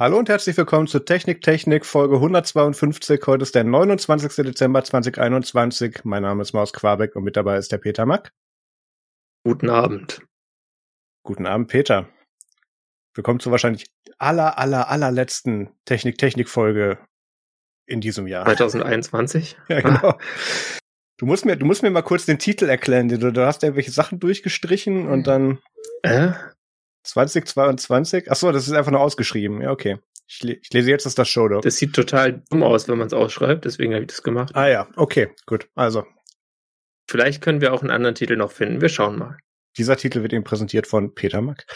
Hallo und herzlich willkommen zu Technik Technik Folge 152. Heute ist der 29. Dezember 2021. Mein Name ist Maus Quabeck und mit dabei ist der Peter Mack. Guten Abend. Guten Abend, Peter. Willkommen zur wahrscheinlich aller, aller, allerletzten Technik Technik Folge in diesem Jahr. 2021? ja, genau. Du musst mir, du musst mir mal kurz den Titel erklären. Du, du hast irgendwelche Sachen durchgestrichen und dann. Äh? 2022? Ach so, das ist einfach nur ausgeschrieben. Ja, okay. Ich, ich lese jetzt, dass das Showdoc. Das sieht total dumm aus, wenn man es ausschreibt, deswegen habe ich das gemacht. Ah ja, okay, gut. Also. Vielleicht können wir auch einen anderen Titel noch finden. Wir schauen mal. Dieser Titel wird Ihnen präsentiert von Peter Mack.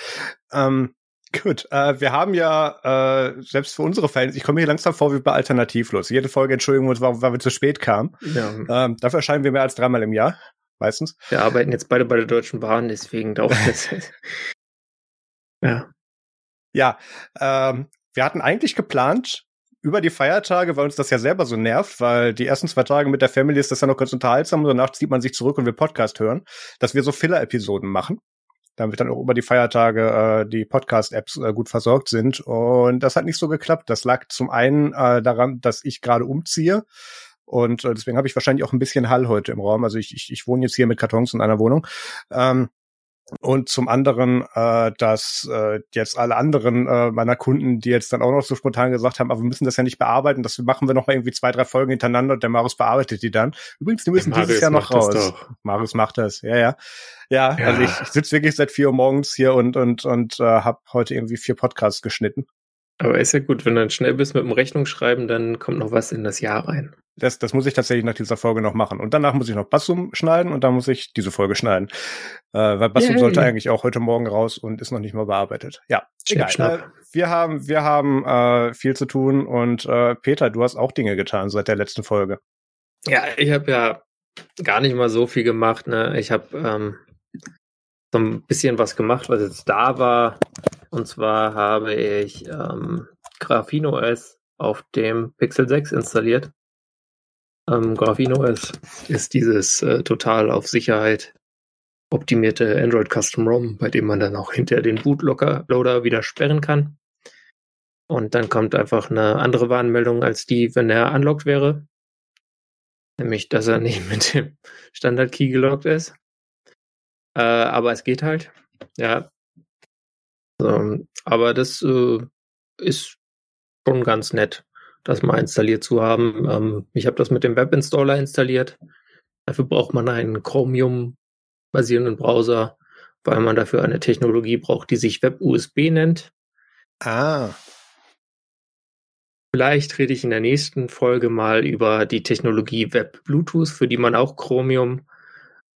Ähm, gut, äh, wir haben ja, äh, selbst für unsere Fans, ich komme hier langsam vor wie bei Alternativlos. Jede Folge entschuldigen wir uns, weil, weil wir zu spät kamen. Ja. Ähm, dafür erscheinen wir mehr als dreimal im Jahr, meistens. Wir arbeiten jetzt beide bei der Deutschen Bahn, deswegen dauert das. Ja. Ja, ähm, wir hatten eigentlich geplant, über die Feiertage, weil uns das ja selber so nervt, weil die ersten zwei Tage mit der Family ist das ja noch ganz unterhaltsam und danach zieht man sich zurück und will Podcast hören, dass wir so Filler-Episoden machen, damit dann auch über die Feiertage äh, die Podcast-Apps äh, gut versorgt sind. Und das hat nicht so geklappt. Das lag zum einen äh, daran, dass ich gerade umziehe. Und äh, deswegen habe ich wahrscheinlich auch ein bisschen Hall heute im Raum. Also ich, ich, ich wohne jetzt hier mit Kartons in einer Wohnung. Ähm, und zum anderen, äh, dass äh, jetzt alle anderen äh, meiner Kunden, die jetzt dann auch noch so spontan gesagt haben, aber wir müssen das ja nicht bearbeiten, das machen wir noch mal irgendwie zwei, drei Folgen hintereinander und der Marius bearbeitet die dann. Übrigens, die müssen dieses Jahr noch raus. Marius macht das, ja, ja. Ja, ja. also ich, ich sitze wirklich seit vier Uhr morgens hier und und und äh, habe heute irgendwie vier Podcasts geschnitten. Aber ist ja gut, wenn du dann schnell bist mit dem Rechnungsschreiben, dann kommt noch was in das Jahr rein. Das, das muss ich tatsächlich nach dieser Folge noch machen. Und danach muss ich noch Bassum schneiden und dann muss ich diese Folge schneiden. Äh, weil Bassum Yay. sollte eigentlich auch heute Morgen raus und ist noch nicht mal bearbeitet. Ja, egal. Äh, wir haben, wir haben äh, viel zu tun und äh, Peter, du hast auch Dinge getan seit der letzten Folge. Ja, ich habe ja gar nicht mal so viel gemacht. Ne? Ich habe ähm, so ein bisschen was gemacht, was jetzt da war. Und zwar habe ich ähm, Graphene OS auf dem Pixel 6 installiert. Ähm, Graphene ist dieses äh, total auf Sicherheit optimierte Android Custom ROM, bei dem man dann auch hinter den Bootloader wieder sperren kann. Und dann kommt einfach eine andere Warnmeldung als die, wenn er unlocked wäre. Nämlich, dass er nicht mit dem Standard-Key gelockt ist. Äh, aber es geht halt. Ja. Ähm, aber das äh, ist schon ganz nett das mal installiert zu haben. Ähm, ich habe das mit dem Webinstaller installiert. Dafür braucht man einen Chromium-basierenden Browser, weil man dafür eine Technologie braucht, die sich WebUSB nennt. Ah. Vielleicht rede ich in der nächsten Folge mal über die Technologie Web Bluetooth, für die man auch Chromium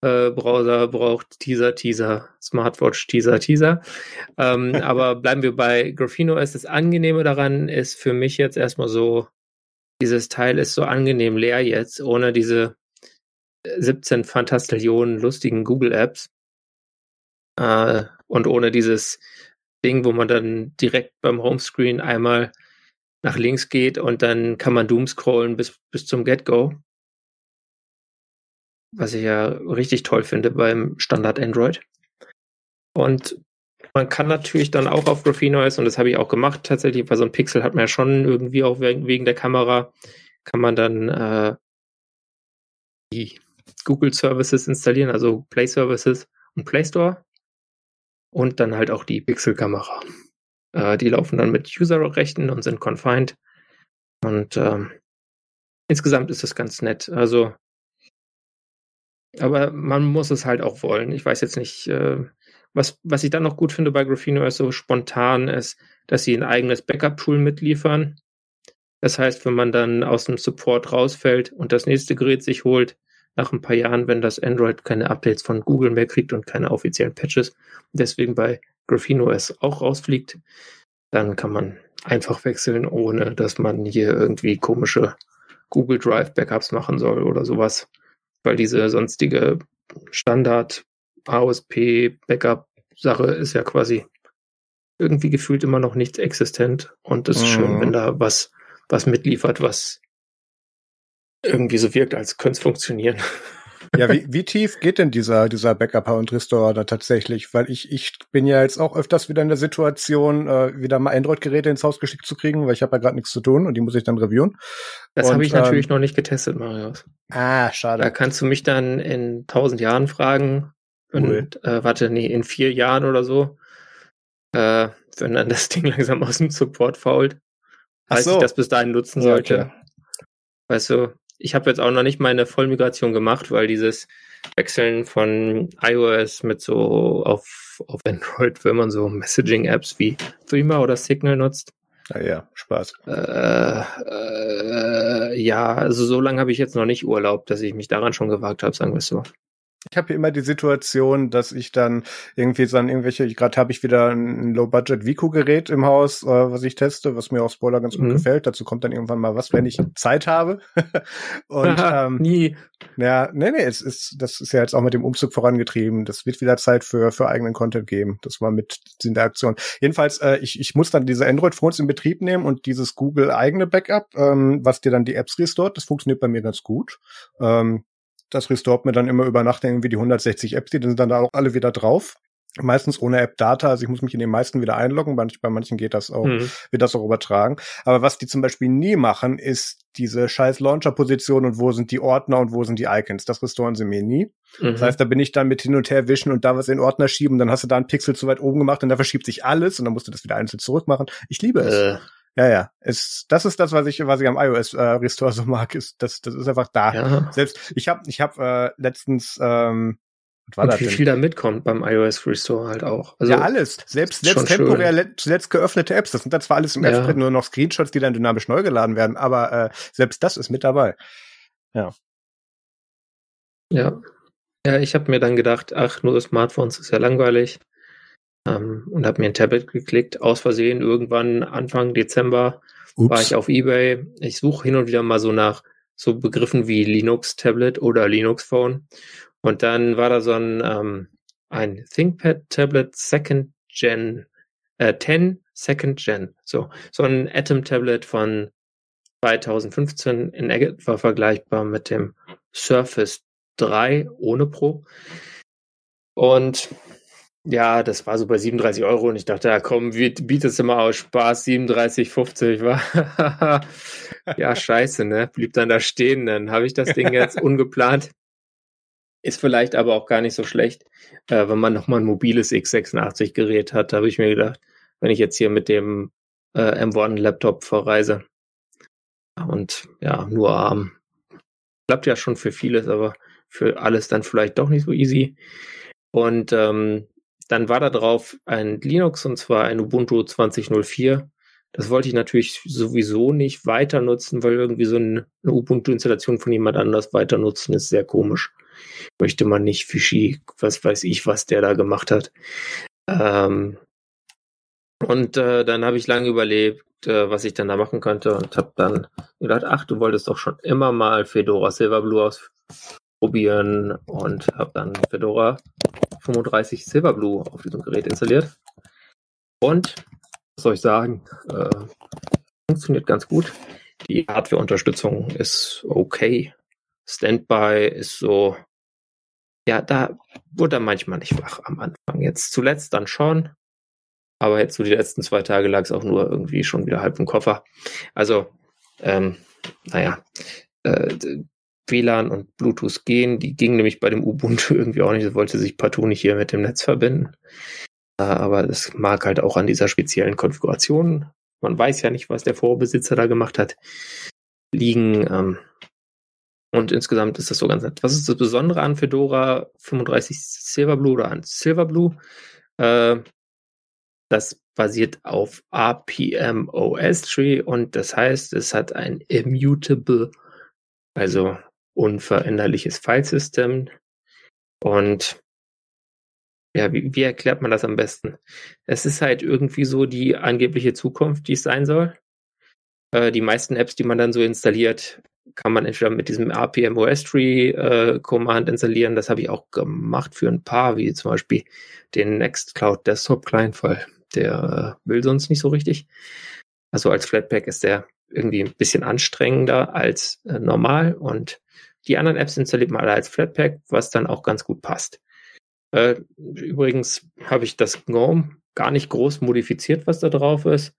äh, Browser braucht. Teaser, Teaser, Smartwatch, Teaser, Teaser. Ähm, aber bleiben wir bei Graphene OS. Das Angenehme daran ist für mich jetzt erstmal so, dieses Teil ist so angenehm leer jetzt, ohne diese 17 Fantastillionen lustigen Google-Apps. Äh, und ohne dieses Ding, wo man dann direkt beim Homescreen einmal nach links geht und dann kann man Doom scrollen bis, bis zum Get-Go was ich ja richtig toll finde beim Standard Android. Und man kann natürlich dann auch auf Graphene OS, und das habe ich auch gemacht tatsächlich, weil so ein Pixel hat man ja schon irgendwie auch wegen der Kamera, kann man dann äh, die Google Services installieren, also Play Services und Play Store und dann halt auch die Pixel-Kamera. Äh, die laufen dann mit User-Rechten und sind confined. Und ähm, insgesamt ist das ganz nett. Also aber man muss es halt auch wollen. Ich weiß jetzt nicht, äh, was, was ich dann noch gut finde bei Graphene OS so spontan ist, dass sie ein eigenes Backup-Tool mitliefern. Das heißt, wenn man dann aus dem Support rausfällt und das nächste Gerät sich holt, nach ein paar Jahren, wenn das Android keine Updates von Google mehr kriegt und keine offiziellen Patches, deswegen bei Graphene OS auch rausfliegt, dann kann man einfach wechseln, ohne dass man hier irgendwie komische Google Drive Backups machen soll oder sowas weil diese sonstige Standard AOSP Backup Sache ist ja quasi irgendwie gefühlt immer noch nichts existent und es ist mhm. schön, wenn da was, was mitliefert, was irgendwie so wirkt, als könnte es funktionieren. Ja, wie, wie tief geht denn dieser, dieser Backup und Restore da tatsächlich? Weil ich, ich bin ja jetzt auch öfters wieder in der Situation, äh, wieder mal Android-Geräte ins Haus geschickt zu kriegen, weil ich habe ja gerade nichts zu tun und die muss ich dann reviewen. Das habe ich ähm, natürlich noch nicht getestet, Marius. Ah, schade. Da kannst du mich dann in tausend Jahren fragen. Cool. Und, äh, warte, nee, in vier Jahren oder so. Äh, wenn dann das Ding langsam aus dem Support fault, falls so. ich das bis dahin nutzen sollte. Okay. Weißt du, ich habe jetzt auch noch nicht meine Vollmigration gemacht, weil dieses Wechseln von iOS mit so auf, auf Android, wenn man so Messaging-Apps wie Threema oder Signal nutzt. Ah ja, Spaß. Äh, äh, ja, also so lange habe ich jetzt noch nicht Urlaub, dass ich mich daran schon gewagt habe, sagen wir es so. Ich habe immer die Situation, dass ich dann irgendwie dann irgendwelche, gerade habe ich wieder ein Low-Budget Vico-Gerät im Haus, äh, was ich teste, was mir auf Spoiler ganz gut mhm. gefällt. Dazu kommt dann irgendwann mal was, wenn ich Zeit habe. und ähm, nie. Ja, nee, nee, es ist, das ist ja jetzt auch mit dem Umzug vorangetrieben. Das wird wieder Zeit für, für eigenen Content geben. Das war mit in der Aktion. Jedenfalls, äh, ich, ich muss dann diese Android-Phones in Betrieb nehmen und dieses Google eigene Backup, ähm, was dir dann die Apps restort, das funktioniert bei mir ganz gut. Ähm, das restort mir dann immer über Nacht irgendwie die 160 Apps, die sind dann da auch alle wieder drauf. Meistens ohne App-Data, also ich muss mich in den meisten wieder einloggen, bei manchen geht das auch, mhm. wird das auch übertragen. Aber was die zum Beispiel nie machen, ist diese scheiß Launcher-Position und wo sind die Ordner und wo sind die Icons. Das restoren sie mir nie. Mhm. Das heißt, da bin ich dann mit hin und her wischen und da was in Ordner schieben, dann hast du da einen Pixel zu weit oben gemacht und da verschiebt sich alles und dann musst du das wieder einzeln zurückmachen. Ich liebe es. Äh. Ja, ja. Es, das ist das, was ich, was ich am iOS äh, Restore so mag. Ist, das, das ist einfach da. Ja. Selbst ich habe, ich habe äh, letztens ähm, und wie viel da mitkommt beim iOS Restore halt auch. Also, ja, alles. Selbst, selbst temporär zuletzt geöffnete Apps. Das sind dann zwar alles im ja. nur noch Screenshots, die dann dynamisch neu geladen werden, aber äh, selbst das ist mit dabei. Ja. Ja. Ja, ich habe mir dann gedacht, ach, nur Smartphones ist ja langweilig ähm, und habe mir ein Tablet geklickt. Aus Versehen irgendwann Anfang Dezember Ups. war ich auf eBay. Ich suche hin und wieder mal so nach so Begriffen wie Linux Tablet oder Linux Phone. Und dann war da so ein, ähm, ein ThinkPad Tablet Second Gen, äh, 10 Second Gen. So, so ein Atom Tablet von 2015 in etwa vergleichbar mit dem Surface 3 ohne Pro. Und ja, das war so bei 37 Euro und ich dachte, ja komm, bietest du mal aus Spaß, 37,50 war. ja, scheiße, ne? Blieb dann da stehen, dann habe ich das Ding jetzt ungeplant. Ist vielleicht aber auch gar nicht so schlecht, äh, wenn man nochmal ein mobiles x86-Gerät hat, habe ich mir gedacht, wenn ich jetzt hier mit dem äh, M1-Laptop verreise und ja, nur arm. Klappt ja schon für vieles, aber für alles dann vielleicht doch nicht so easy. Und ähm, dann war da drauf ein Linux und zwar ein Ubuntu 2004. Das wollte ich natürlich sowieso nicht weiter nutzen, weil irgendwie so eine, Ubuntu-Installation von jemand anders weiter nutzen ist sehr komisch. Möchte man nicht Fischi, was weiß ich, was der da gemacht hat. Ähm, und äh, dann habe ich lange überlegt, äh, was ich dann da machen könnte und habe dann gedacht, ach, du wolltest doch schon immer mal Fedora Silverblue ausprobieren und habe dann Fedora 35 Silverblue auf diesem Gerät installiert. Und, was soll ich sagen, äh, funktioniert ganz gut. Die Hardware-Unterstützung ist okay. Standby ist so, ja, da wurde er manchmal nicht wach am Anfang. Jetzt zuletzt dann schon. Aber jetzt so die letzten zwei Tage lag es auch nur irgendwie schon wieder halb im Koffer. Also, ähm, naja, äh, WLAN und Bluetooth gehen. Die gingen nämlich bei dem Ubuntu irgendwie auch nicht. Das wollte sich partout nicht hier mit dem Netz verbinden. Äh, aber das mag halt auch an dieser speziellen Konfiguration. Man weiß ja nicht, was der Vorbesitzer da gemacht hat. Liegen. Ähm, und insgesamt ist das so ganz nett. Was ist das Besondere an Fedora 35 Silverblue oder an Silverblue? Äh, das basiert auf RPM OS Tree und das heißt, es hat ein immutable, also unveränderliches Filesystem. Und ja, wie, wie erklärt man das am besten? Es ist halt irgendwie so die angebliche Zukunft, die es sein soll. Äh, die meisten Apps, die man dann so installiert, kann man entweder mit diesem RPM-OS-Tree äh, Command installieren. Das habe ich auch gemacht für ein paar, wie zum Beispiel den Nextcloud Desktop Client, weil der äh, will sonst nicht so richtig. Also als Flatpak ist der irgendwie ein bisschen anstrengender als äh, normal und Die anderen Apps installiert man alle als Flatpak, was dann auch ganz gut passt. Äh, übrigens habe ich das GNOME gar nicht groß modifiziert, was da drauf ist.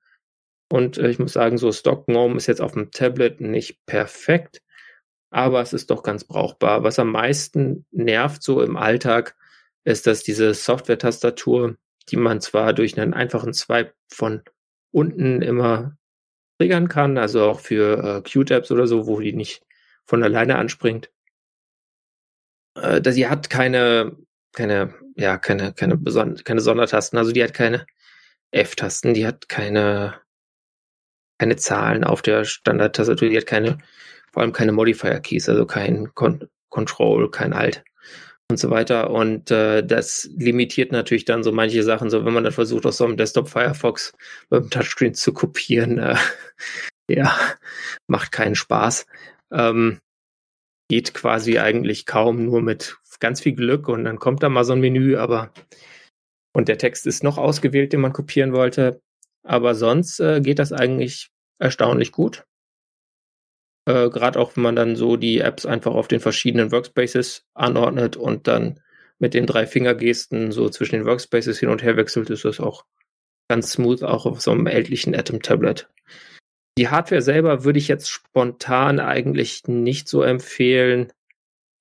Und äh, ich muss sagen, so Stock GNOME ist jetzt auf dem Tablet nicht perfekt, aber es ist doch ganz brauchbar. Was am meisten nervt so im Alltag, ist, dass diese Software-Tastatur, die man zwar durch einen einfachen Swipe von unten immer triggern kann, also auch für äh, Q-Tabs oder so, wo die nicht von alleine anspringt, äh, sie hat keine, keine, ja, keine, keine, Beson keine Sondertasten, also die hat keine F-Tasten, die hat keine, keine Zahlen auf der Standard-Tastatur, die hat keine, vor allem keine Modifier-Keys, also kein Con Control, kein Alt und so weiter. Und äh, das limitiert natürlich dann so manche Sachen, so wenn man dann versucht, aus so einem Desktop Firefox beim Touchscreen zu kopieren, äh, ja, macht keinen Spaß. Ähm, geht quasi eigentlich kaum nur mit ganz viel Glück und dann kommt da mal so ein Menü, aber und der Text ist noch ausgewählt, den man kopieren wollte. Aber sonst äh, geht das eigentlich erstaunlich gut. Äh, Gerade auch, wenn man dann so die Apps einfach auf den verschiedenen Workspaces anordnet und dann mit den drei Fingergesten so zwischen den Workspaces hin und her wechselt, ist das auch ganz smooth, auch auf so einem ältlichen Atom-Tablet. Die Hardware selber würde ich jetzt spontan eigentlich nicht so empfehlen.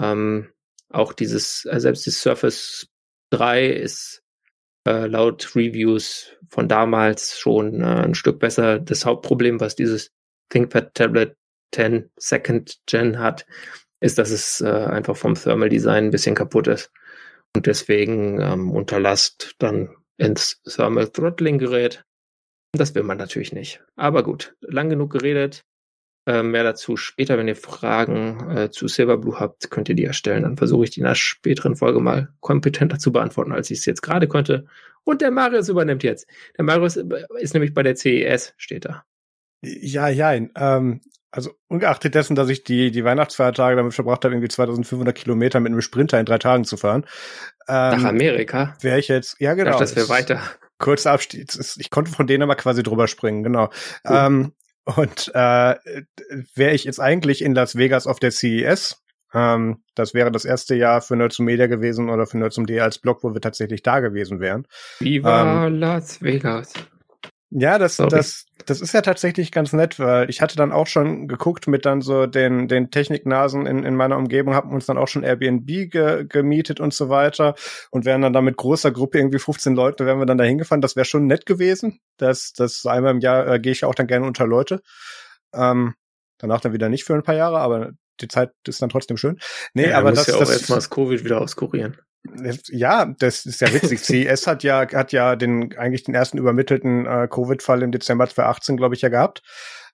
Ähm, auch dieses, äh, selbst die Surface 3 ist äh, laut Reviews von damals schon äh, ein Stück besser. Das Hauptproblem, was dieses ThinkPad Tablet 10 Second Gen hat, ist, dass es äh, einfach vom Thermal Design ein bisschen kaputt ist und deswegen ähm, unter Last dann ins Thermal Throttling gerät. Das will man natürlich nicht. Aber gut, lang genug geredet. Äh, mehr dazu später, wenn ihr Fragen äh, zu Silverblue habt, könnt ihr die erstellen. Dann versuche ich die in einer späteren Folge mal kompetenter zu beantworten, als ich es jetzt gerade konnte. Und der Marius übernimmt jetzt. Der Marius ist nämlich bei der CES, steht da. Ja, ja. Ähm, also ungeachtet dessen, dass ich die, die Weihnachtsfeiertage damit verbracht habe, irgendwie 2500 Kilometer mit einem Sprinter in drei Tagen zu fahren. Ähm, Nach Amerika? Wäre ich jetzt, ja genau. Ich dachte, das wäre weiter. Kurzer Abstieg. Ich konnte von denen aber quasi drüber springen, genau. Cool. Ähm, und äh, wäre ich jetzt eigentlich in Las Vegas auf der CES, ähm, das wäre das erste Jahr für Nerds Media gewesen oder für Nerds D als Blog, wo wir tatsächlich da gewesen wären. Viva ähm, Las Vegas. Ja, das, Sorry. das, das ist ja tatsächlich ganz nett, weil ich hatte dann auch schon geguckt mit dann so den, den Techniknasen in, in meiner Umgebung, haben uns dann auch schon Airbnb ge, gemietet und so weiter und wären dann da mit großer Gruppe, irgendwie 15 Leute, wären wir dann da hingefahren. Das wäre schon nett gewesen. Das, das einmal im Jahr äh, gehe ich auch dann gerne unter Leute. Ähm, danach dann wieder nicht für ein paar Jahre, aber die Zeit ist dann trotzdem schön. Nee, ja, aber das, ja auch erstmal das Covid wieder auskurieren. Ja, das ist ja witzig. CES hat ja hat ja den eigentlich den ersten übermittelten äh, Covid-Fall im Dezember 2018, glaube ich, ja gehabt.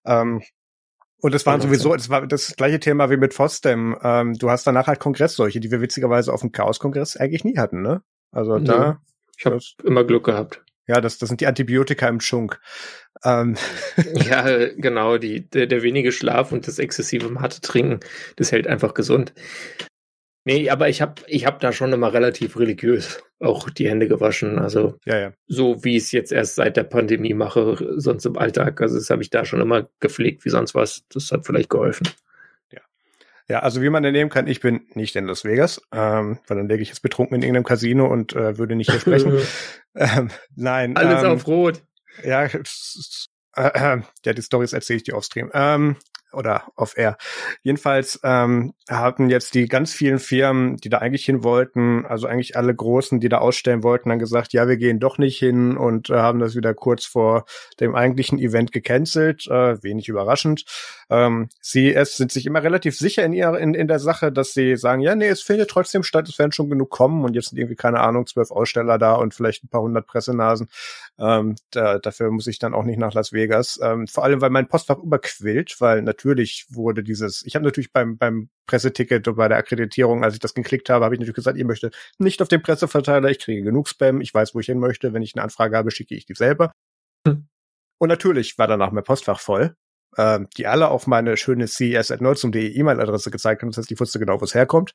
Ähm, und es waren sowieso, es war das gleiche Thema wie mit FOSDEM. Ähm, du hast danach halt Kongressseuche, die wir witzigerweise auf dem Chaos-Kongress eigentlich nie hatten, ne? Also ja, da. Ich habe immer Glück gehabt. Ja, das, das sind die Antibiotika im Schunk. Ähm. Ja, genau. Die, der, der wenige Schlaf und das exzessive Mate trinken, das hält einfach gesund. Nee, aber ich habe ich hab da schon immer relativ religiös auch die Hände gewaschen. Also ja, ja. so wie ich es jetzt erst seit der Pandemie mache, sonst im Alltag. Also das habe ich da schon immer gepflegt wie sonst was. Das hat vielleicht geholfen. Ja. Ja, also wie man entnehmen kann, ich bin nicht in Las Vegas, ähm, weil dann lege ich jetzt betrunken in irgendeinem Casino und äh, würde nicht hier sprechen. ähm, nein. Alles ähm, auf Rot. Ja, äh, äh, ja, die Stories erzähle ich dir auf Stream. Ähm, oder auf Air. Jedenfalls ähm, haben jetzt die ganz vielen Firmen, die da eigentlich hin wollten, also eigentlich alle Großen, die da ausstellen wollten, dann gesagt, ja, wir gehen doch nicht hin und äh, haben das wieder kurz vor dem eigentlichen Event gecancelt. Äh, wenig überraschend. Ähm, CES sind sich immer relativ sicher in, ihrer, in, in der Sache, dass sie sagen, ja, nee, es findet trotzdem statt, es werden schon genug kommen und jetzt sind irgendwie, keine Ahnung, zwölf Aussteller da und vielleicht ein paar hundert Pressenasen. Ähm, da, dafür muss ich dann auch nicht nach Las Vegas. Ähm, vor allem, weil mein Postfach überquillt, weil natürlich wurde dieses, ich habe natürlich beim, beim Presseticket und bei der Akkreditierung, als ich das geklickt habe, habe ich natürlich gesagt, ihr möchtet nicht auf den Presseverteiler, ich kriege genug Spam, ich weiß, wo ich hin möchte. Wenn ich eine Anfrage habe, schicke ich die selber. Hm. Und natürlich war danach mein Postfach voll ähm, die alle auf meine schöne ces.nerdsum.de E-Mail-Adresse gezeigt haben. Das heißt, ich wusste genau, wo es herkommt.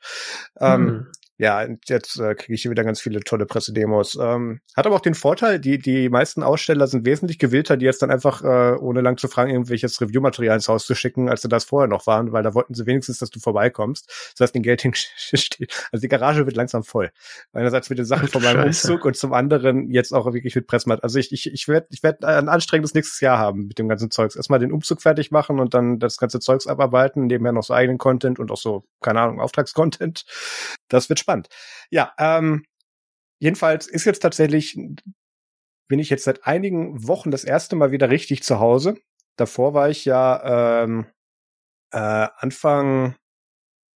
Ähm, hm. Ja, jetzt äh, kriege ich hier wieder ganz viele tolle Pressedemos. Ähm, hat aber auch den Vorteil, die, die meisten Aussteller sind wesentlich gewillter, die jetzt dann einfach, äh, ohne lang zu fragen, irgendwelches Review-Material ins Haus zu schicken, als sie das vorher noch waren, weil da wollten sie wenigstens, dass du vorbeikommst. Das heißt, den Geld steht. Also die Garage wird langsam voll. Einerseits mit den Sachen von meinem Scheiße. Umzug und zum anderen jetzt auch wirklich mit Pressmat. Also ich, ich, ich werde ich werd ein anstrengendes nächstes Jahr haben mit dem ganzen Zeugs. Erstmal den Umzug fertig machen und dann das ganze Zeugs abarbeiten, nebenher noch so eigenen Content und auch so, keine Ahnung, Auftragscontent. Das wird spannend. Ja, ähm, jedenfalls ist jetzt tatsächlich, bin ich jetzt seit einigen Wochen das erste Mal wieder richtig zu Hause. Davor war ich ja ähm, äh, Anfang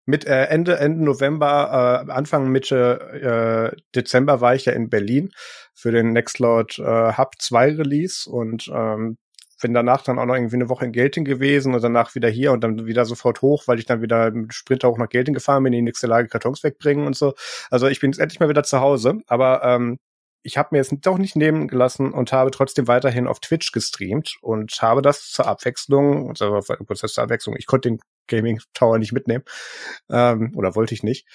mit äh, Ende Ende November, äh, Anfang Mitte äh, Dezember war ich ja in Berlin für den Nextcloud äh, Hub 2 Release und ähm, bin danach dann auch noch irgendwie eine Woche in Gelting gewesen und danach wieder hier und dann wieder sofort hoch, weil ich dann wieder mit Sprinter hoch nach Gelting gefahren bin, in die nächste Lage Kartons wegbringen und so. Also ich bin jetzt endlich mal wieder zu Hause, aber ähm, ich habe mir jetzt doch nicht nehmen gelassen und habe trotzdem weiterhin auf Twitch gestreamt und habe das zur Abwechslung, also Prozess zur Abwechslung, ich konnte den Gaming Tower nicht mitnehmen, ähm, oder wollte ich nicht,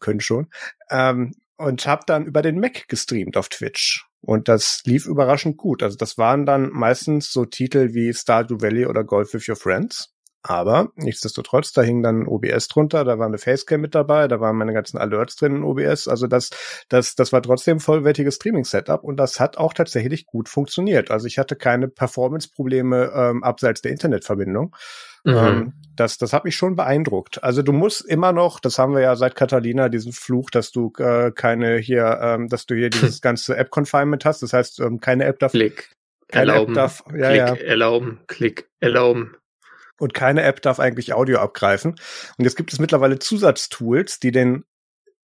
können schon, ähm, und habe dann über den Mac gestreamt auf Twitch. Und das lief überraschend gut. Also das waren dann meistens so Titel wie Stardew Valley oder Golf with Your Friends. Aber nichtsdestotrotz, da hing dann OBS drunter, da war eine Facecam mit dabei, da waren meine ganzen Alerts drin in OBS. Also das, das, das war trotzdem vollwertiges Streaming-Setup und das hat auch tatsächlich gut funktioniert. Also ich hatte keine Performance-Probleme ähm, abseits der Internetverbindung. Mhm. Ähm, das, das hat mich schon beeindruckt. Also du musst immer noch, das haben wir ja seit Catalina, diesen Fluch, dass du äh, keine hier, ähm, dass du hier dieses ganze App-Confinement hast. Das heißt, ähm, keine App darf. Klick. Erlauben. App darf, ja, Klick, ja. erlauben, Klick, erlauben. Und keine App darf eigentlich Audio abgreifen. Und jetzt gibt es mittlerweile Zusatztools, die den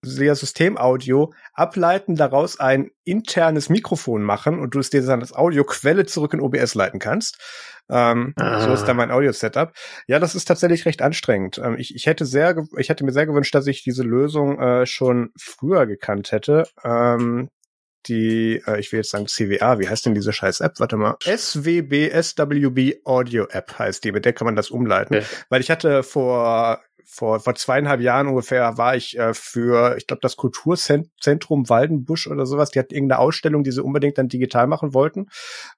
sehr Systemaudio ableiten, daraus ein internes Mikrofon machen und du es dir dann als Audioquelle zurück in OBS leiten kannst. Ähm, ah. So ist dann mein Audio-Setup. Ja, das ist tatsächlich recht anstrengend. Ähm, ich, ich hätte sehr, ich hätte mir sehr gewünscht, dass ich diese Lösung äh, schon früher gekannt hätte. Ähm, die, äh, ich will jetzt sagen CWA, wie heißt denn diese scheiß App? Warte mal. SWB, SWB Audio App heißt die, mit der kann man das umleiten. Ja. Weil ich hatte vor vor, vor zweieinhalb Jahren ungefähr war ich äh, für, ich glaube, das Kulturzentrum Waldenbusch oder sowas. Die hatten irgendeine Ausstellung, die sie unbedingt dann digital machen wollten.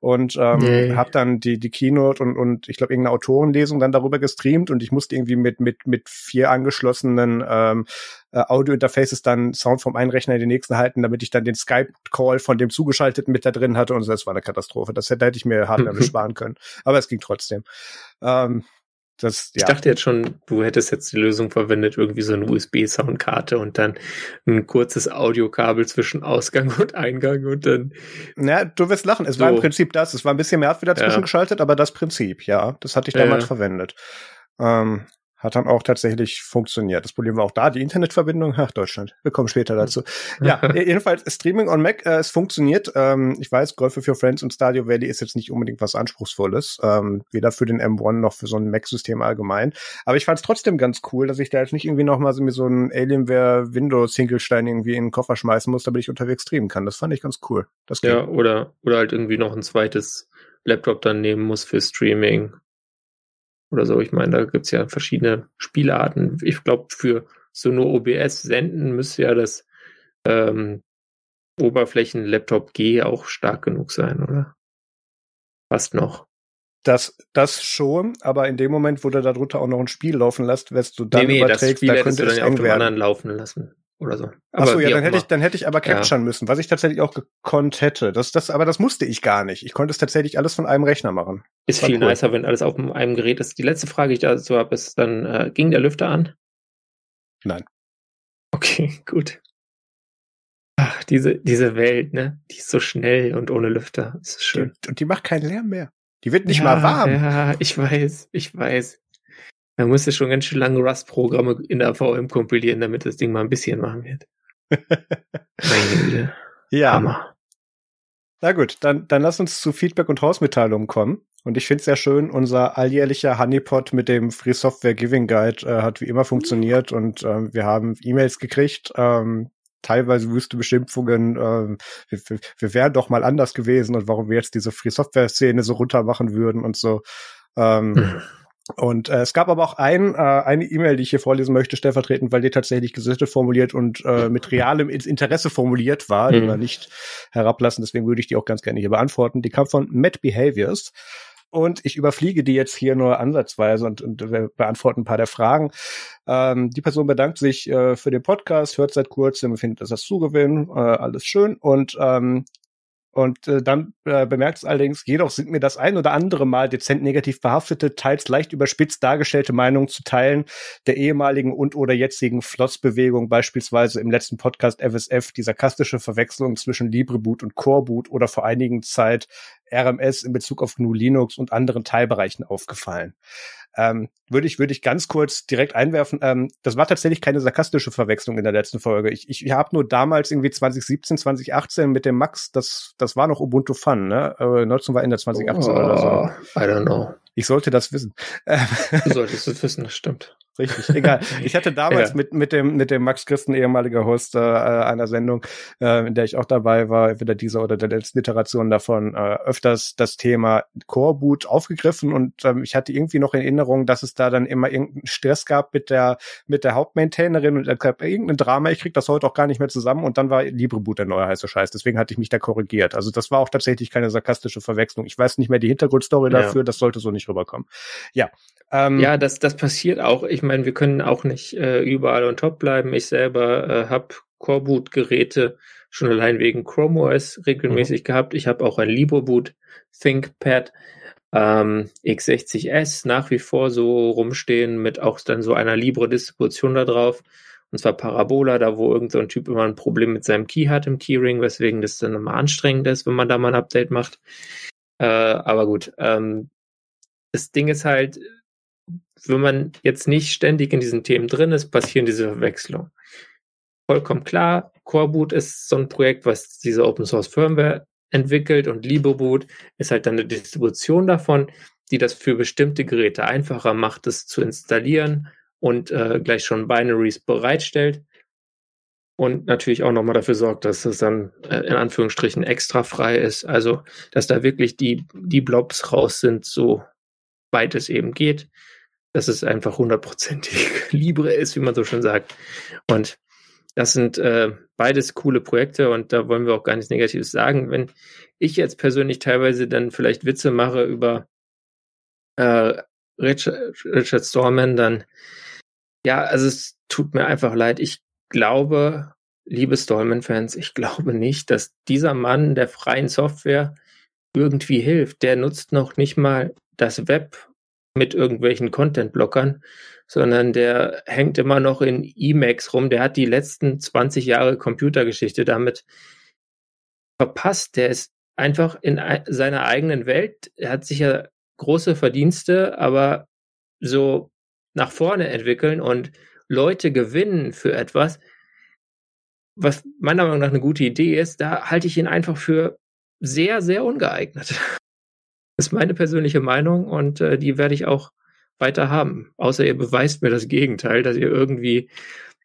Und ähm, nee. habe dann die, die Keynote und, und ich glaube, irgendeine Autorenlesung dann darüber gestreamt und ich musste irgendwie mit, mit, mit vier angeschlossenen ähm, äh, Audio-Interfaces dann Sound vom einen Rechner in den nächsten halten, damit ich dann den Skype-Call von dem zugeschalteten mit da drin hatte und so, das war eine Katastrophe. Das hätte, hätte ich mir Hardware besparen können. Aber es ging trotzdem. Ähm, das, ja. Ich dachte jetzt schon, du hättest jetzt die Lösung verwendet, irgendwie so eine USB-Soundkarte und dann ein kurzes Audiokabel zwischen Ausgang und Eingang und dann. Na, du wirst lachen. Es so. war im Prinzip das. Es war ein bisschen mehr wieder zwischengeschaltet, ja. aber das Prinzip, ja, das hatte ich damals ja. verwendet. Ähm, hat dann auch tatsächlich funktioniert. Das Problem war auch da, die Internetverbindung. Ach, Deutschland. Wir kommen später dazu. Ja, jedenfalls Streaming on Mac, äh, es funktioniert. Ähm, ich weiß, Golf with Your Friends und Stadio Valley ist jetzt nicht unbedingt was Anspruchsvolles. Ähm, weder für den M1 noch für so ein Mac-System allgemein. Aber ich fand es trotzdem ganz cool, dass ich da jetzt nicht irgendwie noch mal so, mir so ein Alienware Windows Hinkelstein irgendwie in den Koffer schmeißen muss, damit ich unterwegs streamen kann. Das fand ich ganz cool. Das ja, oder, oder halt irgendwie noch ein zweites Laptop dann nehmen muss für Streaming oder so. Ich meine, da gibt's ja verschiedene Spielarten. Ich glaube, für so nur OBS senden müsste ja das ähm, Oberflächen-Laptop G auch stark genug sein, oder? Fast noch. Das, das schon, aber in dem Moment, wo du darunter auch noch ein Spiel laufen lässt, wirst du dann nee, nee, überträgst, das Spiel da könnte es eng werden. anderen laufen lassen oder so. Achso, ja, dann hätte ich, dann hätte ich aber capturen ja. müssen, was ich tatsächlich auch gekonnt hätte. Das, das, aber das musste ich gar nicht. Ich konnte es tatsächlich alles von einem Rechner machen. Ist viel cool. nicer, wenn alles auf einem Gerät ist. Die letzte Frage, die ich dazu habe, ist dann, äh, ging der Lüfter an? Nein. Okay, gut. Ach, diese, diese Welt, ne? Die ist so schnell und ohne Lüfter. Das ist schön. Die, und die macht keinen Lärm mehr. Die wird nicht ja, mal warm. Ja, ich weiß, ich weiß. Man musste schon ganz schön lange Rust-Programme in der VM kompilieren, damit das Ding mal ein bisschen warm wird. Ja. Hammer. Na gut, dann, dann lass uns zu Feedback und Hausmitteilungen kommen. Und ich finde es sehr schön, unser alljährlicher Honeypot mit dem Free Software Giving Guide äh, hat wie immer funktioniert und ähm, wir haben E-Mails gekriegt, ähm, teilweise wüste Beschimpfungen, ähm, wir, wir wären doch mal anders gewesen und warum wir jetzt diese Free Software Szene so runter machen würden und so. Ähm. Und äh, es gab aber auch ein, äh, eine E-Mail, die ich hier vorlesen möchte, stellvertretend, weil die tatsächlich gesichtet formuliert und äh, mit realem Interesse formuliert war, die mhm. wir nicht herablassen. Deswegen würde ich die auch ganz gerne hier beantworten. Die kam von Matt Behaviors. Und ich überfliege die jetzt hier nur ansatzweise und, und wir beantworten ein paar der Fragen. Ähm, die Person bedankt sich äh, für den Podcast, hört seit kurzem, findet das als Zugewinn, äh, alles schön. Und ähm, und äh, dann äh, bemerkt es allerdings, jedoch sind mir das ein oder andere Mal dezent negativ behaftete, teils leicht überspitzt dargestellte Meinungen zu teilen der ehemaligen und oder jetzigen Flossbewegung, beispielsweise im letzten Podcast FSF, die sarkastische Verwechslung zwischen LibreBoot und Coreboot oder vor einigen Zeit RMS in Bezug auf GNU Linux und anderen Teilbereichen aufgefallen. Ähm, würde ich, würde ich ganz kurz direkt einwerfen. Ähm, das war tatsächlich keine sarkastische Verwechslung in der letzten Folge. Ich, ich habe nur damals irgendwie 2017, 2018 mit dem Max, das, das war noch Ubuntu Fun, ne? Äh, 19 war Ende 2018 oh, oder so. I don't know. Ich sollte das wissen. Du solltest es wissen, das stimmt. Richtig, egal. Ich hatte damals ja. mit, mit dem, mit dem Max Christen, ehemaliger Host äh, einer Sendung, äh, in der ich auch dabei war, entweder dieser oder der letzten Iteration davon, äh, öfters das Thema Core Boot aufgegriffen und ähm, ich hatte irgendwie noch in Erinnerung, dass es da dann immer irgendeinen Stress gab mit der, mit der Hauptmaintainerin und gab irgendein Drama, ich krieg das heute auch gar nicht mehr zusammen und dann war LibreBoot der neue heiße Scheiß. Deswegen hatte ich mich da korrigiert. Also das war auch tatsächlich keine sarkastische Verwechslung. Ich weiß nicht mehr die Hintergrundstory ja. dafür, das sollte so nicht rüberkommen. Ja. Ähm, ja, das, das passiert auch. Ich meine, wir können auch nicht äh, überall on top bleiben. Ich selber äh, habe Coreboot-Geräte schon allein wegen Chrome OS regelmäßig mhm. gehabt. Ich habe auch ein LibreBoot ThinkPad ähm, x60S nach wie vor so rumstehen mit auch dann so einer Libre-Distribution da drauf. Und zwar Parabola, da wo irgendein so Typ immer ein Problem mit seinem Key hat im Keyring, weswegen das dann immer anstrengend ist, wenn man da mal ein Update macht. Äh, aber gut, ähm, das Ding ist halt, wenn man jetzt nicht ständig in diesen Themen drin ist, passieren diese Verwechslungen. Vollkommen klar, Coreboot ist so ein Projekt, was diese Open Source Firmware entwickelt und LibreBoot ist halt dann eine Distribution davon, die das für bestimmte Geräte einfacher macht, es zu installieren und äh, gleich schon Binaries bereitstellt und natürlich auch nochmal dafür sorgt, dass es dann äh, in Anführungsstrichen extra frei ist. Also, dass da wirklich die, die Blobs raus sind, so weit es eben geht dass es einfach hundertprozentig Libre ist, wie man so schon sagt. Und das sind äh, beides coole Projekte und da wollen wir auch gar nichts Negatives sagen. Wenn ich jetzt persönlich teilweise dann vielleicht Witze mache über äh, Richard, Richard Stallman, dann ja, also es tut mir einfach leid. Ich glaube, liebe Stallman-Fans, ich glaube nicht, dass dieser Mann der freien Software irgendwie hilft. Der nutzt noch nicht mal das Web mit irgendwelchen Content-Blockern, sondern der hängt immer noch in Emacs rum. Der hat die letzten 20 Jahre Computergeschichte damit verpasst. Der ist einfach in seiner eigenen Welt. Er hat sicher große Verdienste, aber so nach vorne entwickeln und Leute gewinnen für etwas, was meiner Meinung nach eine gute Idee ist, da halte ich ihn einfach für sehr, sehr ungeeignet ist meine persönliche Meinung und äh, die werde ich auch weiter haben. Außer ihr beweist mir das Gegenteil, dass ihr irgendwie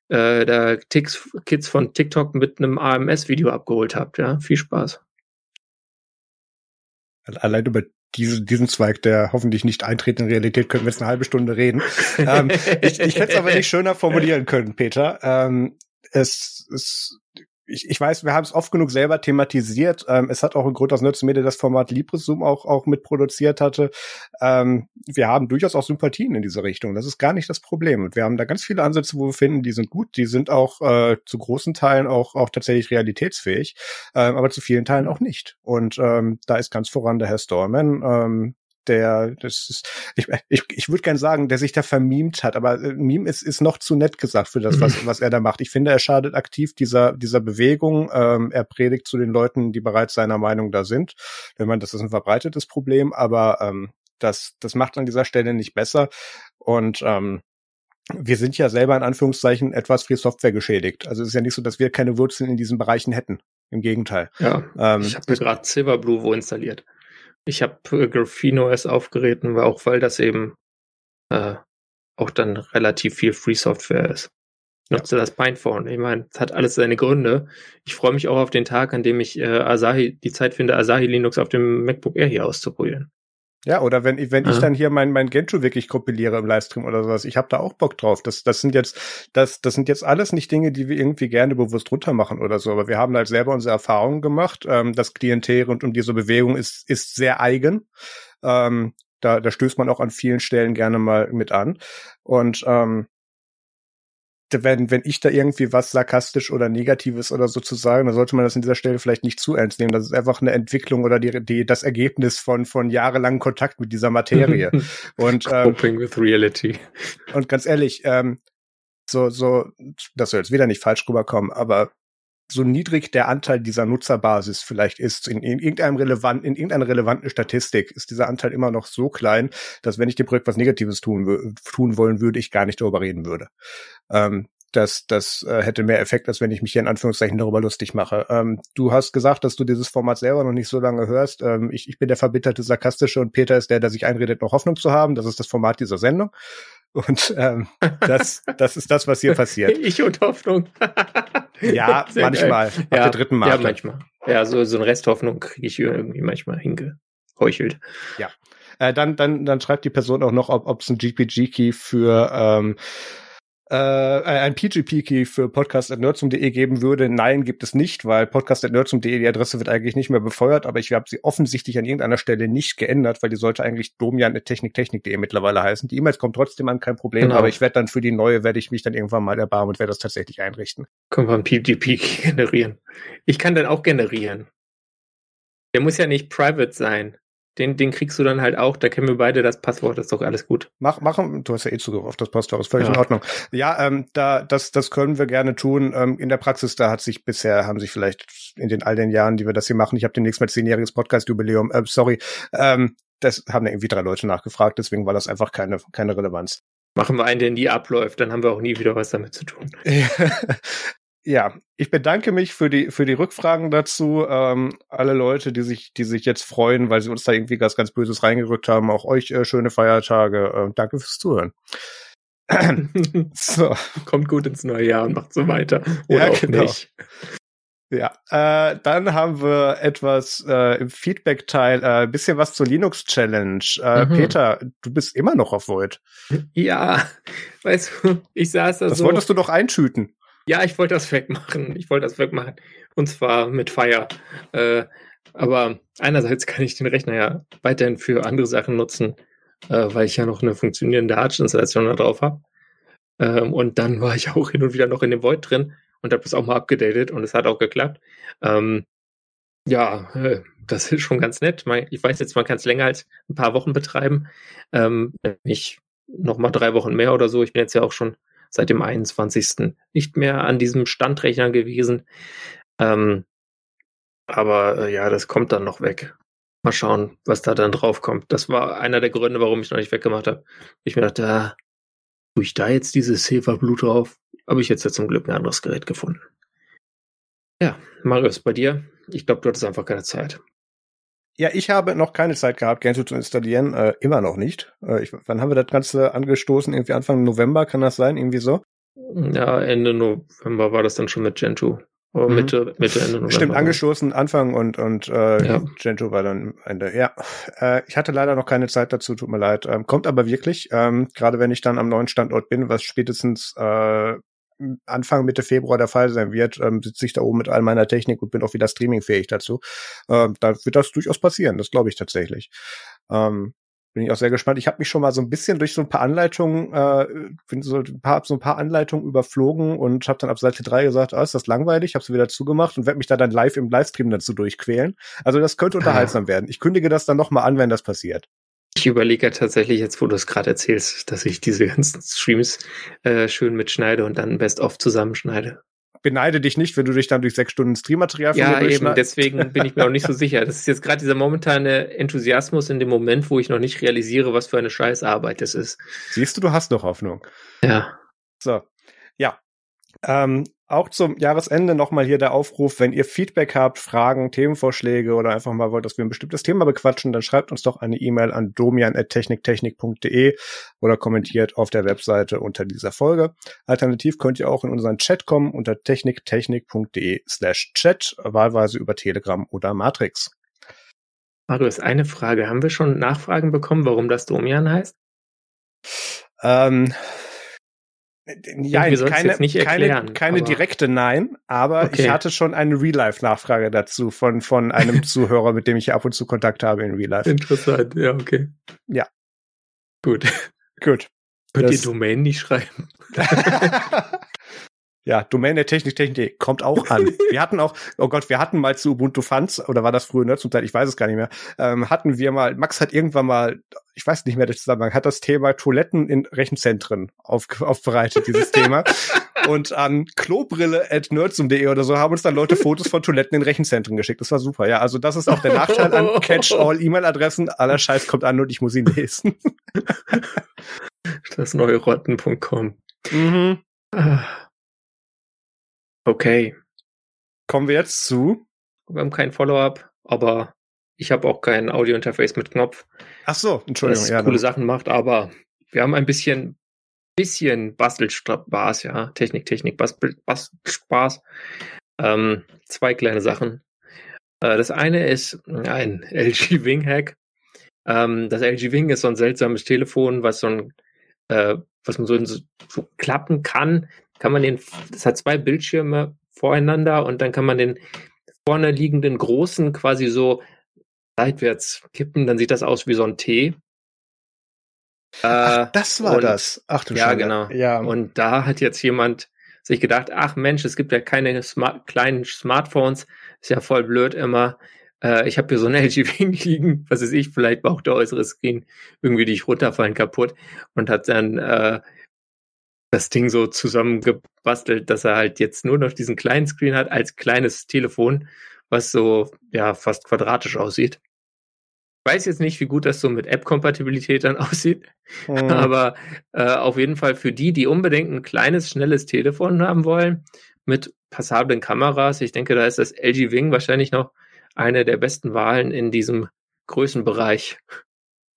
äh, da Ticks, Kids von TikTok mit einem AMS-Video abgeholt habt. Ja, viel Spaß. Allein über diese, diesen Zweig der hoffentlich nicht eintretenden Realität können wir jetzt eine halbe Stunde reden. ähm, ich ich hätte es aber nicht schöner formulieren können, Peter. Ähm, es, es ich, ich weiß, wir haben es oft genug selber thematisiert. Ähm, es hat auch einen Grund, dass Nerds Media das Format LibreZoom auch, auch mitproduziert hatte. Ähm, wir haben durchaus auch Sympathien in diese Richtung. Das ist gar nicht das Problem. Und wir haben da ganz viele Ansätze, wo wir finden, die sind gut, die sind auch äh, zu großen Teilen auch, auch tatsächlich realitätsfähig, ähm, aber zu vielen Teilen auch nicht. Und ähm, da ist ganz voran der Herr Storman, ähm, der, das ist, ich, ich, ich würde gern sagen, der sich da vermiemt hat, aber äh, Meme ist, ist noch zu nett gesagt für das, was, was er da macht. Ich finde, er schadet aktiv dieser, dieser Bewegung. Ähm, er predigt zu den Leuten, die bereits seiner Meinung da sind. Wenn man, das ist ein verbreitetes Problem, aber ähm, das, das macht an dieser Stelle nicht besser. Und ähm, wir sind ja selber in Anführungszeichen etwas Free Software geschädigt. Also es ist ja nicht so, dass wir keine Wurzeln in diesen Bereichen hätten. Im Gegenteil. Ja, ähm, ich habe mir gerade Silverblue wo installiert. Ich habe äh, Graphene OS aufgeregt, auch weil das eben äh, auch dann relativ viel Free Software ist. Ich nutze ja. das Pinephone. Ich meine, es hat alles seine Gründe. Ich freue mich auch auf den Tag, an dem ich äh, Asahi die Zeit finde, Asahi Linux auf dem MacBook Air hier auszuprobieren. Ja, oder wenn, wenn ja. ich dann hier mein, mein Gentoo wirklich kompiliere im Livestream oder sowas, ich habe da auch Bock drauf. Das, das sind jetzt, das, das sind jetzt alles nicht Dinge, die wir irgendwie gerne bewusst runter machen oder so, aber wir haben halt selber unsere Erfahrungen gemacht. Ähm, das Klientel rund um diese Bewegung ist, ist sehr eigen. Ähm, da, da stößt man auch an vielen Stellen gerne mal mit an. Und ähm, wenn, wenn ich da irgendwie was sarkastisch oder Negatives oder so zu sagen, dann sollte man das an dieser Stelle vielleicht nicht zu ernst nehmen. Das ist einfach eine Entwicklung oder die, die das Ergebnis von, von jahrelangem Kontakt mit dieser Materie. und, ähm, Coping with reality. Und ganz ehrlich, ähm, so, so, das soll jetzt wieder nicht falsch rüberkommen, aber so niedrig der Anteil dieser Nutzerbasis vielleicht ist, in, in irgendeinem relevanten, in irgendeiner relevanten Statistik ist dieser Anteil immer noch so klein, dass wenn ich dem Projekt was Negatives tun, tun wollen würde, ich gar nicht darüber reden würde. Ähm, das, das äh, hätte mehr Effekt, als wenn ich mich hier in Anführungszeichen darüber lustig mache. Ähm, du hast gesagt, dass du dieses Format selber noch nicht so lange hörst. Ähm, ich, ich bin der verbitterte Sarkastische und Peter ist der, der sich einredet, noch Hoffnung zu haben. Das ist das Format dieser Sendung. Und ähm, das, das ist das, was hier passiert. Ich und Hoffnung. ja, Sehr manchmal. Geil. Ab ja, der dritten Mal. Ja, manchmal. Ja, so, so ein Resthoffnung kriege ich irgendwie manchmal hingeheuchelt. Ja. Äh, dann, dann, dann schreibt die Person auch noch, ob es ein GPG-Key für ähm, äh, ein PGP-Key für podcast.nerdsum.de geben würde. Nein, gibt es nicht, weil podcast.nerdsum.de, die Adresse wird eigentlich nicht mehr befeuert, aber ich habe sie offensichtlich an irgendeiner Stelle nicht geändert, weil die sollte eigentlich domian.techniktechnik.de mittlerweile heißen. Die E-Mails kommen trotzdem an, kein Problem, genau. aber ich werde dann für die neue, werde ich mich dann irgendwann mal erbarmen und werde das tatsächlich einrichten. Können wir ein PGP-Key generieren? Ich kann dann auch generieren. Der muss ja nicht private sein. Den, den kriegst du dann halt auch, da kennen wir beide das Passwort, ist doch alles gut. Mach, machen, du hast ja eh Zugriff auf das Passwort, ist völlig ja. in Ordnung. Ja, ähm, da, das, das können wir gerne tun. Ähm, in der Praxis, da hat sich bisher, haben sich vielleicht in den all den Jahren, die wir das hier machen, ich habe demnächst mal zehnjähriges Podcast-Jubiläum, äh, sorry, ähm, das haben irgendwie drei Leute nachgefragt, deswegen war das einfach keine, keine Relevanz. Machen wir einen, der nie abläuft, dann haben wir auch nie wieder was damit zu tun. ja, ich bedanke mich für die für die Rückfragen dazu. Ähm, alle Leute, die sich die sich jetzt freuen, weil sie uns da irgendwie was ganz Böses reingerückt haben. Auch euch äh, schöne Feiertage. Äh, danke fürs Zuhören. so. Kommt gut ins neue Jahr und macht so weiter. Oder ja, genau. nicht. Ja, äh, dann haben wir etwas äh, im Feedback-Teil, äh, bisschen was zur Linux-Challenge. Äh, mhm. Peter, du bist immer noch auf Void. Ja, weißt du, ich saß da das so. Das wolltest du doch einschüten. Ja, ich wollte das wegmachen. Ich wollte das wegmachen. Und zwar mit Fire. Äh, aber einerseits kann ich den Rechner ja weiterhin für andere Sachen nutzen, äh, weil ich ja noch eine funktionierende Arch-Installation da drauf habe. Ähm, und dann war ich auch hin und wieder noch in dem Void drin und habe das auch mal abgedatet und es hat auch geklappt. Ähm, ja, äh, das ist schon ganz nett. Ich weiß jetzt, man kann es länger als ein paar Wochen betreiben. Ähm, ich noch mal drei Wochen mehr oder so. Ich bin jetzt ja auch schon seit dem 21. nicht mehr an diesem Standrechner gewesen. Ähm, aber äh, ja, das kommt dann noch weg. Mal schauen, was da dann drauf kommt. Das war einer der Gründe, warum ich noch nicht weggemacht habe. Ich mir dachte, ah, tue ich da jetzt dieses Silberblut drauf? Habe ich jetzt ja zum Glück ein anderes Gerät gefunden. Ja, Marius, bei dir? Ich glaube, du hattest einfach keine Zeit. Ja, ich habe noch keine Zeit gehabt, Gentoo zu installieren. Äh, immer noch nicht. Äh, ich, wann haben wir das Ganze angestoßen? Irgendwie Anfang November, kann das sein? Irgendwie so? Ja, Ende November war das dann schon mit Gentoo. Aber mhm. Mitte, Mitte, Ende November. Stimmt, angestoßen Anfang und, und äh, ja. Gentoo war dann Ende. Ja, äh, ich hatte leider noch keine Zeit dazu, tut mir leid. Ähm, kommt aber wirklich, ähm, gerade wenn ich dann am neuen Standort bin, was spätestens äh, Anfang Mitte Februar der Fall sein wird, ähm, sitze ich da oben mit all meiner Technik und bin auch wieder streamingfähig dazu. Ähm, da wird das durchaus passieren, das glaube ich tatsächlich. Ähm, bin ich auch sehr gespannt. Ich habe mich schon mal so ein bisschen durch so ein paar Anleitungen, äh, bin so ein paar, so ein paar Anleitungen überflogen und habe dann ab Seite 3 gesagt, ah, ist das langweilig, habe sie wieder zugemacht und werde mich da dann live im Livestream dazu durchquälen. Also das könnte unterhaltsam ah. werden. Ich kündige das dann nochmal an, wenn das passiert. Ich überlege ja tatsächlich jetzt, wo du es gerade erzählst, dass ich diese ganzen Streams äh, schön mitschneide und dann best-of zusammenschneide. Beneide dich nicht, wenn du dich dann durch sechs Stunden Streammaterial Ja, eben, deswegen bin ich mir auch nicht so sicher. Das ist jetzt gerade dieser momentane Enthusiasmus in dem Moment, wo ich noch nicht realisiere, was für eine Scheißarbeit das ist. Siehst du, du hast noch Hoffnung. Ja. So. Ja. Ähm, auch zum Jahresende nochmal hier der Aufruf, wenn ihr Feedback habt, Fragen, Themenvorschläge oder einfach mal wollt, dass wir ein bestimmtes Thema bequatschen, dann schreibt uns doch eine E-Mail an domian.techniktechnik.de oder kommentiert auf der Webseite unter dieser Folge. Alternativ könnt ihr auch in unseren Chat kommen unter techniktechnik.de slash chat, wahlweise über Telegram oder Matrix. Marius, eine Frage. Haben wir schon Nachfragen bekommen, warum das Domian heißt? Ähm, ja, keine, erklären, keine, keine direkte Nein, aber okay. ich hatte schon eine Real-Life-Nachfrage dazu von, von einem Zuhörer, mit dem ich ab und zu Kontakt habe in Real Life. Interessant, ja, okay. Ja. Gut. Gut. Könnt ihr Domain nicht schreiben? Ja, Domain der Technik, Technik kommt auch an. wir hatten auch, oh Gott, wir hatten mal zu Ubuntu Fans, oder war das früher ne, zum Teil, ich weiß es gar nicht mehr, ähm, hatten wir mal, Max hat irgendwann mal, ich weiß nicht mehr der Zusammenhang, hat das Thema Toiletten in Rechenzentren auf, aufbereitet, dieses Thema. Und an klobrille.nerdsum.de oder so haben uns dann Leute Fotos von Toiletten in Rechenzentren geschickt. Das war super, ja. Also das ist auch der Nachteil an Catch-all-E-Mail-Adressen. Aller Scheiß kommt an und ich muss ihn lesen. das neue Rotten.com. Mhm. Ah. Okay. Kommen wir jetzt zu? Wir haben kein Follow-up, aber ich habe auch kein Audio-Interface mit Knopf. Ach so, Entschuldigung. Das ja, coole dann. Sachen macht, aber wir haben ein bisschen, bisschen Bastelspaß, ja. Technik, Technik, Bastelspaß. Ähm, zwei kleine Sachen. Äh, das eine ist ein LG Wing Hack. Ähm, das LG Wing ist so ein seltsames Telefon, was so ein, äh, was man so, so klappen kann, kann man den, das hat zwei Bildschirme voreinander und dann kann man den vorne liegenden großen quasi so seitwärts kippen, dann sieht das aus wie so ein T. Ach, äh, das war und, das. Ach du Ja, Schande. genau. Ja. Und da hat jetzt jemand sich gedacht, ach Mensch, es gibt ja keine Smart kleinen Smartphones, ist ja voll blöd immer. Äh, ich habe hier so ein LG Wing liegen, was weiß ich, vielleicht braucht der äußere Screen irgendwie die ich runterfallen kaputt und hat dann äh, das Ding so zusammengebastelt, dass er halt jetzt nur noch diesen kleinen Screen hat als kleines Telefon, was so ja fast quadratisch aussieht. Ich weiß jetzt nicht, wie gut das so mit App-Kompatibilität dann aussieht, mhm. aber äh, auf jeden Fall für die, die unbedingt ein kleines, schnelles Telefon haben wollen, mit passablen Kameras, ich denke, da ist das LG Wing wahrscheinlich noch eine der besten Wahlen in diesem Größenbereich.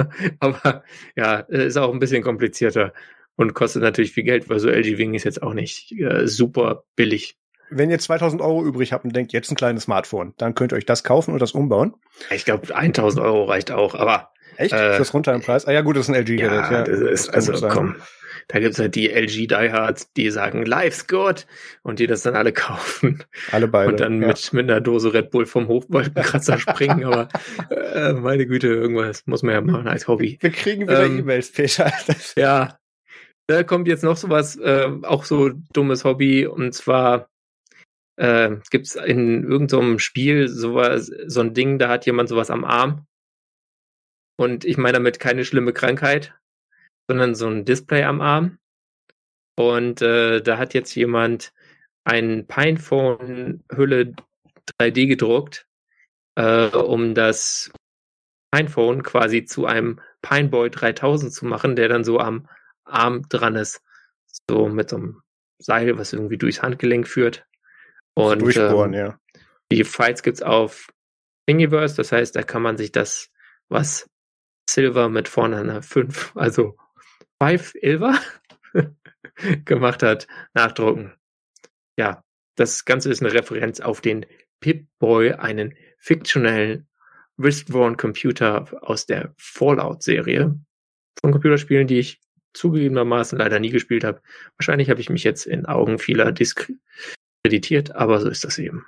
aber ja, ist auch ein bisschen komplizierter und kostet natürlich viel Geld, weil so LG Wing ist jetzt auch nicht äh, super billig. Wenn ihr 2000 Euro übrig habt und denkt, jetzt ein kleines Smartphone, dann könnt ihr euch das kaufen und das umbauen. Ich glaube, 1000 Euro reicht auch, aber. Echt? Äh, ist das runter im Preis? Ah ja, gut, das ist ein LG-Gerät. Ja, ja, das ist, das also komm. Da gibt's halt die LG Diehards, die sagen, life's good und die das dann alle kaufen. Alle beide. Und dann ja. mit, mit einer Dose Red Bull vom Hochwolkenkratzer springen, aber äh, meine Güte, irgendwas muss man ja machen als Hobby. Wir kriegen wieder ähm, E-Mails, Peter. ja, da kommt jetzt noch sowas, äh, auch so dummes Hobby, und zwar äh, gibt es in irgendeinem Spiel sowas, so ein Ding, da hat jemand sowas am Arm. Und ich meine damit keine schlimme Krankheit, sondern so ein Display am Arm. Und äh, da hat jetzt jemand ein Pinephone-Hülle 3D gedruckt, äh, um das Pinephone quasi zu einem Pineboy 3000 zu machen, der dann so am Arm dran ist. So mit so einem Seil, was irgendwie durchs Handgelenk führt. Und Durchbohren, ähm, ja. Die Fights gibt's auf Thingiverse, das heißt, da kann man sich das, was Silver mit vorne einer 5, also 5 Ilver gemacht hat, nachdrucken. Ja, das Ganze ist eine Referenz auf den Pip-Boy, einen fiktionellen Wristworn Computer aus der Fallout-Serie von Computerspielen, die ich zugegebenermaßen leider nie gespielt habe. Wahrscheinlich habe ich mich jetzt in Augen vieler diskreditiert, aber so ist das eben.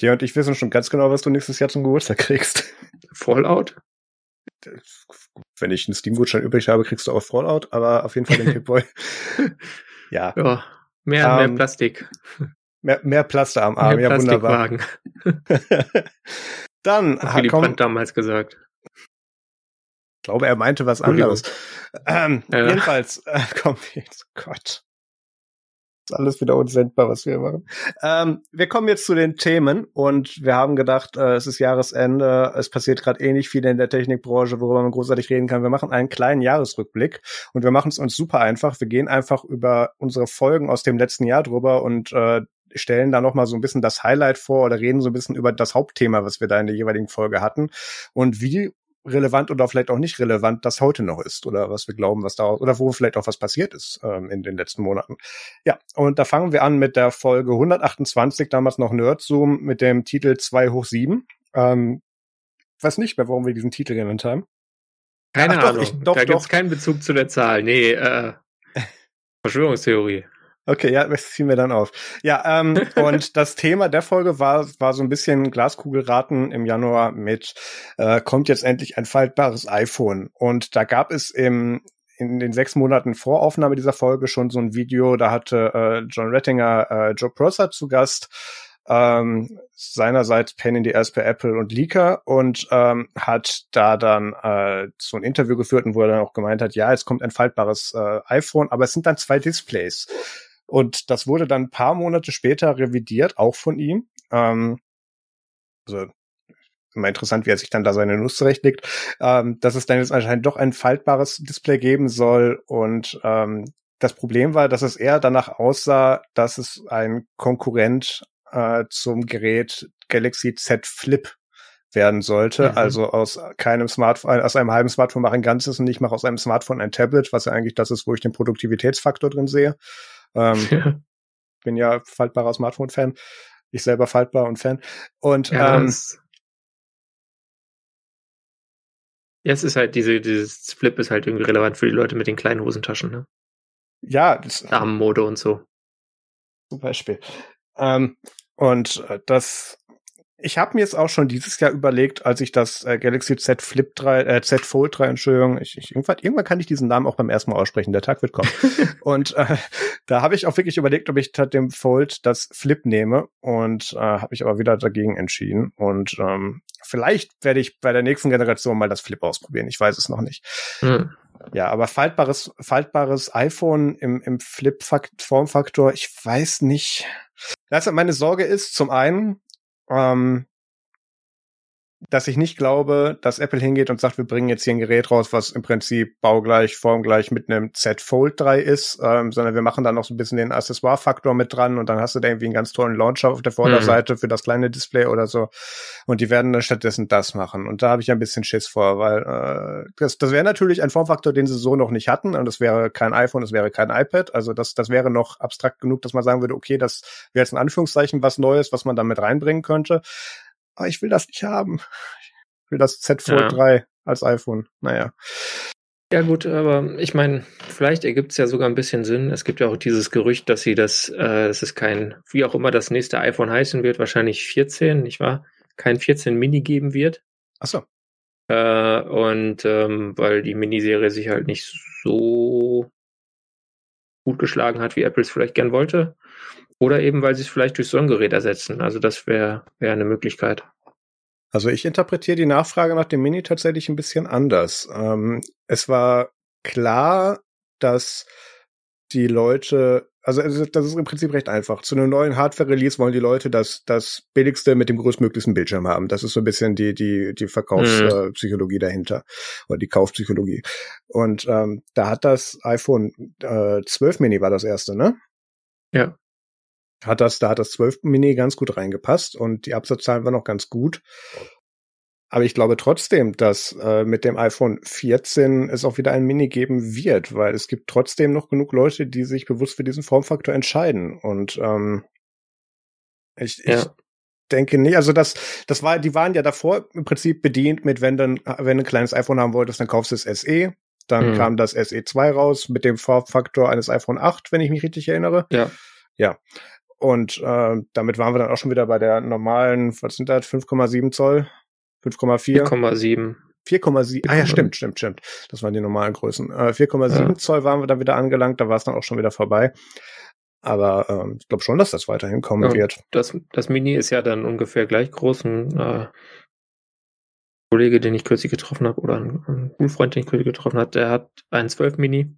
Ja, und ich wissen schon ganz genau, was du nächstes Jahr zum Geburtstag kriegst. Fallout? Wenn ich einen Steam-Gutschein übrig habe, kriegst du auch Fallout, aber auf jeden Fall den Pip-Boy. ja. ja. Mehr, um, mehr ähm, Plastik. Mehr, mehr Plaster am Arm, mehr ja wunderbar. Dann hat Willy Brandt damals gesagt. Ich glaube, er meinte was anderes. Ähm, ja. Jedenfalls, äh, komm jetzt, Gott. ist alles wieder unsendbar, was wir machen. Ähm, wir kommen jetzt zu den Themen und wir haben gedacht, äh, es ist Jahresende, es passiert gerade eh nicht viel in der Technikbranche, worüber man großartig reden kann. Wir machen einen kleinen Jahresrückblick und wir machen es uns super einfach. Wir gehen einfach über unsere Folgen aus dem letzten Jahr drüber und äh, stellen da noch mal so ein bisschen das Highlight vor oder reden so ein bisschen über das Hauptthema, was wir da in der jeweiligen Folge hatten und wie relevant oder vielleicht auch nicht relevant das heute noch ist oder was wir glauben, was da oder wo vielleicht auch was passiert ist ähm, in den letzten Monaten. Ja, und da fangen wir an mit der Folge 128, damals noch Nerdzoom mit dem Titel 2 hoch 7. Ähm, weiß nicht mehr, warum wir diesen Titel genannt haben. Keine Ach, Ahnung. Doch, ich, doch, da gibt es keinen Bezug zu der Zahl. Nee, äh, Verschwörungstheorie. Okay, ja, das ziehen wir dann auf. Ja, ähm, und das Thema der Folge war, war so ein bisschen Glaskugelraten im Januar mit, äh, kommt jetzt endlich ein faltbares iPhone. Und da gab es im, in den sechs Monaten Voraufnahme dieser Folge schon so ein Video, da hatte äh, John Rettinger äh, Joe Prosser zu Gast, ähm, seinerseits Pen in the Ass bei Apple und Leaker und ähm, hat da dann äh, so ein Interview geführt, wo er dann auch gemeint hat, ja, jetzt kommt ein faltbares äh, iPhone, aber es sind dann zwei Displays. Und das wurde dann ein paar Monate später revidiert, auch von ihm. Ähm, also immer interessant, wie er sich dann da seine Nuss zurechtlegt, ähm, dass es dann jetzt anscheinend doch ein faltbares Display geben soll. Und ähm, das Problem war, dass es eher danach aussah, dass es ein Konkurrent äh, zum Gerät Galaxy Z Flip werden sollte. Mhm. Also aus keinem Smartphone, aus einem halben Smartphone mache ein ganzes und ich mache aus einem Smartphone ein Tablet, was ja eigentlich das ist, wo ich den Produktivitätsfaktor drin sehe. Ähm, ja. Bin ja faltbarer Smartphone-Fan. Ich selber faltbar und Fan. Und ja, ähm, ja, es ist halt diese, dieses Flip ist halt irgendwie relevant für die Leute mit den kleinen Hosentaschen, ne? Ja, das, Armmode und so. Zum Beispiel. Ähm, und äh, das ich habe mir jetzt auch schon dieses Jahr überlegt, als ich das äh, Galaxy Z Flip 3, äh, Z Fold 3, Entschuldigung, ich, ich, irgendwann, irgendwann kann ich diesen Namen auch beim ersten Mal aussprechen, der Tag wird kommen. und äh, da habe ich auch wirklich überlegt, ob ich statt dem Fold das Flip nehme und äh, habe ich aber wieder dagegen entschieden. Und ähm, vielleicht werde ich bei der nächsten Generation mal das Flip ausprobieren. Ich weiß es noch nicht. Hm. Ja, aber faltbares, faltbares iPhone im, im Flip-Formfaktor, ich weiß nicht. Das meine Sorge ist zum einen, ähm, dass ich nicht glaube, dass Apple hingeht und sagt, wir bringen jetzt hier ein Gerät raus, was im Prinzip baugleich, formgleich mit einem Z Fold 3 ist, ähm, sondern wir machen dann noch so ein bisschen den Accessoire-Faktor mit dran und dann hast du da irgendwie einen ganz tollen Launcher auf der Vorderseite mhm. für das kleine Display oder so. Und die werden dann stattdessen das machen. Und da habe ich ein bisschen Schiss vor, weil äh, das, das wäre natürlich ein Formfaktor, den sie so noch nicht hatten. Und das wäre kein iPhone, das wäre kein iPad. Also das, das wäre noch abstrakt genug, dass man sagen würde, okay, das wäre jetzt in Anführungszeichen was Neues, was man damit reinbringen könnte aber ich will das nicht haben. Ich will das Z Fold ja. 3 als iPhone. Naja. Ja gut, aber ich meine, vielleicht ergibt es ja sogar ein bisschen Sinn. Es gibt ja auch dieses Gerücht, dass sie das, äh, dass es kein, wie auch immer das nächste iPhone heißen wird, wahrscheinlich 14, nicht wahr? Kein 14 Mini geben wird. Ach so. Äh, und ähm, weil die Miniserie sich halt nicht so gut geschlagen hat, wie Apple es vielleicht gern wollte. Oder eben, weil sie es vielleicht durch so ein Gerät ersetzen. Also das wäre wär eine Möglichkeit. Also ich interpretiere die Nachfrage nach dem Mini tatsächlich ein bisschen anders. Ähm, es war klar, dass die Leute, also das ist im Prinzip recht einfach. Zu einem neuen Hardware-Release wollen die Leute das, das billigste mit dem größtmöglichsten Bildschirm haben. Das ist so ein bisschen die, die, die Verkaufspsychologie mhm. dahinter. Oder die Kaufpsychologie. Und ähm, da hat das iPhone äh, 12 Mini war das erste, ne? Ja hat das, da hat das 12 Mini ganz gut reingepasst und die Absatzzahlen waren noch ganz gut. Aber ich glaube trotzdem, dass äh, mit dem iPhone 14 es auch wieder ein Mini geben wird, weil es gibt trotzdem noch genug Leute, die sich bewusst für diesen Formfaktor entscheiden. Und ähm, ich, ja. ich denke nicht, also das, das war, die waren ja davor im Prinzip bedient mit, wenn dann, wenn du ein kleines iPhone haben wolltest, dann kaufst du das SE. Dann mhm. kam das SE 2 raus mit dem Formfaktor eines iPhone 8, wenn ich mich richtig erinnere. Ja. Ja. Und äh, damit waren wir dann auch schon wieder bei der normalen, was sind das, 5,7 Zoll? 5,4? 4,7. 4,7. Ah ja, stimmt, stimmt, stimmt. Das waren die normalen Größen. Äh, 4,7 ja. Zoll waren wir dann wieder angelangt, da war es dann auch schon wieder vorbei. Aber ähm, ich glaube schon, dass das weiterhin kommen ja, wird. Das, das Mini ist ja dann ungefähr gleich groß. Ein äh, Kollege, den ich kürzlich getroffen habe, oder ein, ein Schulfreund, den ich kürzlich getroffen habe, der hat einen 12 Mini.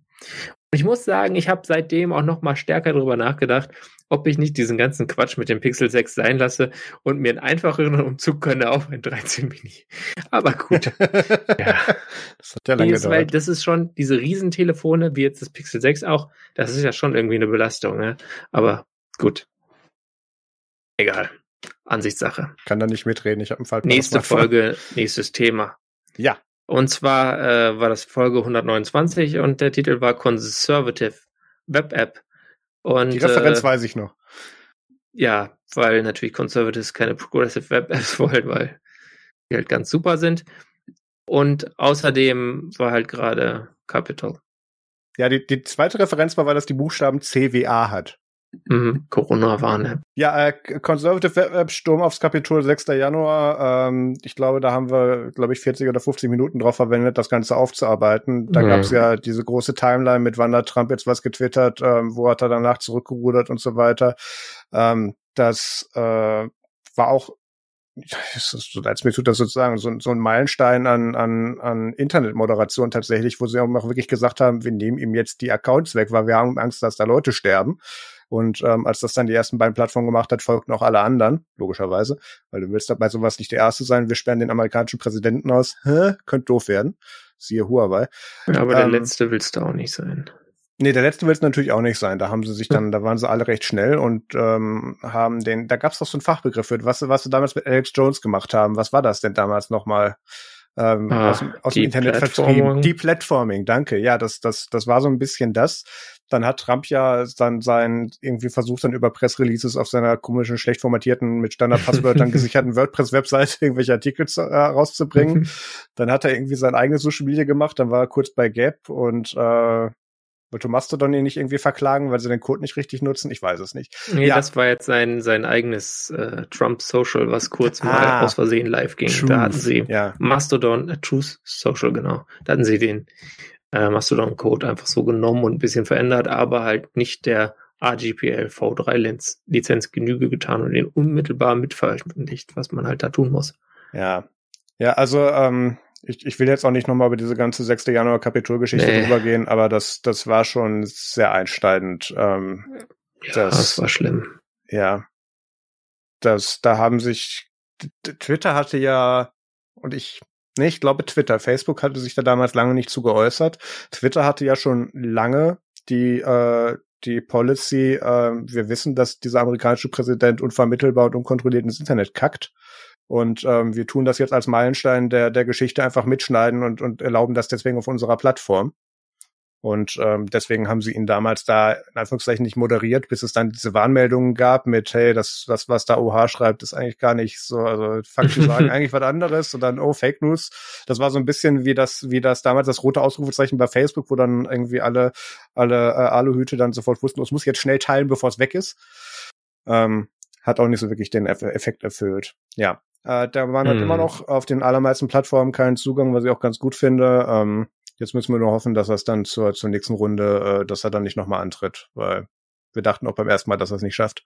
Und ich muss sagen, ich habe seitdem auch noch mal stärker darüber nachgedacht, ob ich nicht diesen ganzen Quatsch mit dem Pixel 6 sein lasse und mir einen einfacheren Umzug gönne auf ein 13 Mini. Aber gut. ja. Das hat ja lange gedauert. Weil das ist schon, diese Riesentelefone, wie jetzt das Pixel 6 auch, das ist ja schon irgendwie eine Belastung. Ne? Aber gut. Egal. Ansichtssache. Kann da nicht mitreden, ich habe einen Fall. Nächste Folge, nächstes Thema. Ja. Und zwar äh, war das Folge 129 und der Titel war Conservative Web App. Und, Die Referenz äh, weiß ich noch. Ja, weil natürlich Conservatives keine Progressive Web Apps wollen, weil die halt ganz super sind. Und außerdem war halt gerade Capital. Ja, die, die zweite Referenz war, weil das die Buchstaben CWA hat. Mhm, Corona-Warn-App. Ja, äh, Conservative Web Sturm aufs Kapitol 6. Januar. Ähm, ich glaube, da haben wir, glaube ich, 40 oder 50 Minuten drauf verwendet, das Ganze aufzuarbeiten. Da mhm. gab es ja diese große Timeline mit wann hat Trump jetzt was getwittert, ähm, wo hat er danach zurückgerudert und so weiter. Ähm, das äh, war auch so, als mir tut das sozusagen so, so ein Meilenstein an, an, an Internetmoderation tatsächlich, wo sie auch wirklich gesagt haben, wir nehmen ihm jetzt die Accounts weg, weil wir haben Angst, dass da Leute sterben. Und ähm, als das dann die ersten beiden Plattformen gemacht hat, folgten auch alle anderen, logischerweise, weil du willst dabei sowas nicht der Erste sein. Wir sperren den amerikanischen Präsidenten aus. Hä? Könnte doof werden. Siehe Huawei. Aber ähm, der Letzte willst du auch nicht sein. Nee, der letzte will es natürlich auch nicht sein. Da haben sie sich dann, da waren sie alle recht schnell und ähm, haben den, da gab es doch so einen Fachbegriff für, was, was sie damals mit Alex Jones gemacht haben. Was war das denn damals nochmal? Ähm, ah, aus, aus dem Internet vertrieben. Deplatforming, danke. Ja, das, das, das war so ein bisschen das. Dann hat Trump ja dann sein, irgendwie versucht dann über Pressreleases auf seiner komischen, schlecht formatierten, mit Standardpasswörtern gesicherten WordPress-Website irgendwelche Artikel zu, äh, rauszubringen. dann hat er irgendwie sein eigenes Social Media gemacht, dann war er kurz bei Gap und äh, wollte Mastodon ihn nicht irgendwie verklagen, weil sie den Code nicht richtig nutzen? Ich weiß es nicht. Nee, ja. das war jetzt sein, sein eigenes äh, Trump Social, was kurz ah, mal aus Versehen live ging. Truth. Da hatten sie ja. Mastodon, äh, Truth Social, genau. Da hatten sie den äh, Mastodon-Code einfach so genommen und ein bisschen verändert, aber halt nicht der RGPL V3-Lizenz Genüge getan und den unmittelbar mitveröffentlicht, was man halt da tun muss. Ja. Ja, also ähm, ich, ich will jetzt auch nicht nochmal über diese ganze 6. Januar Kapitolgeschichte nee. drüber gehen, aber das, das war schon sehr einschneidend. Ähm, ja, das, das war schlimm. Ja. Das, da haben sich, Twitter hatte ja, und ich, nee, ich glaube Twitter, Facebook hatte sich da damals lange nicht zu geäußert. Twitter hatte ja schon lange die, äh, die Policy, äh, wir wissen, dass dieser amerikanische Präsident unvermittelbar und unkontrolliert ins Internet kackt. Und ähm, wir tun das jetzt als Meilenstein der, der Geschichte einfach mitschneiden und, und erlauben das deswegen auf unserer Plattform. Und ähm, deswegen haben sie ihn damals da in Anführungszeichen nicht moderiert, bis es dann diese Warnmeldungen gab mit, hey, das, das was da OH schreibt, ist eigentlich gar nicht so, also Fakten sagen eigentlich was anderes und dann, oh, Fake News. Das war so ein bisschen wie das, wie das damals das rote Ausrufezeichen bei Facebook, wo dann irgendwie alle, alle äh, Aluhüte dann sofort wussten, es muss jetzt schnell teilen, bevor es weg ist. Ähm, hat auch nicht so wirklich den Effekt erfüllt. Ja, äh, der Mann hm. hat immer noch auf den allermeisten Plattformen keinen Zugang, was ich auch ganz gut finde. Ähm, jetzt müssen wir nur hoffen, dass er es dann zur, zur nächsten Runde, äh, dass er dann nicht nochmal antritt, weil wir dachten auch beim ersten Mal, dass er es nicht schafft.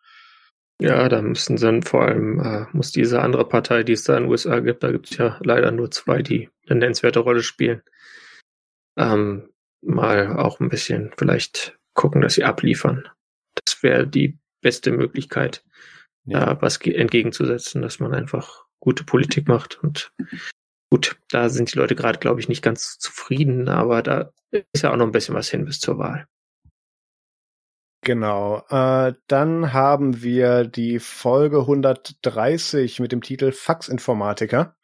Ja, da müssen dann vor allem, äh, muss diese andere Partei, die es da in den USA gibt, da gibt es ja leider nur zwei, die eine nennenswerte Rolle spielen, ähm, mal auch ein bisschen vielleicht gucken, dass sie abliefern. Das wäre die beste Möglichkeit, ja. äh, was entgegenzusetzen, dass man einfach gute Politik macht. Und gut, da sind die Leute gerade, glaube ich, nicht ganz zufrieden, aber da ist ja auch noch ein bisschen was hin bis zur Wahl. Genau. Äh, dann haben wir die Folge 130 mit dem Titel Faxinformatiker.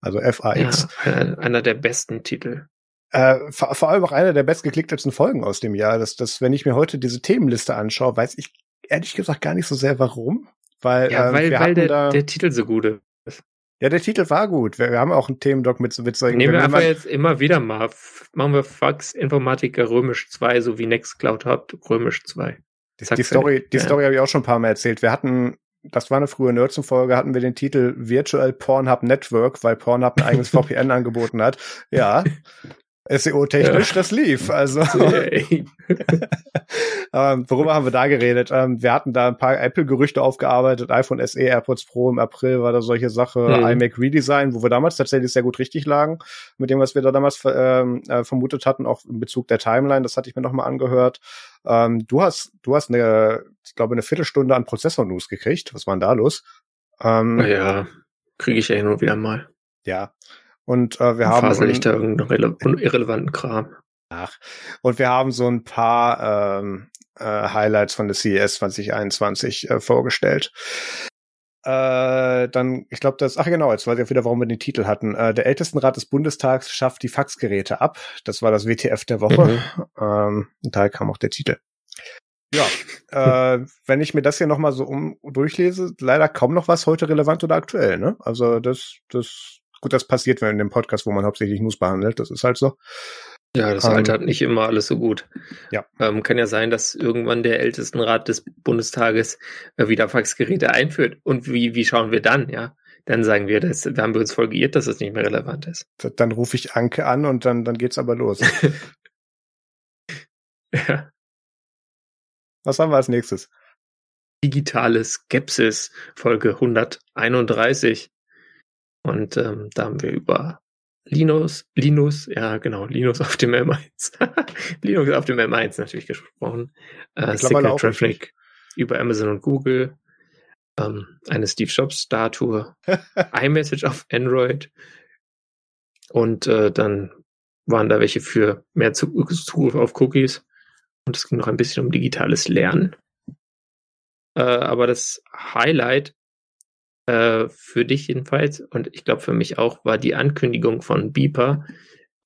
Also FAX. Ja, einer, der besten Titel. Äh, vor, vor, allem auch einer der bestgeklicktesten Folgen aus dem Jahr. Das, das, wenn ich mir heute diese Themenliste anschaue, weiß ich ehrlich gesagt gar nicht so sehr warum. Weil, ja, ähm, weil, wir weil der, der Titel so gut ist. Ja, der Titel war gut. Wir, wir haben auch einen Themendoc mit, mit solchen. Nehmen wir einfach jetzt immer wieder mal. Machen wir Fax Informatiker Römisch 2, so wie Nextcloud habt, Römisch 2. Die, die Story, die ja. Story habe ich auch schon ein paar Mal erzählt. Wir hatten, das war eine frühe Nerds-Folge, hatten wir den Titel Virtual Pornhub Network, weil Pornhub ein eigenes VPN angeboten hat. Ja. SEO-technisch, ja. das lief. Also, ähm, worüber haben wir da geredet? Ähm, wir hatten da ein paar Apple-Gerüchte aufgearbeitet. iPhone SE, AirPods Pro im April war da solche Sache. Mhm. iMac Redesign, wo wir damals tatsächlich sehr gut richtig lagen mit dem, was wir da damals ähm, äh, vermutet hatten, auch in Bezug der Timeline. Das hatte ich mir nochmal angehört. Ähm, du hast, du hast eine, ich glaube, eine Viertelstunde an Prozessor-News gekriegt. Was war denn da los? Ähm, ja, kriege ich ja hin und wieder mal. Ja, und äh, wir haben. Ich da irgendeinen irrelevanten Kram. Ach. Und wir haben so ein paar ähm, äh, Highlights von der CES 2021 äh, vorgestellt. Äh, dann, ich glaube, das, ach genau, jetzt weiß ich auch wieder, warum wir den Titel hatten. Äh, der Ältestenrat des Bundestags schafft die Faxgeräte ab. Das war das WTF der Woche. Mhm. Ähm, daher kam auch der Titel. Ja, äh, wenn ich mir das hier nochmal so um durchlese, leider kaum noch was heute relevant oder aktuell, ne? Also das, das, gut, das passiert wenn in dem Podcast, wo man hauptsächlich News behandelt, das ist halt so. Ja, das ähm, altert nicht immer alles so gut. Ja. Ähm, kann ja sein, dass irgendwann der Ältestenrat des Bundestages äh, wieder Faxgeräte einführt. Und wie, wie schauen wir dann, ja? Dann sagen wir, das, da haben wir uns voll geirrt, dass es nicht mehr relevant ist. Dann rufe ich Anke an und dann, dann geht's aber los. ja. Was haben wir als nächstes? Digitale Skepsis, Folge 131. Und ähm, da haben wir über Linus, Linus, ja genau, Linus auf dem M1. Linux auf dem M1 natürlich gesprochen. Äh, Signal Traffic über Amazon und Google. Ähm, eine Steve Jobs Statue. iMessage auf Android. Und äh, dann waren da welche für mehr Zugriff auf Cookies. Und es ging noch ein bisschen um digitales Lernen. Äh, aber das Highlight äh, für dich jedenfalls und ich glaube für mich auch war die Ankündigung von Beeper,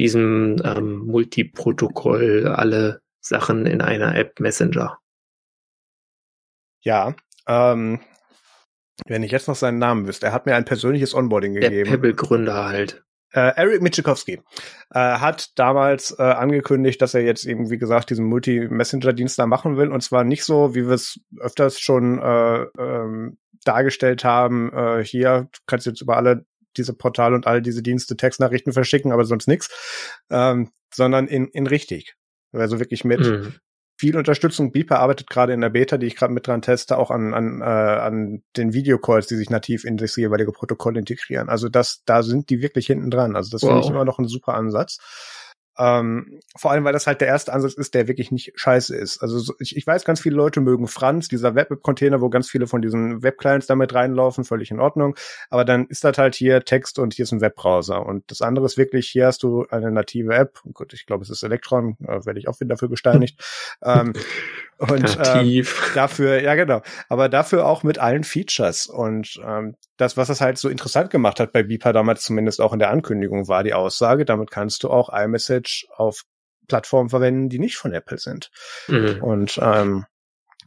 diesem ähm, Multiprotokoll, alle Sachen in einer App Messenger. Ja, ähm, wenn ich jetzt noch seinen Namen wüsste, er hat mir ein persönliches Onboarding gegeben. Der Pebble-Gründer halt. Äh, Eric Michikowski äh, hat damals äh, angekündigt, dass er jetzt eben, wie gesagt, diesen Multi-Messenger-Dienst da machen will. Und zwar nicht so, wie wir es öfters schon äh, ähm, dargestellt haben, äh, hier, du kannst jetzt über alle diese Portale und all diese Dienste Textnachrichten verschicken, aber sonst nichts, ähm, sondern in, in richtig. Also wirklich mit mhm. viel Unterstützung. Beeper arbeitet gerade in der Beta, die ich gerade mit dran teste, auch an, an, äh, an den Videocalls, die sich nativ in das jeweilige Protokoll integrieren. Also das, da sind die wirklich hinten dran. Also das wow. finde ich immer noch ein super Ansatz. Ähm, vor allem, weil das halt der erste Ansatz ist, der wirklich nicht scheiße ist. Also so, ich, ich weiß, ganz viele Leute mögen Franz, dieser Web-Container, wo ganz viele von diesen Web-Clients damit reinlaufen, völlig in Ordnung. Aber dann ist das halt hier Text und hier ist ein Webbrowser. Und das andere ist wirklich, hier hast du eine native App. Gut, ich glaube, es ist Electron, äh, werde ich auch wieder dafür gesteinigt. ähm, und ähm, dafür, ja genau, aber dafür auch mit allen Features. Und ähm, das, was das halt so interessant gemacht hat bei Beeper damals zumindest auch in der Ankündigung, war die Aussage, damit kannst du auch iMessage auf Plattformen verwenden, die nicht von Apple sind. Mhm. Und ähm,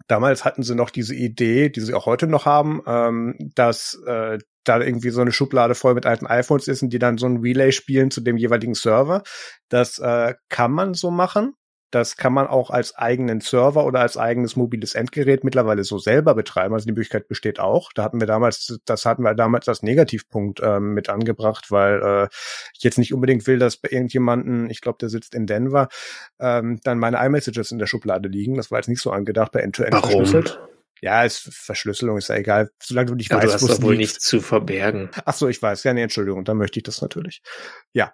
damals hatten sie noch diese Idee, die sie auch heute noch haben, ähm, dass äh, da irgendwie so eine Schublade voll mit alten iPhones ist und die dann so ein Relay spielen zu dem jeweiligen Server. Das äh, kann man so machen. Das kann man auch als eigenen Server oder als eigenes mobiles Endgerät mittlerweile so selber betreiben. Also die Möglichkeit besteht auch. Da hatten wir damals, das hatten wir damals als Negativpunkt ähm, mit angebracht, weil äh, ich jetzt nicht unbedingt will, dass bei irgendjemanden, ich glaube, der sitzt in Denver, ähm, dann meine iMessages in der Schublade liegen. Das war jetzt nicht so angedacht bei End-to-End -End verschlüsselt. Ja, ist Verschlüsselung ist ja egal, solange du nicht Aber weißt, wo es wohl nichts zu verbergen. Ach so, ich weiß. Ja, nee, Entschuldigung, dann möchte ich das natürlich. Ja,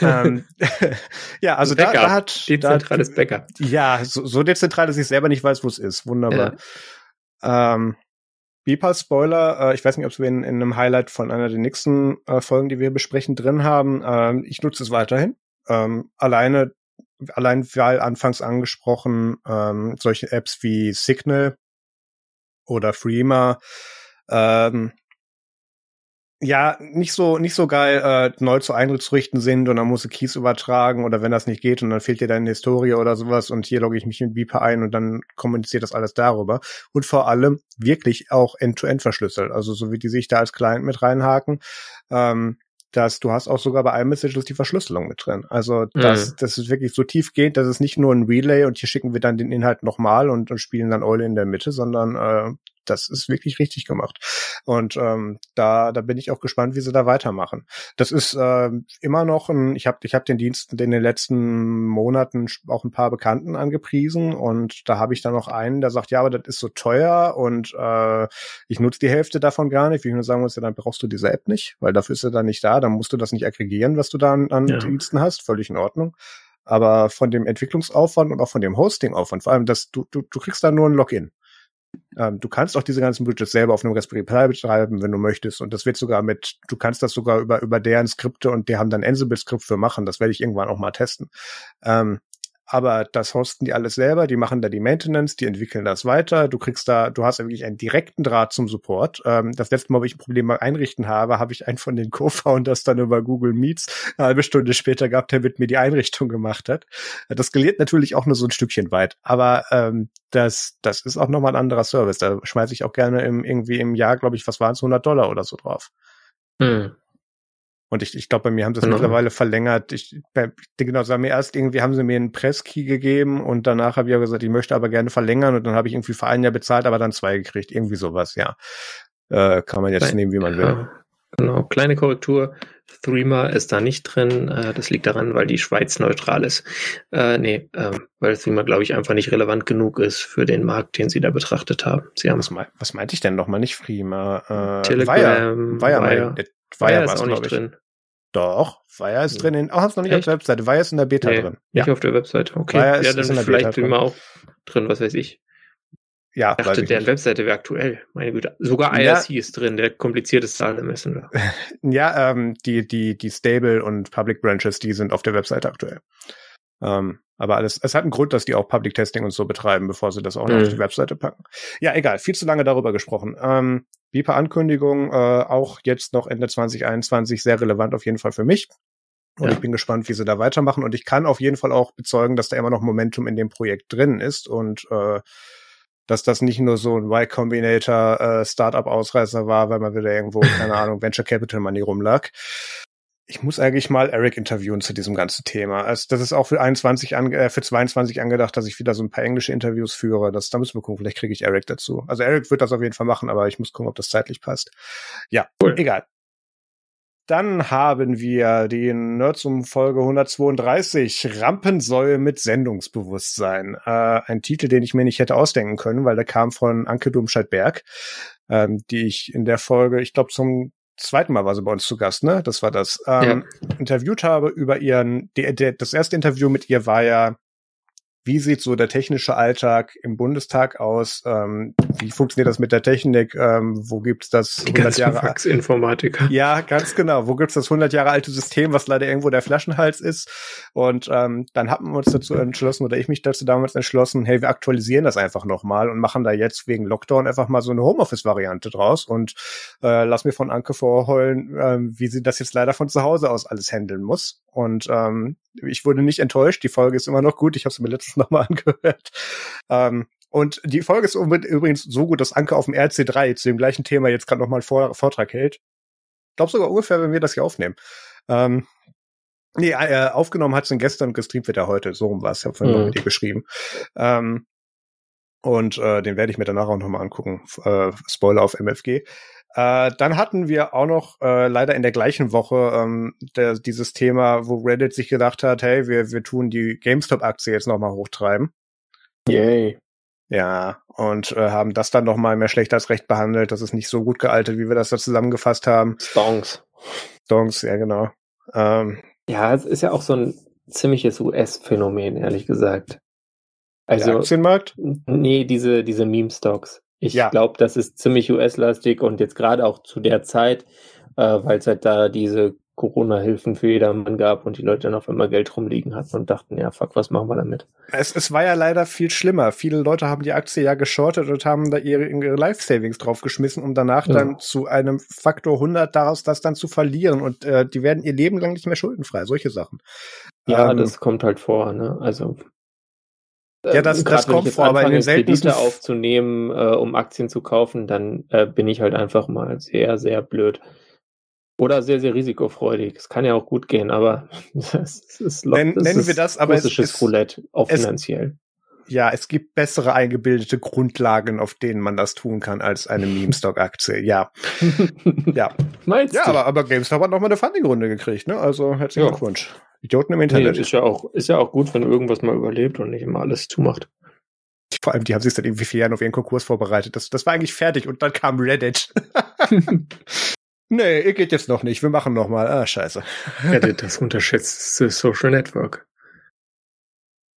ähm, ja, also da, da, hat dezentrales da, Backup. Ja, so, so dezentral, dass ich selber nicht weiß, wo es ist. Wunderbar. Ja. Ähm, Beeper Spoiler, äh, ich weiß nicht, ob wir in, in einem Highlight von einer der nächsten äh, Folgen, die wir besprechen, drin haben. Ähm, ich nutze es weiterhin. Ähm, alleine, allein weil anfangs angesprochen, ähm, solche Apps wie Signal oder Freema ähm, ja, nicht so, nicht so geil, äh, neu zu einzurichten sind und dann musst du Keys übertragen oder wenn das nicht geht und dann fehlt dir deine Historie oder sowas und hier logge ich mich in Beeper ein und dann kommuniziert das alles darüber. Und vor allem wirklich auch end-to-end -end verschlüsselt, also so wie die sich da als Client mit reinhaken. Ähm, dass du hast auch sogar bei iMessages die Verschlüsselung mit drin. Also das, mhm. das ist wirklich so tiefgehend, dass es nicht nur ein Relay und hier schicken wir dann den Inhalt nochmal und, und spielen dann Eule in der Mitte, sondern äh, das ist wirklich richtig gemacht. Und ähm, da, da bin ich auch gespannt, wie sie da weitermachen. Das ist äh, immer noch ein, ich habe ich hab den Dienst in den letzten Monaten auch ein paar Bekannten angepriesen und da habe ich dann noch einen, der sagt, ja, aber das ist so teuer und äh, ich nutze die Hälfte davon gar nicht. Wie ich nur sagen muss, ja, dann brauchst du diese App nicht, weil dafür ist er dann nicht da, dann musst du das nicht aggregieren, was du da an, an ja. Diensten hast, völlig in Ordnung. Aber von dem Entwicklungsaufwand und auch von dem Hostingaufwand, vor allem, dass du, du, du kriegst da nur ein Login. Ähm, du kannst auch diese ganzen Widgets selber auf einem Raspberry Pi betreiben, wenn du möchtest. Und das wird sogar mit, du kannst das sogar über, über deren Skripte und die haben dann Ansible-Skript für machen. Das werde ich irgendwann auch mal testen. Ähm, aber das hosten die alles selber, die machen da die Maintenance, die entwickeln das weiter. Du kriegst da, du hast wirklich einen direkten Draht zum Support. Ähm, das letzte Mal, wo ich ein Problem mal einrichten habe, habe ich einen von den Co-Founders dann über Google Meets eine halbe Stunde später gehabt, der mit mir die Einrichtung gemacht hat. Das skaliert natürlich auch nur so ein Stückchen weit, aber ähm, das, das ist auch nochmal ein anderer Service. Da schmeiße ich auch gerne im, irgendwie im Jahr, glaube ich, was waren es, 100 Dollar oder so drauf. Hm. Und ich, ich glaube, bei mir haben sie es genau. mittlerweile verlängert. Ich, bei, genau, sie haben mir erst irgendwie haben sie mir einen Presskey gegeben und danach habe ich ja gesagt, ich möchte aber gerne verlängern und dann habe ich irgendwie für ein Jahr bezahlt, aber dann zwei gekriegt. Irgendwie sowas, ja. Äh, kann man jetzt Kleine, nehmen, wie man will. Genau, kleine Korrektur. Threema ist da nicht drin. Äh, das liegt daran, weil die Schweiz neutral ist. Äh, nee, äh, weil Threema, glaube ich, einfach nicht relevant genug ist für den Markt, den sie da betrachtet haben. Sie haben was, was meinte ich denn nochmal? Nicht Threema. Äh, Telegram, Wire, Wire, Wire. Wire ist auch nicht drin. Doch, Wire ist drin. In, oh, hab's noch nicht Echt? auf der Webseite. Wire ist in der Beta nee, drin. Nicht ja. auf der Webseite. Okay. Wire ja, dann ist vielleicht drin. auch drin, was weiß ich. Ja, ich dachte, deren nicht. Webseite wäre aktuell. Meine Güte. Sogar IRC ja. ist drin, der komplizierteste aller Messenger. ja, ähm, die, die, die Stable und Public Branches, die sind auf der Webseite aktuell. Ähm, aber alles, es hat einen Grund, dass die auch Public Testing und so betreiben, bevor sie das auch noch mhm. auf die Webseite packen. Ja, egal, viel zu lange darüber gesprochen. Ähm, Beeper-Ankündigung, äh, auch jetzt noch Ende 2021 sehr relevant auf jeden Fall für mich. Und ja. ich bin gespannt, wie sie da weitermachen. Und ich kann auf jeden Fall auch bezeugen, dass da immer noch Momentum in dem Projekt drin ist und äh, dass das nicht nur so ein Y Combinator äh, Startup-Ausreißer war, weil man wieder irgendwo, keine Ahnung, Venture Capital Money rumlag ich muss eigentlich mal Eric interviewen zu diesem ganzen Thema. Also das ist auch für 21 ange äh, für 22 angedacht, dass ich wieder so ein paar englische Interviews führe. Das, da müssen wir gucken, vielleicht kriege ich Eric dazu. Also Eric wird das auf jeden Fall machen, aber ich muss gucken, ob das zeitlich passt. Ja, cool. egal. Dann haben wir die Nerdsum Folge 132, Rampensäule mit Sendungsbewusstsein. Äh, ein Titel, den ich mir nicht hätte ausdenken können, weil der kam von Anke Domscheit-Berg, ähm, die ich in der Folge, ich glaube, zum zweiten Mal war sie bei uns zu Gast, ne? Das war das. Ähm, ja. Interviewt habe über ihren, die, der, das erste Interview mit ihr war ja wie sieht so der technische Alltag im Bundestag aus? Ähm, wie funktioniert das mit der Technik? Ähm, wo gibt's das Die 100 Jahre Faxinformatiker? Ja, ganz genau. Wo gibt's das 100 Jahre alte System, was leider irgendwo der Flaschenhals ist? Und ähm, dann haben wir uns dazu entschlossen oder ich mich dazu damals entschlossen, hey, wir aktualisieren das einfach nochmal und machen da jetzt wegen Lockdown einfach mal so eine Homeoffice-Variante draus und äh, lass mir von Anke vorholen, äh, wie sie das jetzt leider von zu Hause aus alles handeln muss. Und ähm, ich wurde nicht enttäuscht. Die Folge ist immer noch gut. Ich habe sie mir nochmal angehört. Ähm, und die Folge ist übrigens so gut, dass Anke auf dem RC3 zu dem gleichen Thema jetzt gerade nochmal einen Vortrag hält. Ich glaube sogar ungefähr, wenn wir das hier aufnehmen. Ähm, nee, äh, aufgenommen hat sie gestern und gestreamt wird er heute. So rum war es. Ich habe vorhin mhm. noch mit ihr geschrieben. Ähm, und äh, den werde ich mir danach auch nochmal angucken. Äh, Spoiler auf MFG. Äh, dann hatten wir auch noch äh, leider in der gleichen Woche ähm, der, dieses Thema, wo Reddit sich gedacht hat, hey, wir, wir tun die GameStop-Aktie jetzt nochmal hochtreiben. Yay. Ja, und äh, haben das dann nochmal mehr schlecht als recht behandelt. Das ist nicht so gut gealtet, wie wir das da zusammengefasst haben. Stonks. Stonks, ja genau. Ähm, ja, es ist ja auch so ein ziemliches US-Phänomen, ehrlich gesagt. Also, der Aktienmarkt? Nee, diese, diese Meme-Stocks. Ich ja. glaube, das ist ziemlich US-lastig und jetzt gerade auch zu der Zeit, äh, weil es halt da diese Corona-Hilfen für jedermann gab und die Leute dann auf einmal Geld rumliegen hatten und dachten, ja, fuck, was machen wir damit? Es, es war ja leider viel schlimmer. Viele Leute haben die Aktie ja geschortet und haben da ihre, ihre Life-Savings draufgeschmissen, um danach ja. dann zu einem Faktor 100 daraus das dann zu verlieren und äh, die werden ihr Leben lang nicht mehr schuldenfrei. Solche Sachen. Ja, ähm, das kommt halt vor, ne? Also ja, das, das kommt vor, aber in den seltensten Kredite aufzunehmen, äh, um Aktien zu kaufen, dann äh, bin ich halt einfach mal sehr, sehr blöd. Oder sehr, sehr risikofreudig. Es kann ja auch gut gehen, aber das ist Nenn, das Nennen ist wir das, aber es ist Roulette, auch es, finanziell. Ja, es gibt bessere eingebildete Grundlagen, auf denen man das tun kann, als eine Meme-Stock-Aktie. Ja. ja. Meinst ja, du? aber, aber GameStop hat nochmal eine Funding-Runde gekriegt, ne? Also herzlichen ja. Glückwunsch. Idioten im Internet. Nee, ist ja auch, ist ja auch gut, wenn irgendwas mal überlebt und nicht immer alles zumacht. Vor allem, die haben sich seit irgendwie vier Jahren auf ihren Konkurs vorbereitet. Das, das war eigentlich fertig und dann kam Reddit. nee, ihr geht jetzt noch nicht. Wir machen noch mal. Ah, scheiße. Reddit, das unterschätzte Social Network.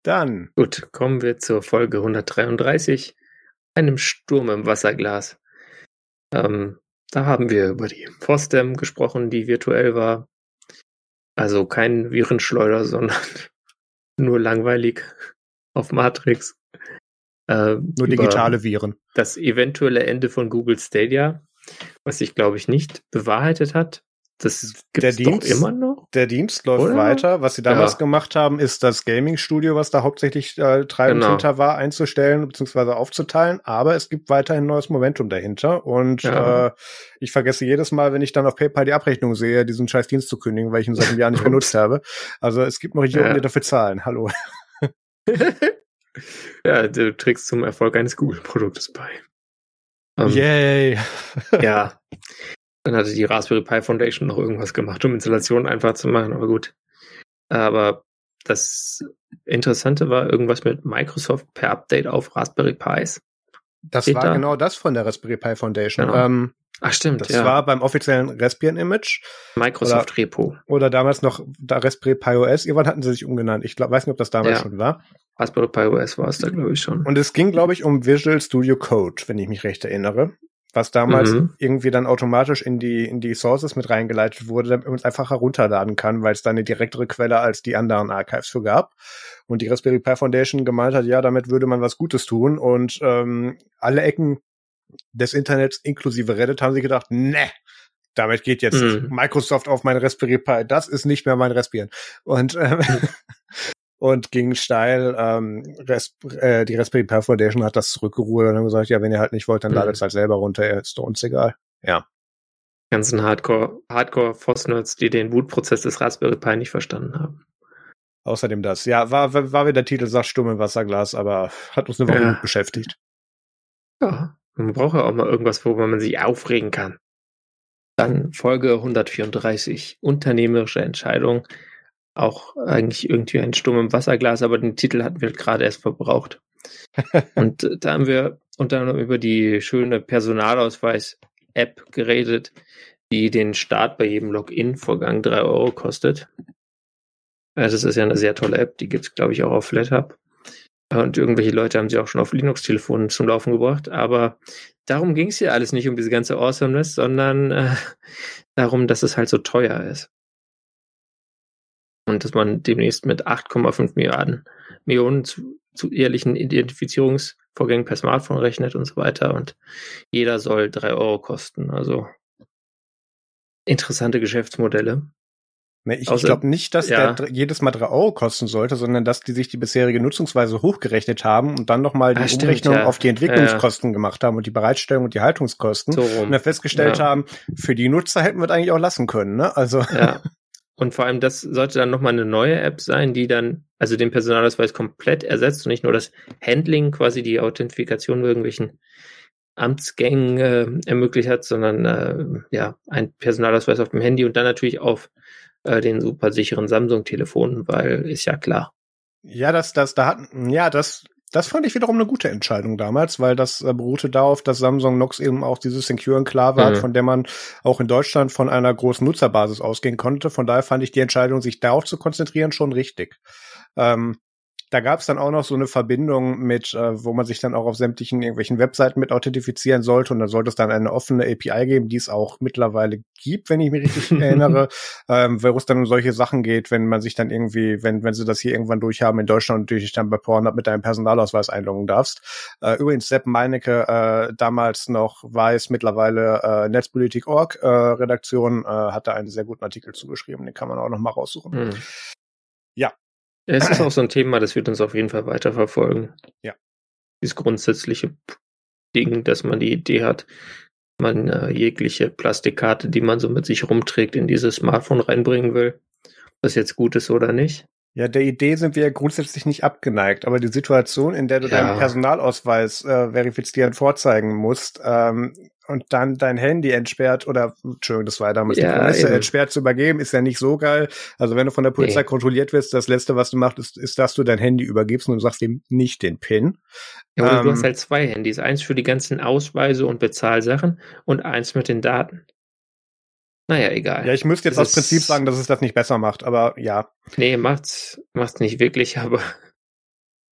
Dann. Gut, kommen wir zur Folge 133. Einem Sturm im Wasserglas. Ähm, da haben wir über die FOSDEM gesprochen, die virtuell war. Also kein Virenschleuder, sondern nur langweilig auf Matrix. Äh, nur digitale Viren. Das eventuelle Ende von Google Stadia, was sich, glaube ich, nicht bewahrheitet hat. Das gibt es doch immer noch. Der Dienst läuft Oder? weiter. Was sie damals ja. gemacht haben, ist das Gaming-Studio, was da hauptsächlich äh, treibend genau. hinter war, einzustellen bzw. aufzuteilen. Aber es gibt weiterhin neues Momentum dahinter. Und ja. äh, ich vergesse jedes Mal, wenn ich dann auf PayPal die Abrechnung sehe, diesen scheiß Dienst zu kündigen, weil ich ihn seit einem Jahr nicht benutzt habe. Also es gibt noch jemanden, ja. die dafür zahlen. Hallo. ja, du trägst zum Erfolg eines Google-Produktes bei. Um, Yay! ja. Dann hatte die Raspberry Pi Foundation noch irgendwas gemacht, um Installationen einfach zu machen, aber gut. Aber das Interessante war irgendwas mit Microsoft per Update auf Raspberry Pis. Das Steht war da? genau das von der Raspberry Pi Foundation. Genau. Ähm, Ach stimmt, das ja. war beim offiziellen Raspbian Image. Microsoft oder, Repo. Oder damals noch da Raspberry Pi OS. Irgendwann hatten sie sich umgenannt. Ich glaub, weiß nicht, ob das damals ja. schon war. Raspberry Pi OS war es da, glaube ich, schon. Und es ging, glaube ich, um Visual Studio Code, wenn ich mich recht erinnere was damals mhm. irgendwie dann automatisch in die, in die Sources mit reingeleitet wurde, damit man es einfach herunterladen kann, weil es da eine direktere Quelle als die anderen Archives für gab. Und die Raspberry Pi Foundation gemeint hat, ja, damit würde man was Gutes tun. Und ähm, alle Ecken des Internets, inklusive Reddit, haben sie gedacht, ne, damit geht jetzt mhm. Microsoft auf mein Raspberry Pi. Das ist nicht mehr mein Raspbian. Und ähm, und ging steil. Ähm, Res äh, die Raspberry Pi Foundation hat das zurückgerudert und haben gesagt, ja, wenn ihr halt nicht wollt, dann mhm. ladet es halt selber runter, ist doch uns egal. Ja. Ganzen Hardcore, Hardcore Foss-Nerds, die den Bootprozess des Raspberry Pi nicht verstanden haben. Außerdem das. Ja, war, war wieder der Titel, sagt stumm im Wasserglas, aber hat uns eine Woche ja. beschäftigt. Ja, man braucht ja auch mal irgendwas, worüber man sich aufregen kann. Dann Folge 134, unternehmerische Entscheidung auch eigentlich irgendwie ein Sturm im Wasserglas, aber den Titel hatten wir gerade erst verbraucht. und äh, da haben wir unter anderem über die schöne Personalausweis-App geredet, die den Start bei jedem Login-Vorgang drei Euro kostet. Also das ist ja eine sehr tolle App, die gibt es, glaube ich, auch auf FlatHub. Und irgendwelche Leute haben sie auch schon auf Linux-Telefonen zum Laufen gebracht. Aber darum ging es ja alles nicht um diese ganze Awesomeness, sondern äh, darum, dass es halt so teuer ist und dass man demnächst mit 8,5 Milliarden Millionen zu, zu ehrlichen Identifizierungsvorgängen per Smartphone rechnet und so weiter. Und jeder soll drei Euro kosten. Also interessante Geschäftsmodelle. Ich, ich glaube nicht, dass ja. der jedes Mal drei Euro kosten sollte, sondern dass die sich die bisherige Nutzungsweise hochgerechnet haben und dann nochmal die ah, Umrechnung ja. auf die Entwicklungskosten ja. gemacht haben und die Bereitstellung und die Haltungskosten so und dann festgestellt haben, für die Nutzer hätten wir das eigentlich auch lassen können. Ne? Also ja. Und vor allem, das sollte dann nochmal eine neue App sein, die dann also den Personalausweis komplett ersetzt und nicht nur das Handling, quasi die Authentifikation irgendwelchen Amtsgängen äh, ermöglicht hat, sondern äh, ja, ein Personalausweis auf dem Handy und dann natürlich auf äh, den super sicheren Samsung-Telefonen, weil ist ja klar. Ja, das, das, da hatten, ja, das das fand ich wiederum eine gute Entscheidung damals, weil das äh, beruhte darauf, dass Samsung Knox eben auch diese Secure Enklave mhm. hat, von der man auch in Deutschland von einer großen Nutzerbasis ausgehen konnte. Von daher fand ich die Entscheidung, sich darauf zu konzentrieren, schon richtig. Ähm, da gab es dann auch noch so eine Verbindung mit, äh, wo man sich dann auch auf sämtlichen irgendwelchen Webseiten mit authentifizieren sollte. Und dann sollte es dann eine offene API geben, die es auch mittlerweile gibt, wenn ich mich richtig erinnere, ähm, wo es dann um solche Sachen geht, wenn man sich dann irgendwie, wenn, wenn sie das hier irgendwann durchhaben in Deutschland und dich dann bei Pornhub mit deinem Personalausweis einloggen darfst. Äh, übrigens, Sepp Meinecke, äh, damals noch weiß, mittlerweile äh, Netzpolitik.org äh, Redaktion, äh, hat da einen sehr guten Artikel zugeschrieben, den kann man auch noch mal raussuchen. Mhm. Ja, es ist auch so ein Thema, das wird uns auf jeden Fall weiterverfolgen. Ja. Dieses grundsätzliche Ding, dass man die Idee hat, man äh, jegliche Plastikkarte, die man so mit sich rumträgt, in dieses Smartphone reinbringen will. Ob das jetzt gut ist oder nicht. Ja, der Idee sind wir ja grundsätzlich nicht abgeneigt, aber die Situation, in der du ja. deinen Personalausweis äh, verifizieren vorzeigen musst, ähm, und dann dein Handy entsperrt oder, Entschuldigung, das war damals ja, die Prämisse, entsperrt zu übergeben, ist ja nicht so geil. Also wenn du von der Polizei nee. kontrolliert wirst, das Letzte, was du machst, ist, ist, dass du dein Handy übergibst und du sagst ihm nicht den PIN. Ja, ähm, du hast halt zwei Handys. Eins für die ganzen Ausweise und Bezahlsachen und eins mit den Daten. Naja, egal. Ja, ich müsste jetzt das aus Prinzip sagen, dass es das nicht besser macht, aber ja. Nee, macht's, macht's nicht wirklich, aber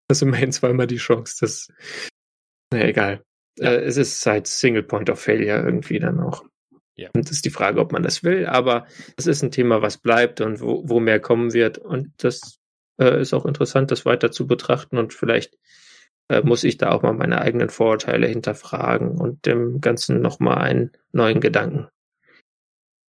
das ist immerhin zweimal die Chance, dass, naja, egal. Ja. Äh, es ist halt Single Point of Failure irgendwie dann auch. Ja. Und das ist die Frage, ob man das will, aber das ist ein Thema, was bleibt und wo, wo mehr kommen wird. Und das äh, ist auch interessant, das weiter zu betrachten und vielleicht äh, muss ich da auch mal meine eigenen Vorurteile hinterfragen und dem Ganzen nochmal einen neuen Gedanken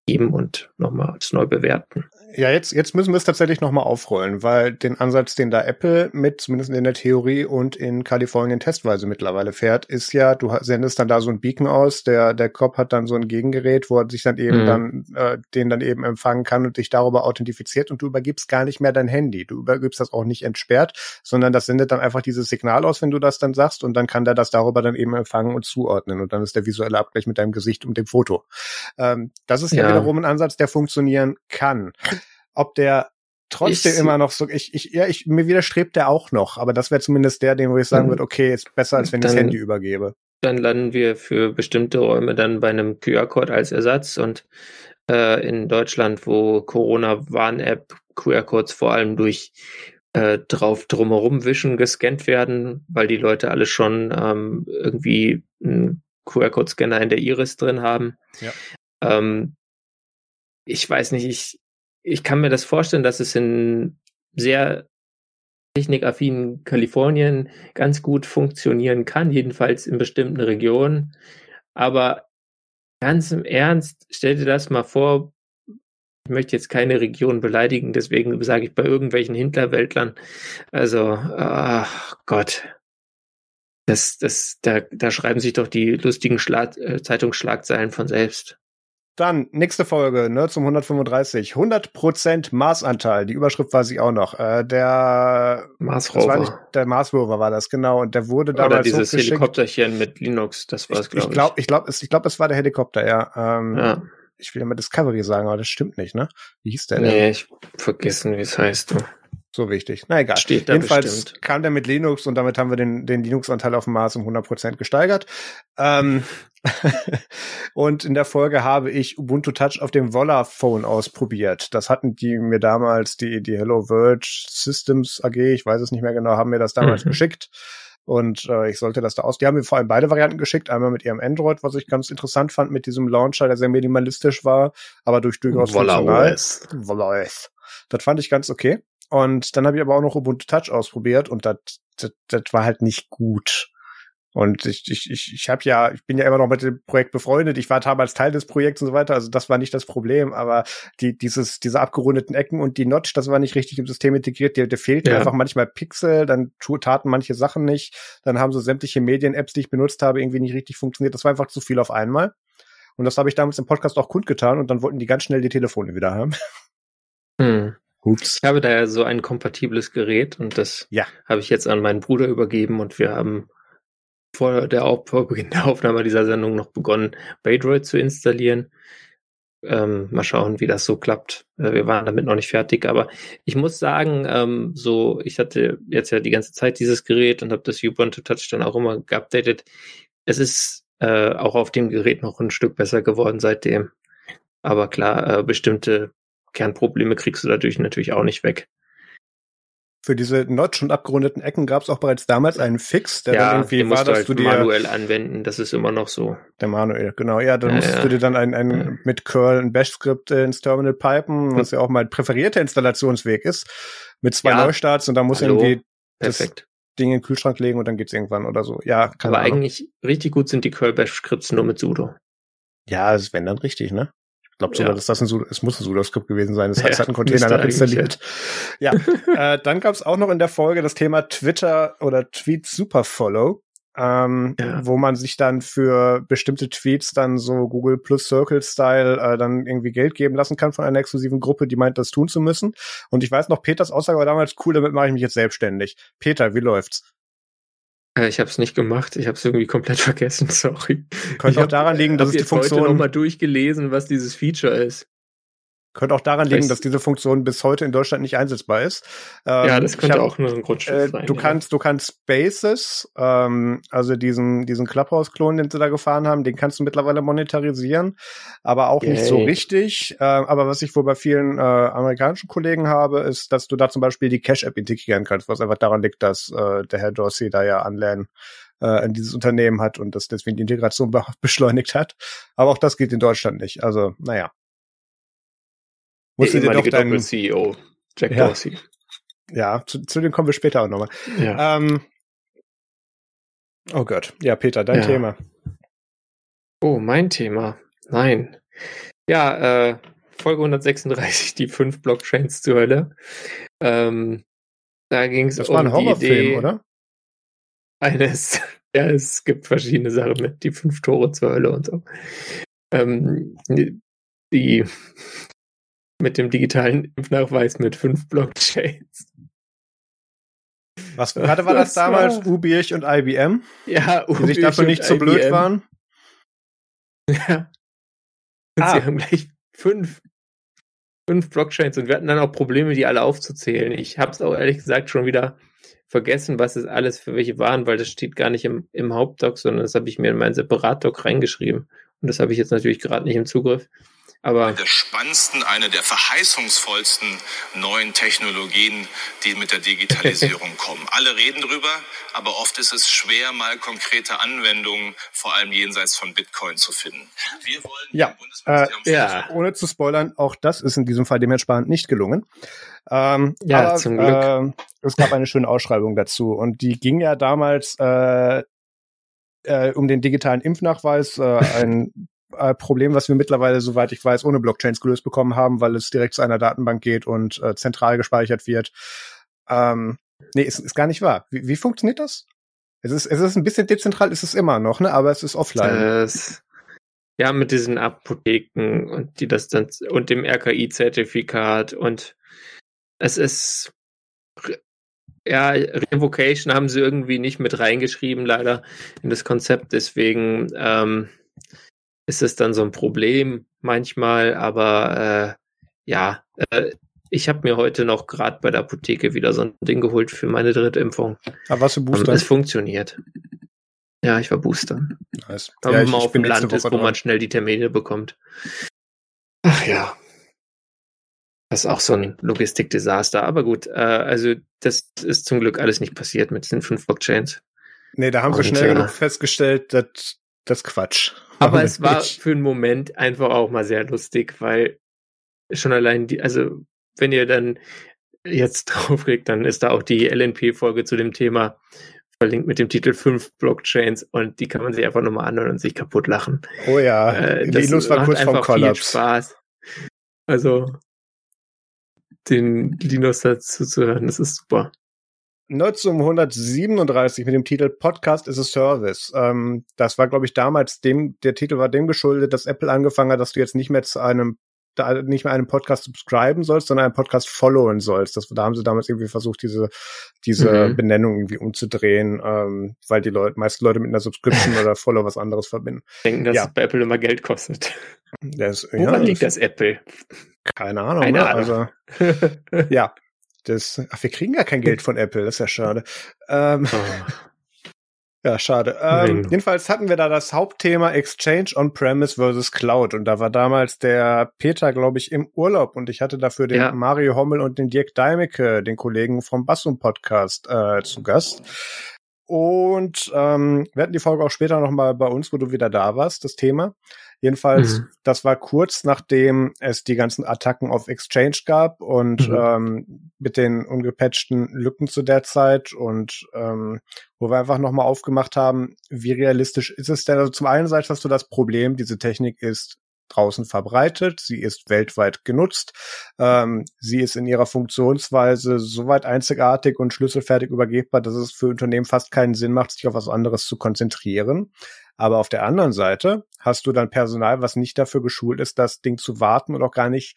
geben und nochmals neu bewerten. Ja, jetzt, jetzt müssen wir es tatsächlich nochmal aufrollen, weil den Ansatz, den da Apple mit, zumindest in der Theorie und in Kalifornien testweise mittlerweile fährt, ist ja, du sendest dann da so ein Beacon aus, der, der Cop hat dann so ein Gegengerät, wo er sich dann eben mhm. dann, äh, den dann eben empfangen kann und dich darüber authentifiziert und du übergibst gar nicht mehr dein Handy. Du übergibst das auch nicht entsperrt, sondern das sendet dann einfach dieses Signal aus, wenn du das dann sagst und dann kann der das darüber dann eben empfangen und zuordnen und dann ist der visuelle Abgleich mit deinem Gesicht und dem Foto. Ähm, das ist ja, ja wiederum ein Ansatz, der funktionieren kann. Ob der trotzdem ich, immer noch so, ich, ich, ja, ich, mir widerstrebt der auch noch, aber das wäre zumindest der, den wo ich sagen würde, okay, ist besser, als wenn ich das Handy übergebe. Dann landen wir für bestimmte Räume dann bei einem QR-Code als Ersatz und äh, in Deutschland, wo Corona-Warn-App QR-Codes vor allem durch äh, drauf drumherum wischen gescannt werden, weil die Leute alle schon ähm, irgendwie einen QR-Code-Scanner in der Iris drin haben. Ja. Ähm, ich weiß nicht, ich, ich kann mir das vorstellen, dass es in sehr technikaffinen Kalifornien ganz gut funktionieren kann, jedenfalls in bestimmten Regionen. Aber ganz im Ernst, stell dir das mal vor, ich möchte jetzt keine Region beleidigen, deswegen sage ich bei irgendwelchen Hinterwäldlern, also, ach Gott, das, das, da, da schreiben sich doch die lustigen Schlag, äh, Zeitungsschlagzeilen von selbst. Dann, nächste Folge, ne, zum 135. 100% Marsanteil. Die Überschrift weiß ich auch noch. Äh, der Mars Rover. Nicht, der Mars Rover war das, genau. Und der wurde damals Oder dieses so Helikopterchen mit Linux, das war es, glaube ich. Ich glaube, ich glaube, es, ich glaube, es war der Helikopter, ja. Ähm, ja. Ich will immer Discovery sagen, aber das stimmt nicht, ne? Wie hieß der denn? Nee, ich vergessen, wie es heißt, du. So wichtig. Na egal. Steht da Jedenfalls bestimmt. kam der mit Linux und damit haben wir den, den Linux-Anteil auf dem Mars um 100% gesteigert. Ähm, und in der Folge habe ich Ubuntu Touch auf dem Volla-Phone ausprobiert. Das hatten die mir damals, die, die Hello World Systems AG, ich weiß es nicht mehr genau, haben mir das damals mhm. geschickt. Und äh, ich sollte das da aus. Die haben mir vor allem beide Varianten geschickt. Einmal mit ihrem Android, was ich ganz interessant fand, mit diesem Launcher, der sehr minimalistisch war, aber durch durchaus funktional. OS. Volla OS. Das fand ich ganz okay. Und dann habe ich aber auch noch Ubuntu Touch ausprobiert und das, das, das war halt nicht gut. Und ich, ich, ich, ich habe ja, ich bin ja immer noch mit dem Projekt befreundet. Ich war damals Teil des Projekts und so weiter. Also das war nicht das Problem. Aber die, dieses, diese abgerundeten Ecken und die Notch, das war nicht richtig im System integriert. Der, der fehlten ja. einfach manchmal Pixel. Dann taten manche Sachen nicht. Dann haben so sämtliche Medien-Apps, die ich benutzt habe, irgendwie nicht richtig funktioniert. Das war einfach zu viel auf einmal. Und das habe ich damals im Podcast auch kundgetan. Und dann wollten die ganz schnell die Telefone wieder haben. Hm. Ups. Ich habe da ja so ein kompatibles Gerät und das ja. habe ich jetzt an meinen Bruder übergeben und wir haben vor der vor Beginn der Aufnahme dieser Sendung noch begonnen, Baydroid zu installieren. Ähm, mal schauen, wie das so klappt. Äh, wir waren damit noch nicht fertig, aber ich muss sagen, ähm, so, ich hatte jetzt ja die ganze Zeit dieses Gerät und habe das Ubuntu Touch dann auch immer geupdatet. Es ist äh, auch auf dem Gerät noch ein Stück besser geworden seitdem. Aber klar, äh, bestimmte Kernprobleme kriegst du dadurch natürlich auch nicht weg. Für diese notch und abgerundeten Ecken gab es auch bereits damals einen Fix, der ja, dann irgendwie war, dass halt du dir manuell anwenden, das ist immer noch so. Der manuell, genau. Ja, dann ja, musstest ja. du dir dann ein, ein ja. mit Curl ein Bash-Skript ins Terminal pipen, was ja auch mein präferierter Installationsweg ist, mit zwei Neustarts und dann muss irgendwie Perfekt. das Ding in den Kühlschrank legen und dann geht's irgendwann oder so. Ja, Aber Ahnung. eigentlich richtig gut sind die Curl Bash-Skripts nur mit sudo. Ja, das wenn dann richtig, ne? Ich glaube sogar, ja. dass das ein, es muss ein Sudo-Skript gewesen sein. Das heißt, es hat einen Container installiert. Ja, äh, dann gab es auch noch in der Folge das Thema Twitter oder Tweet Superfollow, ähm, ja. wo man sich dann für bestimmte Tweets dann so Google Plus Circle Style äh, dann irgendwie Geld geben lassen kann von einer exklusiven Gruppe, die meint, das tun zu müssen. Und ich weiß noch, Peters Aussage war damals cool, damit mache ich mich jetzt selbstständig. Peter, wie läuft's? Äh, ich habe es nicht gemacht. Ich habe es irgendwie komplett vergessen. Sorry. Könnte auch daran liegen, dass es die Funktion. Ich habe nochmal durchgelesen, was dieses Feature ist. Könnte auch daran liegen, dass diese Funktion bis heute in Deutschland nicht einsetzbar ist. Ähm, ja, das könnte hab, auch nur ein Grundstück äh, sein. Du ja. kannst, du kannst Spaces, ähm, also diesen, diesen Clubhouse-Klon, den sie da gefahren haben, den kannst du mittlerweile monetarisieren, aber auch Yay. nicht so richtig. Äh, aber was ich wohl bei vielen äh, amerikanischen Kollegen habe, ist, dass du da zum Beispiel die Cash-App integrieren kannst, was einfach daran liegt, dass äh, der Herr Dorsey da ja anlernen äh, an dieses Unternehmen hat und das deswegen die Integration be beschleunigt hat. Aber auch das geht in Deutschland nicht. Also, naja. Musst du dir doch deinen CEO, Jack ja. Dorsey. Ja, zu, zu dem kommen wir später auch nochmal. Ja. Ähm, oh Gott. Ja, Peter, dein Ja. Thema. Oh, mein Thema. Nein. Ja, äh, Folge 136, die fünf Blockchains zur Hölle. Ähm, da ging es Das um war ein die Horrorfilm, oder? eines, ja, es gibt verschiedene Sachen mit die fünf Tore zur Hölle und so. Ähm, die mit dem digitalen Impfnachweis mit fünf Blockchains. Was gerade war das, Das war- damals? Ubirch und IBM, Ja, die sich dafür nicht so blöd waren? Ja. Und Ah. sie haben gleich fünf, fünf Blockchains und wir hatten dann auch Probleme, die alle aufzuzählen. Ich habe es auch ehrlich gesagt schon wieder vergessen, was es alles für welche waren, weil das steht gar nicht im, im Hauptdoc, sondern das habe ich mir in meinen Separatdoc reingeschrieben. Und das habe ich jetzt natürlich gerade nicht im Zugriff. Aber der spannendsten, eine der verheißungsvollsten neuen Technologien, die mit der Digitalisierung kommen. Alle reden drüber, aber oft ist es schwer, mal konkrete Anwendungen, vor allem jenseits von Bitcoin, zu finden. Wir wollen Ja, im Bundesministerium äh, ja. Ohne zu spoilern, auch das ist in diesem Fall dem Herrn Spahn nicht gelungen. Ähm, Ja, aber, zum Glück. ähm, es gab eine schöne Ausschreibung dazu und die ging ja damals äh, äh, um den digitalen Impfnachweis, äh, ein äh, Problem, was wir mittlerweile, soweit ich weiß, ohne Blockchains gelöst bekommen haben, weil es direkt zu einer Datenbank geht und äh, zentral gespeichert wird. Ähm, nee, ist, ist gar nicht wahr. Wie, wie funktioniert das? Es ist, es ist ein bisschen dezentral, ist es immer noch, ne? Aber es ist offline. das, ja, mit diesen Apotheken und die das dann und dem RKI-Zertifikat und es ist ja, Revocation haben sie irgendwie nicht mit reingeschrieben, leider, in das Konzept. Deswegen ähm, ist es dann so ein Problem manchmal, aber äh, ja, äh, ich habe mir heute noch gerade bei der Apotheke wieder so ein Ding geholt für meine dritte Impfung. Aber was für Ähm, Booster? Es funktioniert. Ja, ich war boostern. Nice. Wenn Ja, man auf dem Land ist, wo dran. man schnell die Termine bekommt. Ach ja. Das ist auch so ein Logistikdesaster. Aber gut, äh, also das ist zum Glück alles nicht passiert mit den fünf Blockchains. Nee, da haben sie Und, schnell äh, genug festgestellt, dass das Quatsch. Aber es war für einen Moment einfach auch mal sehr lustig, weil schon allein die, also wenn ihr dann jetzt draufklickt, dann ist da auch die LNP-Folge zu dem Thema verlinkt mit dem Titel 5 Blockchains und die kann man sich einfach nochmal anhören und sich kaputt lachen. Oh ja, Äh, Linus war kurz vorm einfach viel Kollaps. Spaß. Also den Linus dazu zu hören, das ist super. 1937 mit dem Titel Podcast is a Service. Ähm, das war, glaube ich, damals dem, der Titel war dem geschuldet, dass Apple angefangen hat, dass du jetzt nicht mehr zu einem da nicht mehr einem Podcast subscriben sollst, sondern einen Podcast followen sollst. Das, da haben sie damals irgendwie versucht, diese, diese Mhm. Benennung irgendwie umzudrehen, ähm, weil die Leute, meisten Leute mit einer Subscription oder Follow was anderes verbinden. Denken, dass Ja. es bei Apple immer Geld kostet. Das, Woran liegt das Apple? Keine Ahnung. Keine ne? Ahnung. Also, ja. Das, ach, wir kriegen ja kein Geld von Apple, das ist ja schade. Ähm, Oh. Ja, schade. Ähm, jedenfalls hatten wir da das Hauptthema Exchange on-premise versus Cloud. Und da war damals der Peter, glaube ich, im Urlaub. Und ich hatte dafür den Ja. Mario Hommel und den Dirk Deimecke, den Kollegen vom Bassum Podcast, äh, zu Gast. Und ähm, wir hatten die Folge auch später nochmal bei uns, wo du wieder da warst, das Thema. Jedenfalls, Mhm. das war kurz nachdem es die ganzen Attacken auf Exchange gab und Mhm. ähm, mit den ungepatchten Lücken zu der Zeit und ähm, wo wir einfach nochmal aufgemacht haben, wie realistisch ist es denn? Also zum einen Seite hast du das Problem, diese Technik ist draußen verbreitet, sie ist weltweit genutzt, ähm, sie ist in ihrer Funktionsweise soweit einzigartig und schlüsselfertig übergebbar, dass es für Unternehmen fast keinen Sinn macht, sich auf was anderes zu konzentrieren. Aber auf der anderen Seite hast du dann Personal, was nicht dafür geschult ist, das Ding zu warten und auch gar nicht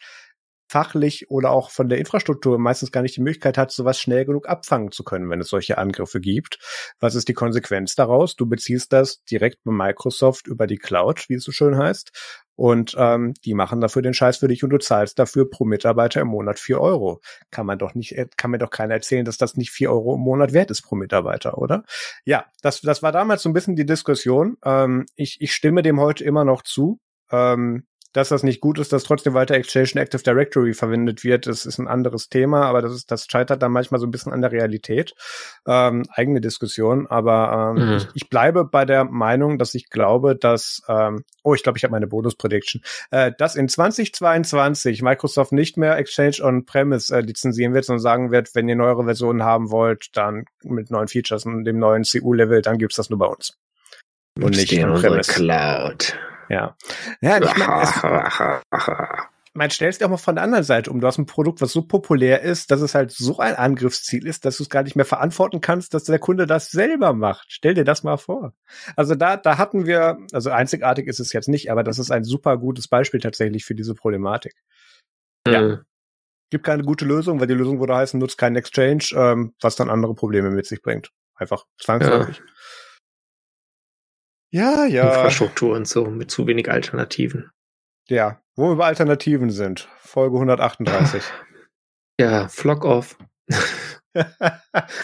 fachlich oder auch von der Infrastruktur meistens gar nicht die Möglichkeit hat, sowas schnell genug abfangen zu können, wenn es solche Angriffe gibt. Was ist die Konsequenz daraus? Du beziehst das direkt bei Microsoft über die Cloud, wie es so schön heißt. Und ähm, die machen dafür den Scheiß für dich und du zahlst dafür pro Mitarbeiter im Monat vier Euro. Kann man doch nicht, kann mir doch keiner erzählen, dass das nicht vier Euro im Monat wert ist pro Mitarbeiter, oder? Ja, das, das war damals so ein bisschen die Diskussion. Ähm, ich, ich stimme dem heute immer noch zu. Ähm, dass das nicht gut ist, dass trotzdem weiter Exchange Active Directory verwendet wird, das ist ein anderes Thema, aber das ist, das scheitert dann manchmal so ein bisschen an der Realität. Ähm, eigene Diskussion, aber ähm, mhm. ich, ich, bleibe bei der Meinung, dass ich glaube, dass, ähm, oh, ich glaube, ich habe meine Bonus-Prediction, äh, dass in 2022 Microsoft nicht mehr Exchange on-Premise äh, lizenzieren wird, sondern sagen wird, wenn ihr neuere Versionen haben wollt, dann mit neuen Features und dem neuen CU-Level, dann gibt's das nur bei uns. Und nicht in Cloud. Ja. Ja, ich meine, man stellt es dir auch mal von der anderen Seite um. Du hast ein Produkt, was so populär ist, dass es halt so ein Angriffsziel ist, dass du es gar nicht mehr verantworten kannst, dass der Kunde das selber macht. Stell dir das mal vor. Also da, da hatten wir, also einzigartig ist es jetzt nicht, aber das ist ein super gutes Beispiel tatsächlich für diese Problematik. Mhm. Ja. Gibt keine gute Lösung, weil die Lösung würde heißen, nutzt keinen Exchange, ähm, was dann andere Probleme mit sich bringt. Einfach zwangsläufig. Ja. Ja, ja. Infrastruktur und so mit zu wenig Alternativen. Ja, wo wir bei Alternativen sind. Folge 138. Ja, Flock off.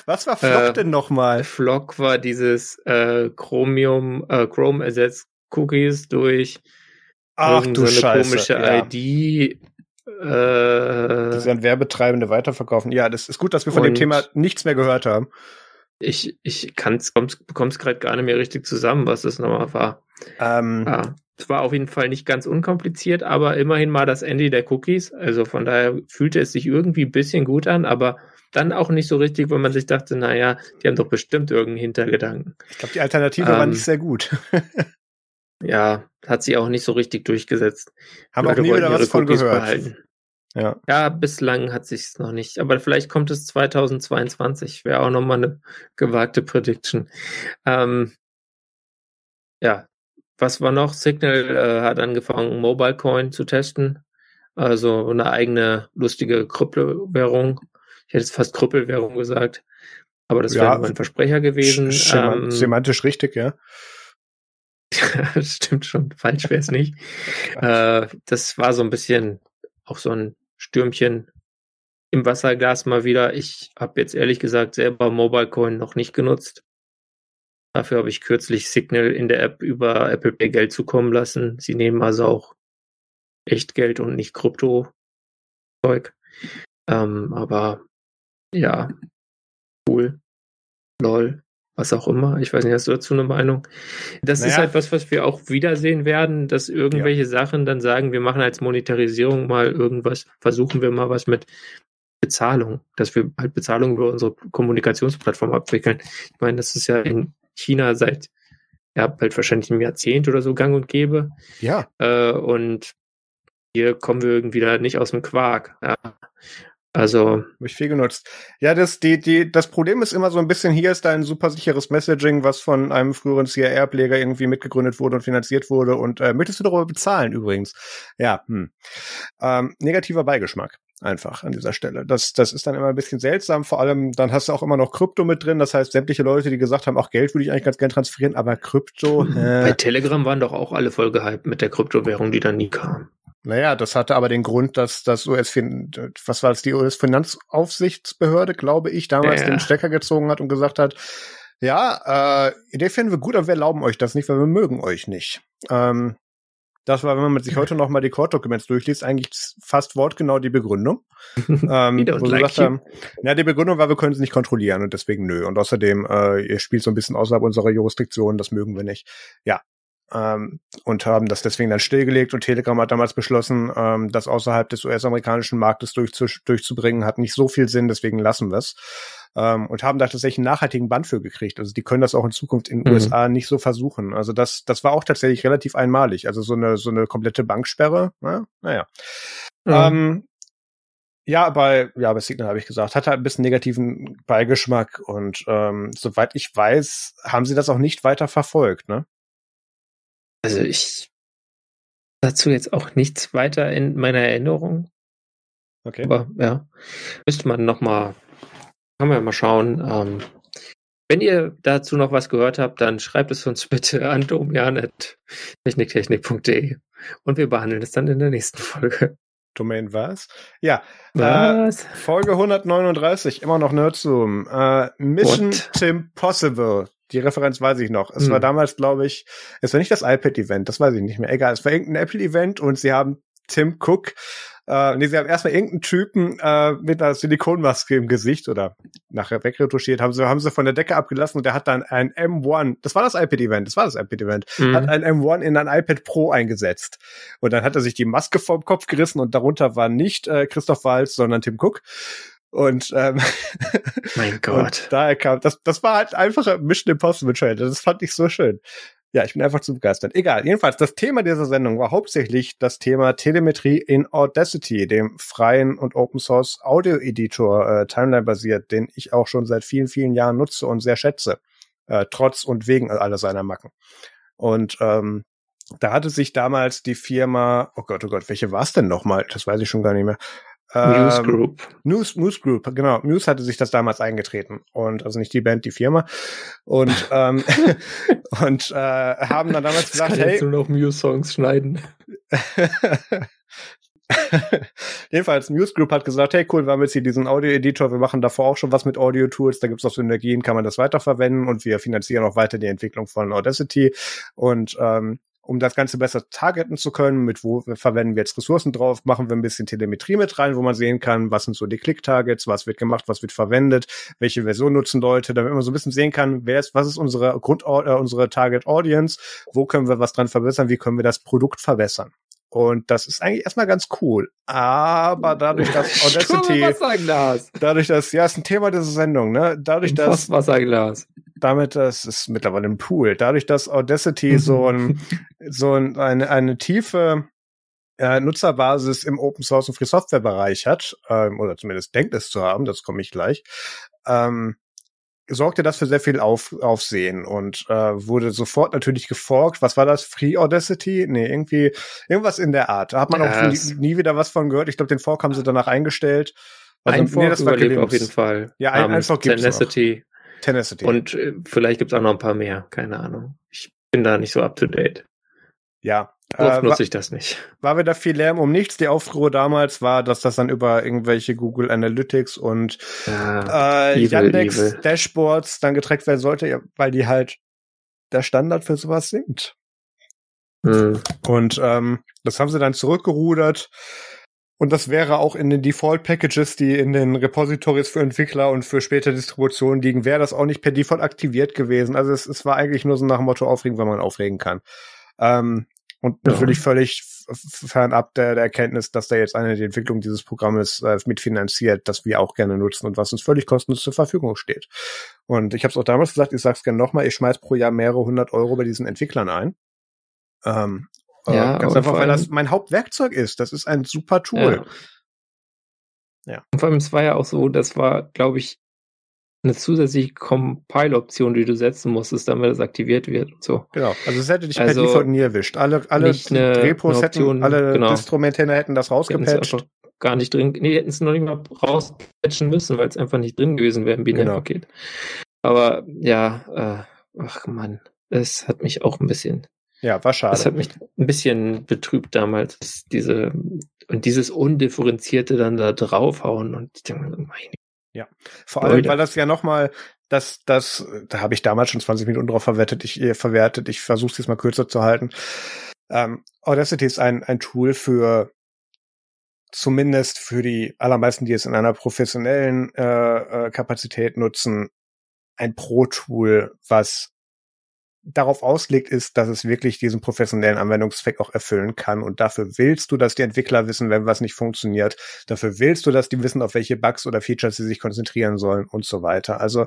Was war Flock äh, denn nochmal? Flock war dieses äh, Chromium, äh, Chrome ersetzt Cookies durch Ach, du so eine komische ja. ID. Äh, die sie an Werbetreibende weiterverkaufen. Ja, das ist gut, dass wir von dem Thema nichts mehr gehört haben. Ich, ich kann's, bekomm's gerade gar nicht mehr richtig zusammen, was das nochmal war. Ähm, ja, es war auf jeden Fall nicht ganz unkompliziert, aber immerhin mal das Ende der Cookies. Also von daher fühlte es sich irgendwie ein bisschen gut an, aber dann auch nicht so richtig, weil man sich dachte, naja, die haben doch bestimmt irgendeinen Hintergedanken. Ich glaube, die Alternative ähm, war nicht sehr gut. ja, hat sie auch nicht so richtig durchgesetzt. Haben auch nie wieder was von gehört. Behalten. Ja. ja, bislang hat sich's noch nicht. Aber vielleicht kommt es 2022. Wäre auch nochmal eine gewagte Prediction. Ähm, ja, was war noch? Signal äh, hat angefangen, Mobile Coin zu testen. Also eine eigene lustige Kryptowährung. Ich hätte jetzt fast Krüppelwährung gesagt. Aber das wäre mein Versprecher gewesen. Ähm, semantisch richtig, ja. stimmt schon. Falsch wäre es nicht. äh, das war so ein bisschen auch so ein Stürmchen im Wasserglas mal wieder. Ich habe jetzt ehrlich gesagt selber Mobile Coin noch nicht genutzt. Dafür habe ich kürzlich Signal in der App über Apple Pay Geld zukommen lassen. Sie nehmen also auch Echtgeld und nicht Krypto-Zeug. Ähm, aber ja, cool. Lol was auch immer. Ich weiß nicht, hast du dazu eine Meinung? Das naja. ist halt was, was wir auch wiedersehen werden, dass irgendwelche ja. Sachen dann sagen, wir machen als Monetarisierung mal irgendwas, versuchen wir mal was mit Bezahlung, dass wir halt Bezahlung über unsere Kommunikationsplattform abwickeln. Ich meine, das ist ja in China seit ja, bald wahrscheinlich einem Jahrzehnt oder so gang und gäbe. Ja. Äh, und hier kommen wir irgendwie da nicht aus dem Quark. Ja. Also. Habe ich viel genutzt. Ja, das, die, die, das Problem ist immer so ein bisschen, hier ist da ein super sicheres Messaging, was von einem früheren CRR-Pfleger irgendwie mitgegründet wurde und finanziert wurde. Und äh, möchtest du darüber bezahlen übrigens? Ja, hm. Ähm, negativer Beigeschmack einfach an dieser Stelle. Das, das ist dann immer ein bisschen seltsam. Vor allem, dann hast du auch immer noch Krypto mit drin. Das heißt, sämtliche Leute, die gesagt haben, auch Geld würde ich eigentlich ganz gern transferieren, aber Krypto. Äh. Bei Telegram waren doch auch alle voll gehypt mit der Kryptowährung, die dann nie kam. Naja, das hatte aber den Grund, dass das US, was war es, die US-Finanzaufsichtsbehörde, glaube ich, damals ja. den Stecker gezogen hat und gesagt hat, ja, äh, Idee finden wir gut, aber wir erlauben euch das nicht, weil wir mögen euch nicht. Ähm, das war, wenn man sich heute noch mal die Court-Documents durchliest, eigentlich fast wortgenau die Begründung. ähm, wo like gesagt haben, ja, die Begründung war, wir können es nicht kontrollieren und deswegen nö. Und außerdem, äh, ihr spielt so ein bisschen außerhalb unserer Jurisdiktion, das mögen wir nicht. Ja, ähm, und haben das deswegen dann stillgelegt und Telegram hat damals beschlossen, ähm, das außerhalb des US-amerikanischen Marktes durchzu durchzubringen, hat nicht so viel Sinn, deswegen lassen wir es. Ähm, und haben da tatsächlich einen nachhaltigen Band für gekriegt. Also die können das auch in Zukunft in den mhm. USA nicht so versuchen. Also das, das war auch tatsächlich relativ einmalig. Also so eine, so eine komplette Banksperre, na, naja. Mhm. Ähm, ja, bei, ja, bei Signal habe ich gesagt, hat halt ein bisschen negativen Beigeschmack und ähm, soweit ich weiß, haben sie das auch nicht weiter verfolgt, ne? Also ich dazu jetzt auch nichts weiter in meiner Erinnerung. Okay. Aber ja, müsste man noch mal, kann man ja mal schauen. Ähm, wenn ihr dazu noch was gehört habt, dann schreibt es uns bitte an domian.techniktechnik.de und wir behandeln es dann in der nächsten Folge. Domain was? Ja. Was? Äh, Folge 139, immer noch Nerdzoom. Äh, Mission What? Impossible. Die Referenz weiß ich noch. Es hm. war damals, glaube ich, es war nicht das iPad-Event, das weiß ich nicht mehr. Egal, es war irgendein Apple-Event und sie haben Tim Cook äh, nee, sie haben erstmal irgendeinen Typen äh, mit einer Silikonmaske im Gesicht oder nachher wegretuschiert, haben sie, haben sie von der Decke abgelassen und der hat dann ein M1, das war das iPad-Event, das war das iPad-Event, mhm. hat ein M1 in ein iPad Pro eingesetzt. Und dann hat er sich die Maske vom Kopf gerissen und darunter war nicht äh, Christoph Walz, sondern Tim Cook. Und ähm, mein Gott. Und daher kam, das, das war halt einfache Mission Impossible Trailer. Das fand ich so schön. Ja, ich bin einfach zu begeistert. Egal. Jedenfalls, das Thema dieser Sendung war hauptsächlich das Thema Telemetrie in Audacity, dem freien und Open Source Audio Editor, äh, Timeline basiert, den ich auch schon seit vielen, vielen Jahren nutze und sehr schätze. Äh, trotz und wegen aller seiner Macken. Und ähm, da hatte sich damals die Firma, oh Gott, oh Gott, welche war es denn nochmal? Das weiß ich schon gar nicht mehr. News ähm, Group. News, News Group, genau. News hatte sich das damals eingetreten und also nicht die Band, die Firma und ähm, und äh, haben dann damals gesagt, kann hey, jetzt nur noch Muse Songs schneiden. Jedenfalls, News Group hat gesagt, hey cool, wir haben jetzt hier diesen Audio-Editor, wir machen davor auch schon was mit Audio-Tools, da gibt's auch Synergien, kann man das weiterverwenden und wir finanzieren auch weiter die Entwicklung von Audacity und ähm, um das Ganze besser targeten zu können, mit wo verwenden wir jetzt Ressourcen drauf, machen wir ein bisschen Telemetrie mit rein, wo man sehen kann, was sind so die Click-Targets, was wird gemacht, was wird verwendet, welche Version nutzen Leute, damit man so ein bisschen sehen kann, wer ist, was ist unsere Grund, äh, unsere Target Audience, wo können wir was dran verbessern, wie können wir das Produkt verbessern. Und das ist eigentlich erstmal ganz cool. Aber dadurch, dass Audacity, dadurch, dass, ja, ist ein Thema dieser Sendung, ne? Dadurch, dass, Wasserglas damit, das ist mittlerweile ein Pool, dadurch, dass Audacity so ein, so ein, eine, eine tiefe äh, Nutzerbasis im Open Source und Free Software Bereich hat, ähm, oder zumindest denkt es zu haben, das komme ich gleich, ähm, sorgte das für sehr viel Auf, Aufsehen und äh, wurde sofort natürlich geforkt. Was war das? Free Audacity? Nee, irgendwie irgendwas in der Art. Da hat man auch nie, nie, wieder was von gehört. Ich glaube, den Fork haben sie danach eingestellt. Also, ein Fork nee, das war auf jeden Fall. Ja, ein, um, ein Fork gibt's Tenacity. Tenacity. Und äh, vielleicht gibt's auch noch ein paar mehr, keine Ahnung. Ich bin da nicht so up to date. Ja. Oft äh, nutze ich das nicht. War wieder viel Lärm um nichts. Die Aufruhr damals war, dass das dann über irgendwelche Google Analytics und ja, äh, evil, Yandex evil. Dashboards dann getrackt werden sollte, weil die halt der Standard für sowas sind. Mhm. Und ähm, das haben sie dann zurückgerudert. Und das wäre auch in den Default-Packages, die in den Repositories für Entwickler und für später Distributionen liegen, wäre das auch nicht per Default aktiviert gewesen. Also es, es war eigentlich nur so nach dem Motto aufregen, weil man aufregen kann. Ähm, und ja. natürlich völlig fernab der, der Erkenntnis, dass da jetzt eine die Entwicklung dieses Programmes äh, mitfinanziert, das wir auch gerne nutzen und was uns völlig kostenlos zur Verfügung steht. Und ich habe es auch damals gesagt, ich sage es gerne nochmal, ich schmeiß pro Jahr mehrere hundert Euro bei diesen Entwicklern ein. Ähm, ja, ganz einfach, weil das mein Hauptwerkzeug ist. Das ist ein super Tool. Ja. ja. Und vor allem, es war ja auch so, das war, glaube ich, eine zusätzliche Compile-Option, die du setzen musstest, damit das aktiviert wird und so. Genau. Also es hätte dich also per Default nie erwischt. Alle, alle eine, Repos eine Option, hätten, alle genau. Distro-Maintainer hätten das rausgepatcht. Gar nicht drin, nee, hätten es noch nicht mal rauspatchen müssen, weil es einfach nicht drin gewesen wäre im Binärpaket. Genau. Aber ja, äh, ach man, es hat mich auch ein bisschen ja, war schade. Das hat mich ein bisschen betrübt damals, diese und dieses undifferenzierte dann da draufhauen und ich denke, meine ja, vor allem, Leute. weil das ja nochmal, das, das, da habe ich damals schon 20 Minuten drauf verwertet, ich äh, verwertet, ich versuche es jetzt mal kürzer zu halten. Ähm, Audacity ist ein, ein Tool für zumindest für die allermeisten, die es in einer professionellen äh, äh, Kapazität nutzen, ein Pro-Tool, was darauf auslegt, ist, dass es wirklich diesen professionellen Anwendungszweck auch erfüllen kann. Und dafür willst du, dass die Entwickler wissen, wenn was nicht funktioniert. Dafür willst du, dass die wissen, auf welche Bugs oder Features sie sich konzentrieren sollen und so weiter. Also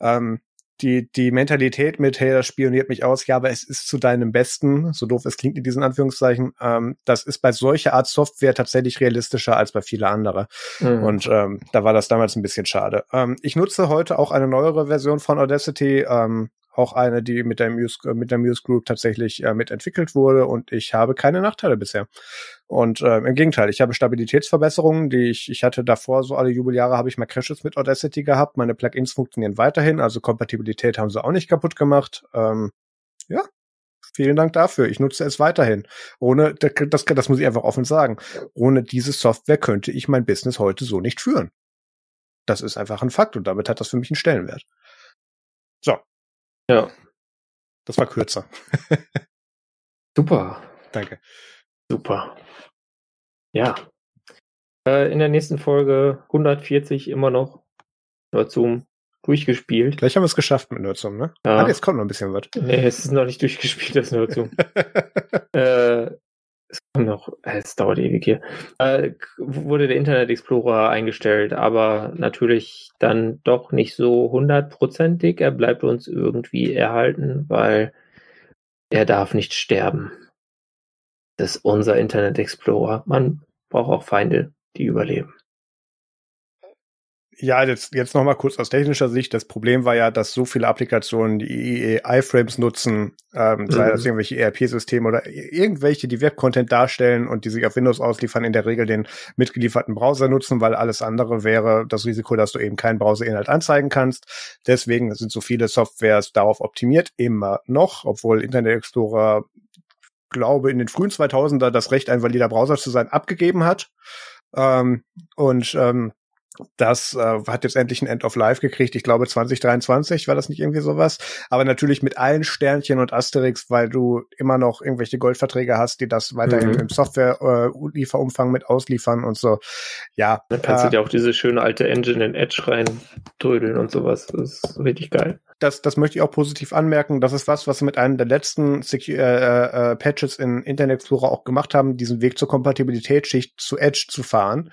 ähm, die, die Mentalität mit, hey, das spioniert mich aus, ja, aber es ist zu deinem Besten, so doof es klingt in diesen Anführungszeichen, ähm, das ist bei solcher Art Software tatsächlich realistischer als bei viele andere. Mhm. Und ähm, da war das damals ein bisschen schade. Ähm, ich nutze heute auch eine neuere Version von Audacity, ähm, auch eine, die mit der Muse, mit der Muse Group tatsächlich äh, mitentwickelt wurde und ich habe keine Nachteile bisher. Und äh, im Gegenteil, ich habe Stabilitätsverbesserungen, die ich, ich hatte davor, so alle Jubeljahre habe ich mal Crashes mit Audacity gehabt. Meine Plugins funktionieren weiterhin, also Kompatibilität haben sie auch nicht kaputt gemacht. Ähm, ja, vielen Dank dafür. Ich nutze es weiterhin. Ohne, das, das muss ich einfach offen sagen. Ohne diese Software könnte ich mein Business heute so nicht führen. Das ist einfach ein Fakt und damit hat das für mich einen Stellenwert. So, Ja. Das war kürzer. Super. Danke. Super. Ja. Äh, in der nächsten Folge 140 immer noch Nerdzoom durchgespielt. Gleich haben wir es geschafft mit Nerdzoom, ne? Ja. Ah, jetzt kommt noch ein bisschen was. Nee, es ist noch nicht durchgespielt, das Nerdzoom. äh, es kommt noch, äh, es dauert ewig hier. Äh, wurde der Internet Explorer eingestellt, aber natürlich dann doch nicht so hundertprozentig. Er bleibt uns irgendwie erhalten, weil er darf nicht sterben. Das ist unser Internet Explorer. Man braucht auch Feinde, die überleben. Ja, jetzt, jetzt noch mal kurz aus technischer Sicht. Das Problem war ja, dass so viele Applikationen die iframes nutzen, ähm, sei Mhm. das irgendwelche ERP-Systeme oder irgendwelche, die Web-Content darstellen und die sich auf Windows ausliefern, in der Regel den mitgelieferten Browser nutzen, weil alles andere wäre das Risiko, dass du eben keinen Browserinhalt anzeigen kannst. Deswegen sind so viele Softwares darauf optimiert, immer noch, obwohl Internet Explorer glaube in den frühen 2000er das Recht, ein valider Browser zu sein, abgegeben hat. Ähm, und ähm, das äh, hat jetzt endlich ein End of Life gekriegt. Ich glaube 2023 war das nicht irgendwie sowas. Aber natürlich mit allen Sternchen und Asterix, weil du immer noch irgendwelche Goldverträge hast, die das weiterhin Mhm. im Software-Lieferumfang mit ausliefern und so. Ja, Dann kannst äh, du dir auch diese schöne alte Engine in Edge reindrödeln und sowas. Das ist richtig geil. das, das möchte ich auch positiv anmerken. Das ist was, was wir mit einem der letzten Secu äh, äh, Patches in Internet Explorer auch gemacht haben, diesen Weg zur Kompatibilitätsschicht zu Edge zu fahren.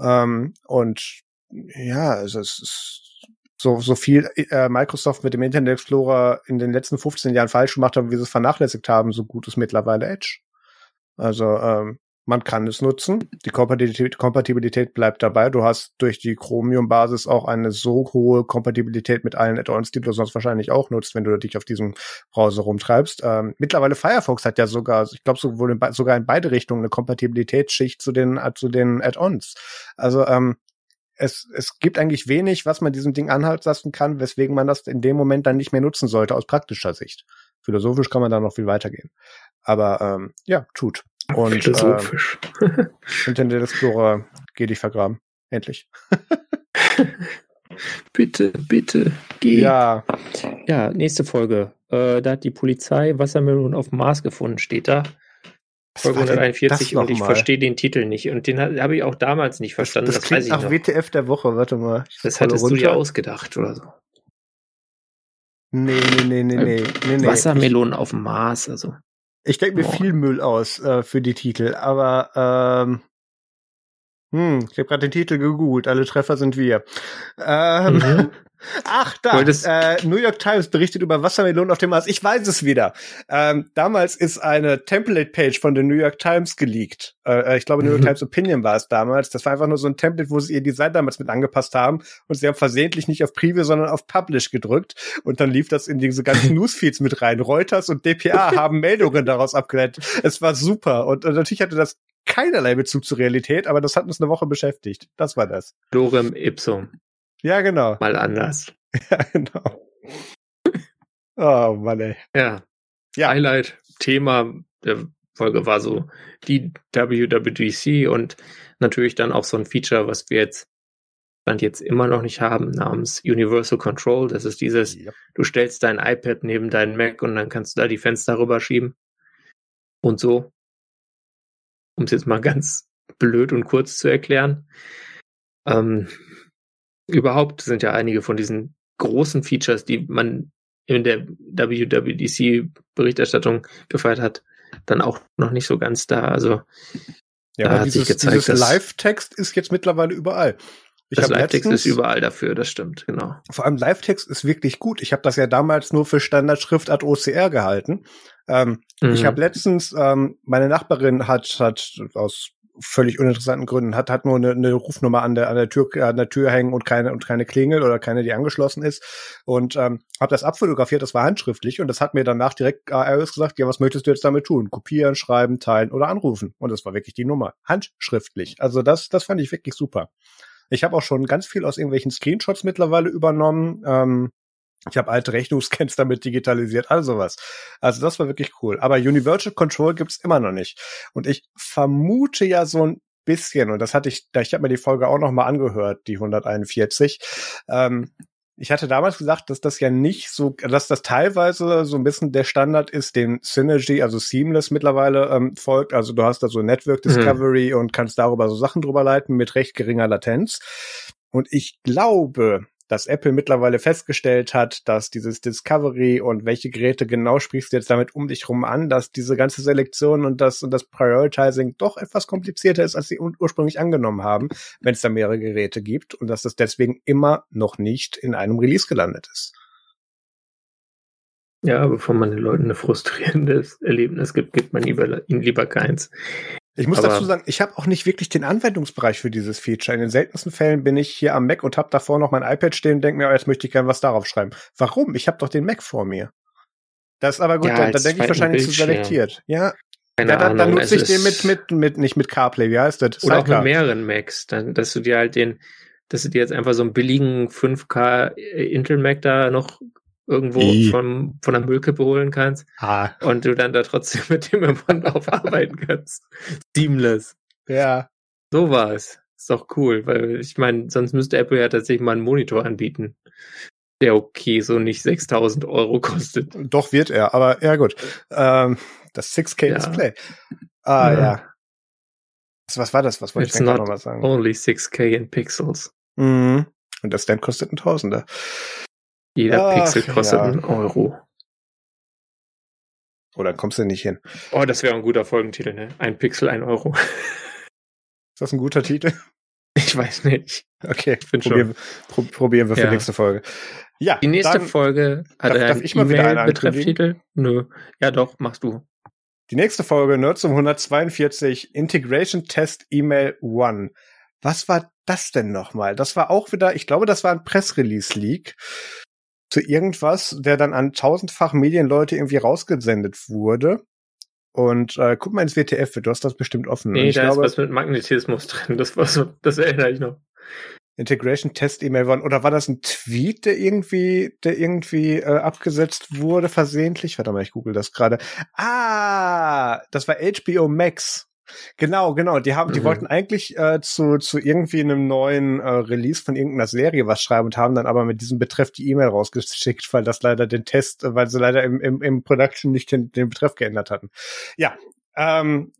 Ähm, und ja, also es ist so, so viel äh, Microsoft mit dem Internet Explorer in den letzten 15 Jahren falsch gemacht haben, wie sie es vernachlässigt haben, so gut ist mittlerweile Edge. Also ähm, man kann es nutzen. Die Kompatibilität, bleibt dabei. Du hast durch die Chromium-Basis auch eine so hohe Kompatibilität mit allen Add-ons, die du sonst wahrscheinlich auch nutzt, wenn du dich auf diesem Browser rumtreibst. Ähm, mittlerweile Firefox hat ja sogar, ich glaube sowohl sogar in beide Richtungen eine Kompatibilitätsschicht zu den äh, zu den Add-ons. Also ähm, es, es gibt eigentlich wenig, was man diesem Ding anhalten kann, weswegen man das in dem Moment dann nicht mehr nutzen sollte aus praktischer Sicht. Philosophisch kann man da noch viel weitergehen. Aber ähm, ja, tut. Und Philosophisch. ähm, Internet Explorer, geh dich vergraben. Endlich. bitte, bitte, geh. Ja, Ja, nächste Folge. Äh, da hat die Polizei Wassermelonen auf dem Mars gefunden, steht da. Folge war denn 141 das und ich verstehe den Titel nicht. Und den ha- habe ich auch damals nicht verstanden. das, Das, klingt weiß ich nach noch. WTF der Woche. Warte mal. Ich Das hattest du dir runter. ausgedacht oder so. Nee, nee, nee, nee, nee, nee, nee. Wassermelonen auf dem Mars, also. Ich denke mir Boah. viel Müll aus äh, für die Titel, aber ähm, hm, ich habe gerade den Titel gegoogelt, alle Treffer sind wir. Ähm, Mhm. Ach, da, äh, New York Times berichtet über Wassermelonen auf dem Mars. Ich weiß es wieder. Ähm, damals ist eine Template-Page von der New York Times geleakt. Äh, ich glaube, New York Mhm. Times Opinion war es damals. Das war einfach nur so ein Template, wo sie ihr Design damals mit angepasst haben. Und sie haben versehentlich nicht auf Preview, sondern auf Publish gedrückt. Und dann lief das in diese ganzen Newsfeeds mit rein. Reuters und dpa haben Meldungen daraus abgeleitet. Es war super. Und, und natürlich hatte das keinerlei Bezug zur Realität, aber das hat uns eine Woche beschäftigt. Das war das. Lorem ipsum. Ja, genau. Mal anders. Ja, genau. Oh Mann, ey. Ja. Ja. Highlight, Thema der Folge war so die WWDC und natürlich dann auch so ein Feature, was wir jetzt Stand jetzt immer noch nicht haben, namens Universal Control. Das ist dieses, Ja. du stellst dein iPad neben deinen Mac und dann kannst du da die Fenster rüberschieben. Und so. Um es jetzt mal ganz blöd und kurz zu erklären. Ähm, überhaupt sind ja einige von diesen großen Features, die man in der WWDC-Berichterstattung gefeiert hat, dann auch noch nicht so ganz da. Also Ja, Da hat sich dieses, gezeigt, dieses Live-Text ist jetzt mittlerweile überall. Ich das Live-Text ist überall dafür, das stimmt, genau. Vor allem Live-Text ist wirklich gut. Ich habe das ja damals nur für Standardschriftart OCR gehalten. Ähm, Ich Mhm. habe letztens, ähm, meine Nachbarin hat, hat aus völlig uninteressanten Gründen, hat, hat nur eine, eine Rufnummer an der, an der Tür, an der Tür hängen und keine, und keine Klingel oder keine, die angeschlossen ist. Und ähm, habe das abfotografiert, das war handschriftlich und das hat mir danach direkt iOS gesagt, ja, was möchtest du jetzt damit tun? Kopieren, schreiben, teilen oder anrufen. Und das war wirklich die Nummer. Handschriftlich. Also das, das fand ich wirklich super. Ich habe auch schon ganz viel aus irgendwelchen Screenshots mittlerweile übernommen. Ähm, ich habe alte Rechnungsscans damit digitalisiert, all sowas. Also das war wirklich cool. Aber Universal Control gibt's immer noch nicht. Und ich vermute ja so ein bisschen, und das hatte ich, ich habe mir die Folge auch noch mal angehört, die 141, ähm, ich hatte damals gesagt, dass das ja nicht so, dass das teilweise so ein bisschen der Standard ist, den Synergy, also Seamless mittlerweile ähm, folgt. Also du hast da so Network mhm. Discovery mhm. und kannst darüber so Sachen drüber leiten mit recht geringer Latenz. Und ich glaube, dass Apple mittlerweile festgestellt hat, dass dieses Discovery und welche Geräte genau sprichst du jetzt damit um dich rum an, dass diese ganze Selektion und das und das Prioritizing doch etwas komplizierter ist, als sie ursprünglich angenommen haben, wenn es da mehrere Geräte gibt und dass das deswegen immer noch nicht in einem Release gelandet ist. Ja, bevor man den Leuten ein frustrierendes Erlebnis gibt, gibt man ihnen lieber keins. Ich muss Aber dazu sagen, ich habe auch nicht wirklich den Anwendungsbereich für dieses Feature. In den seltensten Fällen bin ich hier am Mac und habe davor noch mein iPad stehen und denke mir, oh, jetzt möchte ich gerne was darauf schreiben. Warum? Ich habe doch den Mac vor mir. Das ist aber gut, ja, dann, dann denke ich wahrscheinlich zu selektiert. Ja, keine ja, dann, dann nutze ich den mit, mit, mit, nicht mit CarPlay, wie heißt das? Oder Sidecar. auch mit mehreren Macs, dann, dass du dir halt den, dass du dir jetzt einfach so einen billigen 5K Intel Mac da noch irgendwo von, von der Müllkippe holen kannst ah. und du dann da trotzdem mit dem im Mund aufarbeiten kannst. Seamless. Ja. So war es. Ist doch cool, weil ich meine, sonst müsste Apple ja tatsächlich mal einen Monitor anbieten, der okay so nicht 6000 Euro kostet. Doch wird er, aber ja gut. Ähm, das 6K ja. Display. Ah ja. ja. Was, was war das? Was wollte It's ich noch mal sagen? Only 6K in Pixels. Mhm. Und das Stand kostet ein Tausender. Jeder Ach, Pixel kostet ja. einen Euro. Oder oh, kommst du nicht hin? Oh, das wäre ein guter Folgentitel, ne? Ein Pixel, ein Euro. Ist das ein guter Titel? Ich weiß nicht. Okay, probieren, pro, probieren wir für ja. die nächste Folge. Ja. Die nächste dann, Folge hat darf, darf ich mal wieder einen Betrefftitel? Nö. Ja, doch, machst du. Die nächste Folge, 1942, Integration Test Email One. Was war das denn nochmal? Das war auch wieder, ich glaube, das war ein Pressrelease-Leak zu irgendwas, der dann an tausendfach Medienleute irgendwie rausgesendet wurde. Und äh, guck mal ins WTF, du hast das bestimmt offen. Nee, da glaube, ist was mit Magnetismus drin, das war so, das erinnere ich noch. Integration Test E-Mail waren, oder war das ein Tweet, der irgendwie, der irgendwie äh, abgesetzt wurde, versehentlich? Warte mal, ich google das gerade. Ah, das war HBO Max. Genau, genau. Die haben, mhm. die wollten eigentlich äh, zu zu irgendwie einem neuen äh, Release von irgendeiner Serie was schreiben und haben dann aber mit diesem Betreff die E-Mail rausgeschickt, weil das leider den Test, äh, weil sie leider im im, im Production nicht den, den Betreff geändert hatten. Ja, ähm,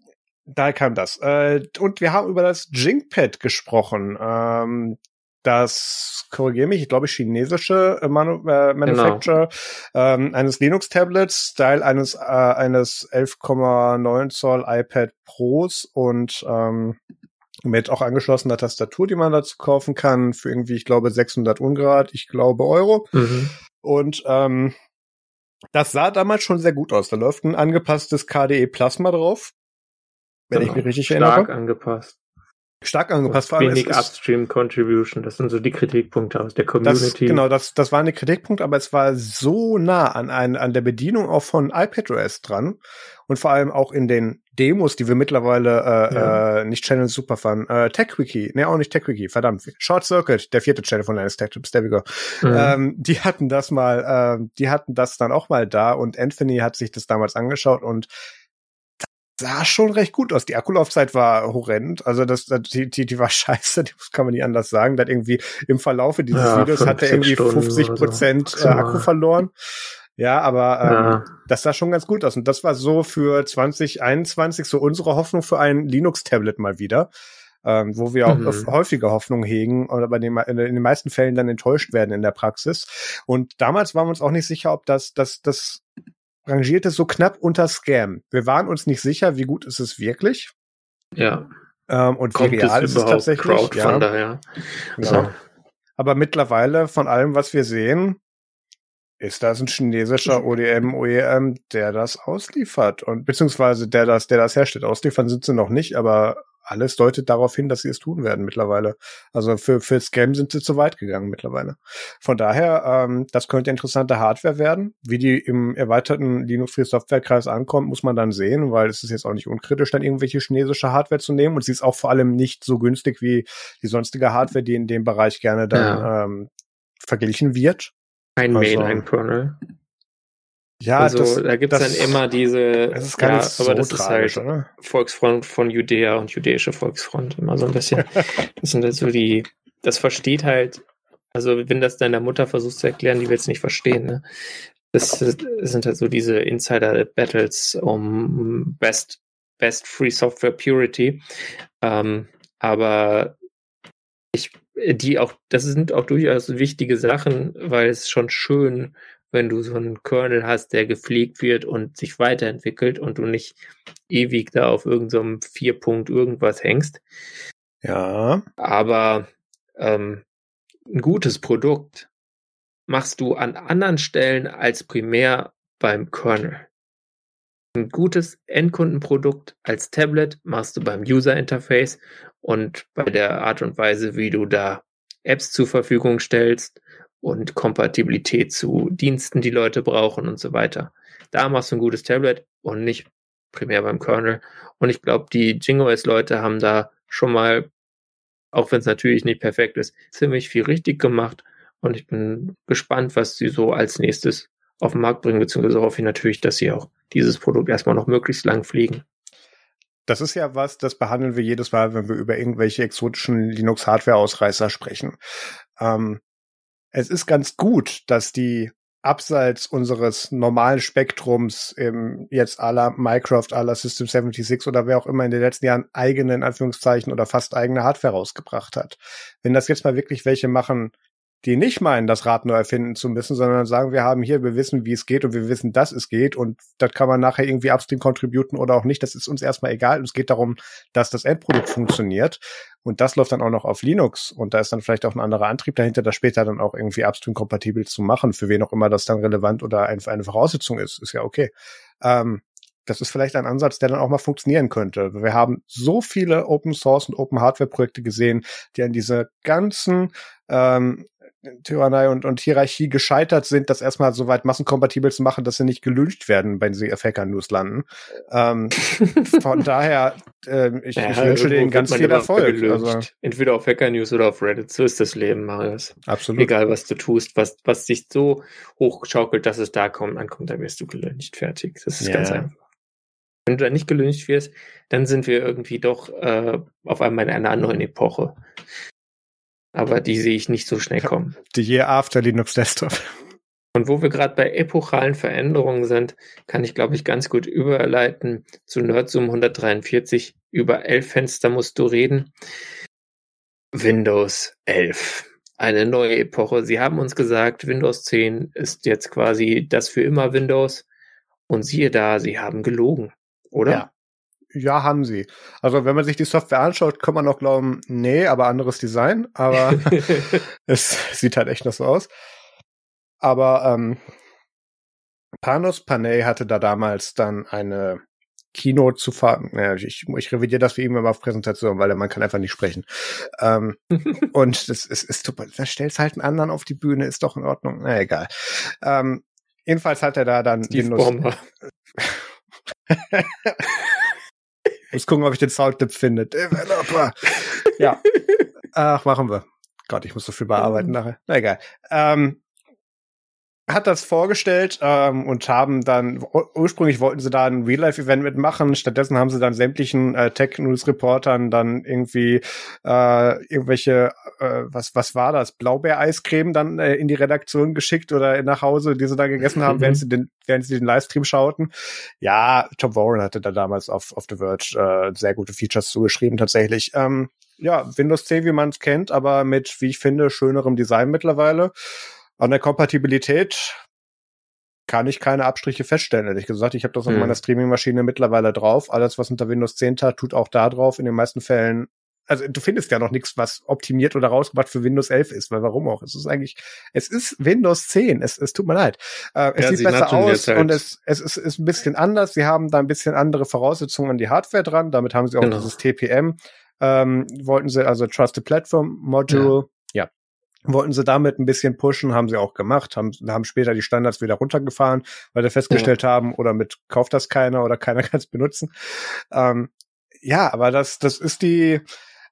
da kam das. Äh, und wir haben über das Jingpad gesprochen. Ähm, das, korrigiere mich, ich glaube chinesische äh, Manu äh, Manufacturer genau. ähm, eines Linux-Tablets, Style eines, äh, eines 11,9 Zoll iPad Pros und ähm, mit auch angeschlossener Tastatur, die man dazu kaufen kann, für irgendwie, ich glaube, 600 Ungrad, ich glaube Euro. Mhm. Und ähm, das sah damals schon sehr gut aus. Da läuft ein angepasstes KDE Plasma drauf. Wenn genau. ich mich richtig Stark erinnere. Stark angepasst stark angepasst. Vor wenig Upstream Contribution, das sind so die Kritikpunkte aus der Community. Das, genau, das, das war eine Kritikpunkt, aber es war so nah an, ein, an der Bedienung auch von iPadOS dran und vor allem auch in den Demos, die wir mittlerweile äh, ja. äh, nicht Channel super fanden. Äh, TechWiki, ne, auch nicht TechWiki, verdammt. Short Circuit, der vierte Channel von Linus Tech Tips, there we go. Mhm. Ähm, die hatten das mal, äh, die hatten das dann auch mal da und Anthony hat sich das damals angeschaut und sah schon recht gut aus. Die Akkulaufzeit war horrend. Also das, die, die, die war scheiße, das kann man nicht anders sagen. Da irgendwie im Verlaufe dieses ja, Videos hat er irgendwie 50 Prozent so. äh, Akku verloren. Ja, aber ähm, ja. das sah schon ganz gut aus. Und das war so für 2021 so unsere Hoffnung für ein Linux-Tablet mal wieder. Ähm, wo wir auch mhm. häufiger Hoffnung hegen oder bei den, in den meisten Fällen dann enttäuscht werden in der Praxis. Und damals waren wir uns auch nicht sicher, ob das, das, das rangierte so knapp unter Scam. Wir waren uns nicht sicher, wie gut ist es wirklich. Ja. Ähm, und Kommt wie real es ist es tatsächlich. Crowdfunder, ja. ja. Genau. So. Aber mittlerweile von allem, was wir sehen, ist das ein chinesischer ODM, OEM, der das ausliefert und beziehungsweise der das, der das herstellt. Ausliefern sind sie noch nicht, aber alles deutet darauf hin, dass sie es tun werden mittlerweile. Also für, für Scam sind sie zu weit gegangen mittlerweile. Von daher, ähm, das könnte interessante Hardware werden. Wie die im erweiterten Linux-Free Software-Kreis ankommt, muss man dann sehen, weil es ist jetzt auch nicht unkritisch, dann irgendwelche chinesische Hardware zu nehmen. Und sie ist auch vor allem nicht so günstig wie die sonstige Hardware, die in dem Bereich gerne dann ja. ähm, verglichen wird. Ein also, Mainline-Kernel. Ja, also das, da gibt's das, dann immer diese, das ist gar ja, nicht aber das tragisch, ist halt oder? Volksfront von Judäa und jüdische Volksfront immer so ein bisschen. das sind halt so die, das versteht halt Also wenn das deiner Mutter versuchst zu erklären, die will es nicht verstehen. Ne? Das, das sind halt so diese Insider-Battles um Best, Best Free Software Purity. Ähm, aber ich, die auch, das sind auch durchaus wichtige Sachen, weil es schon schön, wenn du so einen Kernel hast, der gepflegt wird und sich weiterentwickelt und du nicht ewig da auf irgendeinem so Vierpunkt irgendwas hängst. Ja. Aber ähm, ein gutes Produkt machst du an anderen Stellen als primär beim Kernel. Ein gutes Endkundenprodukt als Tablet machst du beim User Interface und bei der Art und Weise, wie du da Apps zur Verfügung stellst und Kompatibilität zu Diensten, die Leute brauchen und so weiter. Da machst du ein gutes Tablet und nicht primär beim Kernel. Und ich glaube, die JingOS-Leute haben da schon mal, auch wenn es natürlich nicht perfekt ist, ziemlich viel richtig gemacht und ich bin gespannt, was sie so als nächstes auf den Markt bringen, beziehungsweise hoffe ich natürlich, dass sie auch dieses Produkt erstmal noch möglichst lang fliegen. Das ist ja was, das behandeln wir jedes Mal, wenn wir über irgendwelche exotischen Linux-Hardware-Ausreißer sprechen. Ähm, es ist ganz gut, dass die abseits unseres normalen Spektrums ähm, jetzt aller Minecraft, aller System 76 oder wer auch immer in den letzten Jahren eigene, in Anführungszeichen, oder fast eigene Hardware rausgebracht hat. Wenn das jetzt mal wirklich welche machen, die nicht meinen, das Rad neu erfinden zu müssen, sondern sagen, wir haben hier, wir wissen, wie es geht und wir wissen, dass es geht und das kann man nachher irgendwie upstream contributen oder auch nicht. Das ist uns erstmal egal. Es geht darum, dass das Endprodukt funktioniert und das läuft dann auch noch auf Linux und da ist dann vielleicht auch ein anderer Antrieb dahinter, das später dann auch irgendwie upstream kompatibel zu machen, für wen auch immer das dann relevant oder einfach eine Voraussetzung ist, ist ja okay. Ähm, das ist vielleicht ein Ansatz, der dann auch mal funktionieren könnte. Wir haben so viele Open Source und Open Hardware Projekte gesehen, die an diese ganzen ähm, Tyrannei und, und Hierarchie gescheitert sind, das erstmal so weit massenkompatibel zu machen, dass sie nicht gelüncht werden, wenn sie auf Hacker News landen. Ähm, von daher, äh, ich, ja, ich wünsche denen ganz viel Erfolg. Also, Entweder auf Hacker News oder auf Reddit. So ist das Leben, Marius. Absolut. Egal, was du tust, was, was sich so hochschaukelt, dass es da kommt, ankommt, dann wirst du gelüncht. Fertig. Das ist ja. ganz einfach. Wenn du da nicht gelüncht wirst, dann sind wir irgendwie doch äh, auf einmal in einer anderen Epoche aber die sehe ich nicht so schnell kommen. Die Year After Linux Desktop. Und wo wir gerade bei epochalen Veränderungen sind, kann ich, glaube ich, ganz gut überleiten zu NerdZoom 143. Über elf Fenster musst du reden. Windows 11. Eine neue Epoche. Sie haben uns gesagt, Windows 10 ist jetzt quasi das für immer Windows. Und siehe da, sie haben gelogen, oder? Ja. Ja, haben sie. Also wenn man sich die Software anschaut, kann man auch glauben, nee, aber anderes Design. Aber es sieht halt echt noch so aus. Aber ähm, Panos Panay hatte da damals dann eine Keynote zu fahren. Ja, ich, ich revidiere das für ihn immer auf Präsentation, weil Mann kann einfach nicht sprechen. Ähm, und das ist, ist super. Da stellst halt einen anderen auf die Bühne, ist doch in Ordnung. Na egal. Ähm, jedenfalls hat er da dann die Windows. muss gucken, ob ich den Soundclip finde. Developer. ja. Ach, machen wir. Gott, ich muss so viel bearbeiten nachher. Na egal. Ähm, hat das vorgestellt ähm, und haben dann ursprünglich wollten sie da ein Real-Life-Event mitmachen. Stattdessen haben sie dann sämtlichen äh, Tech-News-Reportern dann irgendwie äh, irgendwelche äh, was was war das Blaubeereiscreme dann äh, in die Redaktion geschickt oder nach Hause, die sie da gegessen haben, während sie den während sie den Livestream schauten. Ja, Tom Warren hatte da damals auf auf The Verge äh, sehr gute Features zugeschrieben tatsächlich. Ähm, ja, Windows 10, wie man es kennt, aber mit, wie ich finde, schönerem Design mittlerweile. An der Kompatibilität kann ich keine Abstriche feststellen, ehrlich gesagt. Ich habe das auf hm. meiner Streaming-Maschine mittlerweile drauf. Alles, was unter Windows 10 tat, tut auch da drauf. In den meisten Fällen also du findest ja noch nichts, was optimiert oder rausgebracht für Windows 11 ist, weil warum auch? Es ist eigentlich, es ist Windows 10. Es, es tut mir leid. Äh, es ja, sieht besser aus halt. und es, es ist, ist ein bisschen anders. Sie haben da ein bisschen andere Voraussetzungen an die Hardware dran. Damit haben sie auch genau. dieses TPM. Ähm, wollten sie also Trusted Platform Module. Ja wollten sie damit ein bisschen pushen, haben sie auch gemacht, haben, haben später die Standards wieder runtergefahren, weil sie festgestellt ja. haben, oder mit kauft das keiner oder keiner kann es benutzen. Ähm, ja, aber das, das ist die,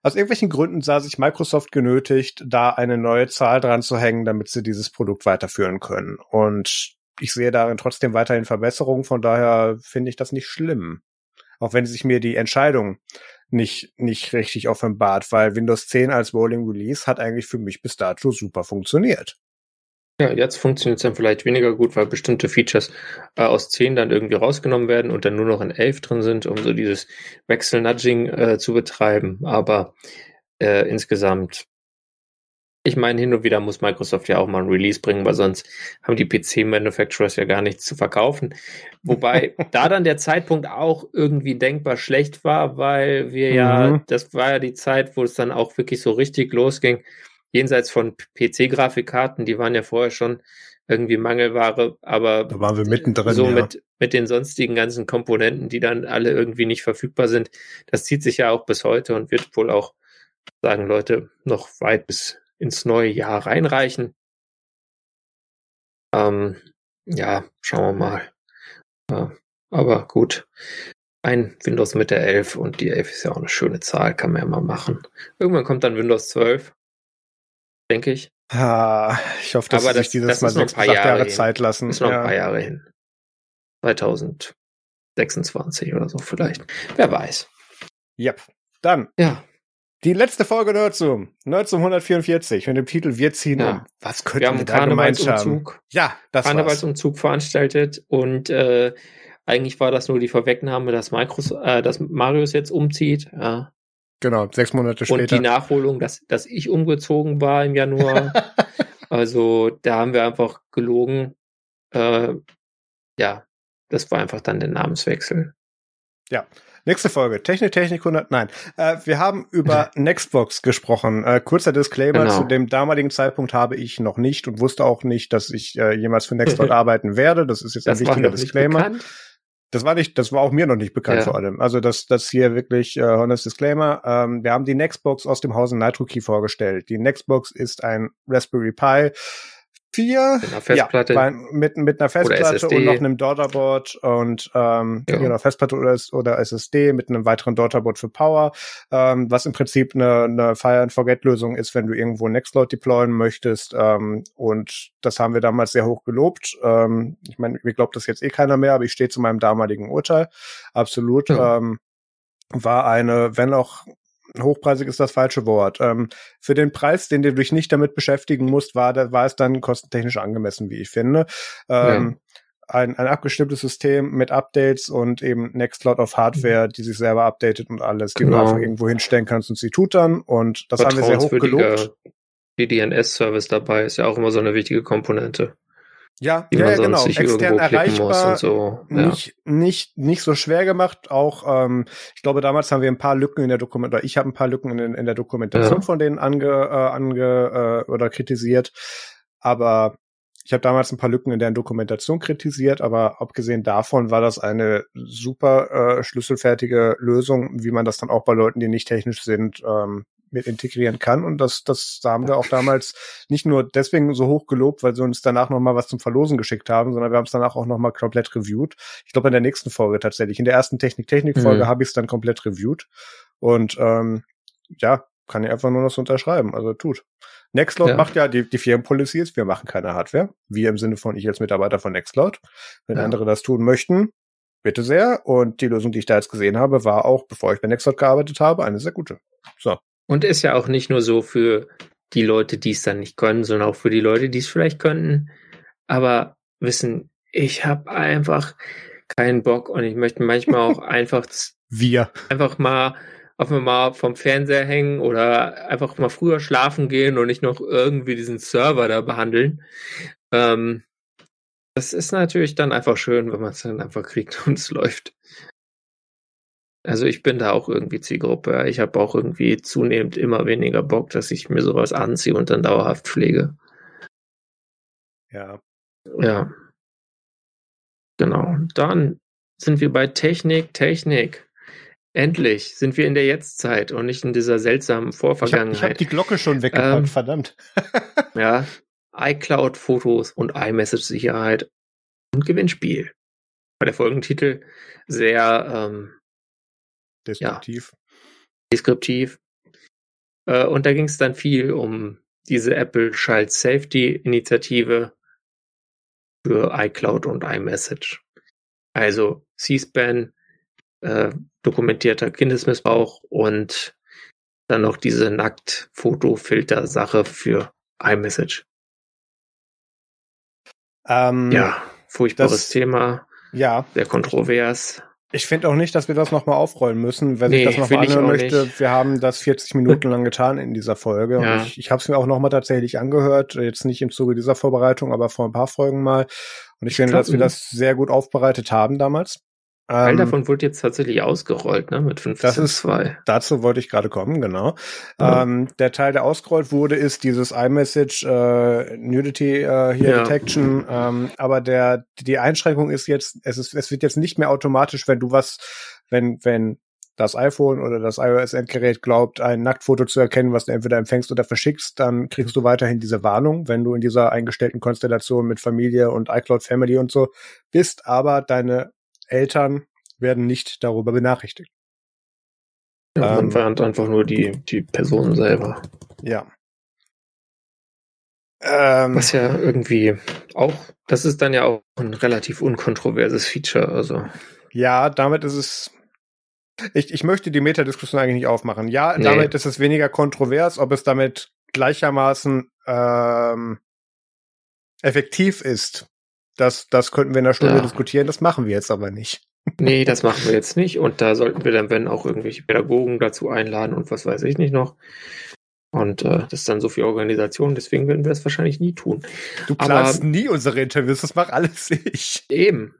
aus irgendwelchen Gründen sah sich Microsoft genötigt, da eine neue Zahl dran zu hängen, damit sie dieses Produkt weiterführen können. Und ich sehe darin trotzdem weiterhin Verbesserungen, von daher finde ich das nicht schlimm. Auch wenn sich mir die Entscheidung nicht, nicht richtig offenbart, weil Windows 10 als Rolling Release hat eigentlich für mich bis dato super funktioniert. Ja, jetzt funktioniert es dann vielleicht weniger gut, weil bestimmte Features äh, aus 10 dann irgendwie rausgenommen werden und dann nur noch in 11 drin sind, um so dieses Wechsel-Nudging äh, zu betreiben. Aber äh, insgesamt ich meine, hin und wieder muss Microsoft ja auch mal ein Release bringen, weil sonst haben die PC-Manufacturers ja gar nichts zu verkaufen. Wobei da dann der Zeitpunkt auch irgendwie denkbar schlecht war, weil wir ja, mhm. das war ja die Zeit, wo es dann auch wirklich so richtig losging. Jenseits von PC-Grafikkarten, die waren ja vorher schon irgendwie Mangelware, aber da waren wir mittendrin. So ja. mit, mit den sonstigen ganzen Komponenten, die dann alle irgendwie nicht verfügbar sind. Das zieht sich ja auch bis heute und wird wohl auch, sagen Leute, noch weit bis ins neue Jahr reinreichen. Ähm, ja, schauen wir mal. Ja, aber gut. Ein Windows mit der 11 und die 11 ist ja auch eine schöne Zahl, kann man ja mal machen. Irgendwann kommt dann Windows 12, denke ich. Ah, ich hoffe, dass aber das, sich dieses Mal sechs bis Jahre, Jahre Zeit lassen. Ist noch ja. ein paar Jahre hin. 2026 oder so vielleicht. Wer weiß. Yep. Dann. Ja. Die letzte Folge dazu, 1944, mit dem Titel Wir ziehen ja. um. Was könnten wir, haben wir da gemeint haben? Ja, das Karnevalsumzug veranstaltet und äh, eigentlich war das nur die Vorwegnahme, dass, Micros, äh, dass Marius jetzt umzieht. Ja. Genau, sechs Monate später. Und die Nachholung, dass, dass ich umgezogen war im Januar. also da haben wir einfach gelogen. Äh, ja, das war einfach dann der Namenswechsel. Ja, Nächste Folge. Technik, Technik 100. Nein. Äh, wir haben über Nextbox gesprochen. Äh, kurzer Disclaimer. Genau. Zu dem damaligen Zeitpunkt habe ich noch nicht und wusste auch nicht, dass ich äh, jemals für Nextbox arbeiten werde. Das ist jetzt das ein wichtiger Disclaimer. Das war nicht, das war auch mir noch nicht bekannt ja. vor allem. Also das, das hier wirklich äh, honest Disclaimer. Ähm, wir haben die Nextbox aus dem Hause Nitro Key vorgestellt. Die Nextbox ist ein Raspberry Pi vier. Mit einer Festplatte. Ja, mit, mit einer Festplatte und noch einem Daughterboard und ähm, ja. genau, Festplatte oder, oder SSD mit einem weiteren Daughterboard für Power, ähm, was im Prinzip eine, eine Fire-and-Forget-Lösung ist, wenn du irgendwo Nextcloud deployen möchtest. Ähm, und das haben wir damals sehr hoch gelobt. Ähm, ich meine, mir glaubt das jetzt eh keiner mehr, aber ich stehe zu meinem damaligen Urteil. Absolut. Ja. Ähm, war eine, wenn auch hochpreisig ist das falsche Wort. Ähm, für den Preis, den du dich nicht damit beschäftigen musst, war, da, war es dann kostentechnisch angemessen, wie ich finde. Ähm, ja. Ein, ein abgestimmtes System mit Updates und eben Nextcloud auf Hardware, die sich selber updatet und alles, die genau. du einfach irgendwo hinstellen kannst und sie tut dann. Und das haben wir sehr hoch gelobt. Die DNS-Service dabei ist ja auch immer so eine wichtige Komponente. Ja, ja, ja genau. Extern erreichbar, so. ja. nicht, nicht, nicht so schwer gemacht. Auch, ähm, ich glaube, damals haben wir ein paar Lücken in der Dokumentation, oder ich habe ein paar Lücken in, in der Dokumentation ja. von denen ange, äh, ange äh, oder kritisiert. Aber ich habe damals ein paar Lücken in der Dokumentation kritisiert, aber abgesehen davon war das eine super äh, schlüsselfertige Lösung, wie man das dann auch bei Leuten, die nicht technisch sind, ähm, mit integrieren kann. Und das, das da haben wir auch damals nicht nur deswegen so hoch gelobt, weil sie uns danach noch mal was zum Verlosen geschickt haben, sondern wir haben es danach auch noch mal komplett reviewed. Ich glaube in der nächsten Folge tatsächlich. In der ersten Technik-Technik-Folge mhm. habe ich es dann komplett reviewed. Und ähm, ja, kann ich einfach nur noch so unterschreiben. Also tut. Nextcloud ja. macht ja die, die Firmenpolicy ist, wir machen keine Hardware. Wir im Sinne von ich als Mitarbeiter von Nextcloud. Wenn ja. andere das tun möchten, bitte sehr. Und die Lösung, die ich da jetzt gesehen habe, war auch, bevor ich bei Nextcloud gearbeitet habe, eine sehr gute. So. Und ist ja auch nicht nur so für die Leute, die es dann nicht können, sondern auch für die Leute, die es vielleicht könnten. Aber wissen, ich habe einfach keinen Bock und ich möchte manchmal auch einfach wir einfach mal auf mal vom Fernseher hängen oder einfach mal früher schlafen gehen und nicht noch irgendwie diesen Server da behandeln. Ähm, das ist natürlich dann einfach schön, wenn man es dann einfach kriegt und es läuft. Also ich bin da auch irgendwie Zielgruppe. Ich habe auch irgendwie zunehmend immer weniger Bock, dass ich mir sowas anziehe und dann dauerhaft pflege. Ja. Ja. Genau. Dann sind wir bei Technik, Technik. Endlich sind wir in der Jetztzeit und nicht in dieser seltsamen Vorvergangenheit. Ich habe hab die Glocke schon weggepackt, ähm, verdammt. ja, iCloud-Fotos und iMessage-Sicherheit und Gewinnspiel. Bei der Folgentitel sehr ähm, Deskriptiv. Ja, deskriptiv. Äh, und da ging es dann viel um diese Apple Child Safety Initiative für iCloud und iMessage. Also C-SPAN äh, dokumentierter Kindesmissbrauch und dann noch diese Nackt-Foto-Filter-Sache für iMessage. Ähm, Ja, furchtbares das- Thema, Ja, sehr kontrovers. Ich finde auch nicht, dass wir das nochmal aufrollen müssen. Sich Nee, das nochmal ich anhören möchte, nicht. wir haben das 40 Minuten lang getan in dieser Folge. Ja. Und ich ich habe es mir auch nochmal tatsächlich angehört, jetzt nicht im Zuge dieser Vorbereitung, aber vor ein paar Folgen mal. Und ich, Ich finde, glaub, dass wir das sehr gut aufbereitet haben damals. Teil Ähm, davon wurde jetzt tatsächlich ausgerollt, ne, mit Das ist- 15.2. Dazu wollte ich gerade kommen, genau. Ja. Ähm, der Teil, der ausgerollt wurde, ist dieses iMessage äh, Nudity äh, hier Ja. Detection. Ähm, aber der die Einschränkung ist jetzt, es ist, es wird jetzt nicht mehr automatisch, wenn du was, wenn wenn das iPhone oder das iOS-Endgerät glaubt, ein Nacktfoto zu erkennen, was du entweder empfängst oder verschickst, dann kriegst du weiterhin diese Warnung, wenn du in dieser eingestellten Konstellation mit Familie und iCloud Family und so bist, aber deine Eltern werden nicht darüber benachrichtigt. Ja, man ähm, warnt einfach nur die, die Person selber. Ja. Ähm, Was ja irgendwie auch, das ist dann ja auch ein relativ unkontroverses Feature, also. ja, damit ist es. Ich, ich möchte die Metadiskussion eigentlich nicht aufmachen. Ja, Nee. damit ist es weniger kontrovers, ob es damit gleichermaßen ähm, effektiv ist. Das, das könnten wir in einer Stunde Ja. diskutieren, das machen wir jetzt aber nicht. Nee, das machen wir jetzt nicht. Und da sollten wir dann, wenn auch irgendwelche Pädagogen dazu einladen und was weiß ich nicht noch. Und äh, das ist dann so viel Organisation, deswegen werden wir es wahrscheinlich nie tun. Du Aber- planst nie unsere Interviews, das macht alles ich. Eben,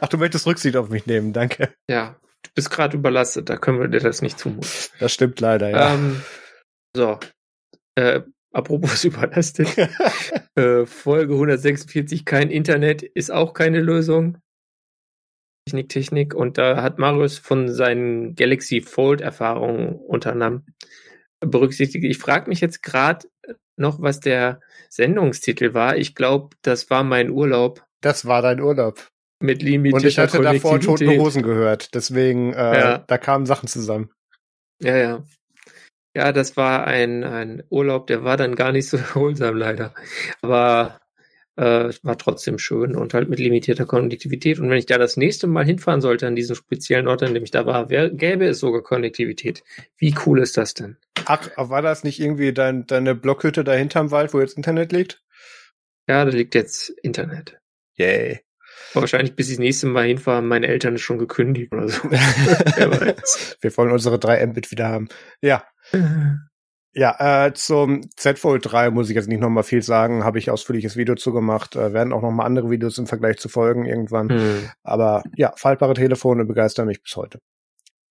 Ach, du möchtest Rücksicht auf mich nehmen, danke. ja. Du bist gerade überlastet, da können wir dir das nicht zumuten. Das stimmt leider, ja. Ähm, so. Äh, apropos überlastet. äh, Folge 146, kein Internet, ist auch keine Lösung. Technik, Technik. Und da hat Marius von seinen Galaxy Fold-Erfahrungen unternommen berücksichtigt. Ich frage mich jetzt gerade noch, was der Sendungstitel war. Ich glaube, das war mein Urlaub das war dein Urlaub. mit limitierter Und ich hatte davor Toten. Hosen gehört, deswegen äh, Ja. da kamen Sachen zusammen. Ja, ja. Ja, das war ein, ein Urlaub, der war dann gar nicht so erholsam leider. Aber äh, war trotzdem schön und halt mit limitierter Konnektivität. Und wenn ich da das nächste Mal hinfahren sollte an diesen speziellen Ort, an dem ich da war, wär, gäbe es sogar Konnektivität. Wie cool ist das denn? Ach, war das nicht irgendwie dein, deine Blockhütte da hinterm Wald, wo jetzt Internet liegt? Ja, da liegt jetzt Internet. Yay. Wahrscheinlich bis ich das nächste Mal hinfahre, meine Eltern schon gekündigt oder so. Wer weiß. Wir wollen unsere 3 Mbit wieder haben. Ja. Ja, äh, zum Z Fold 3 muss ich jetzt nicht nochmal viel sagen, habe ich ausführliches Video zu gemacht, äh, werden auch nochmal andere Videos im Vergleich zu folgen irgendwann. Hm. Aber ja, faltbare Telefone begeistern mich bis heute.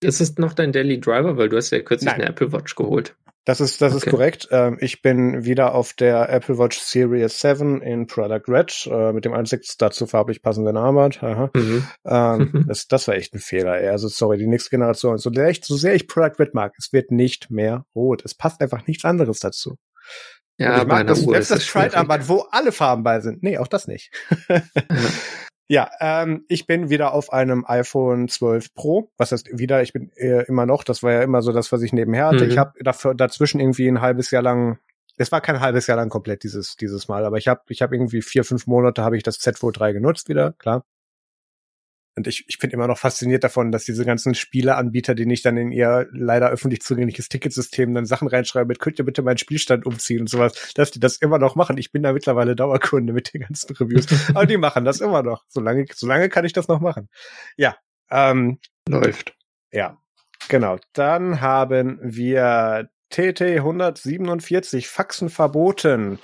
Ist es noch dein Daily Driver, weil du hast ja kürzlich Nein. eine Apple Watch geholt. Das ist, das ist Okay. korrekt. Ähm, ich bin wieder auf der Apple Watch Series 7 in Product Red, äh, mit dem einzig dazu farblich passenden Armband. Mhm. Ähm, das, das war echt ein Fehler. Ey. Also sorry, die nächste Generation, so sehr, ich, so sehr ich Product Red mag, es wird nicht mehr rot. Es passt einfach nichts anderes dazu. Ja, Und ich mag das, selbst ist das. Trite-Armband, wo alle Farben bei sind. Nee, auch das nicht. ja, ähm, ich bin wieder auf einem iPhone 12 Pro. Was heißt wieder? Ich bin äh, immer noch. Das war ja immer so das, was ich nebenher hatte. Mhm. Ich habe dafür dazwischen irgendwie ein halbes Jahr lang. Es war kein halbes Jahr lang komplett dieses dieses Mal, aber ich habe ich habe irgendwie vier fünf Monate habe ich das Z Fold 3 genutzt wieder, klar. Und ich, ich bin immer noch fasziniert davon, dass diese ganzen Spieleanbieter, die nicht dann in ihr leider öffentlich zugängliches Ticketsystem dann Sachen reinschreiben, mit könnt ihr bitte meinen Spielstand umziehen und sowas, dass die das immer noch machen. Ich bin da mittlerweile Dauerkunde mit den ganzen Reviews. Aber die machen das immer noch. Solange, solange kann ich das noch machen. Ja. Ähm, Läuft. ja, genau. Dann haben wir TT 147 Faxen verboten.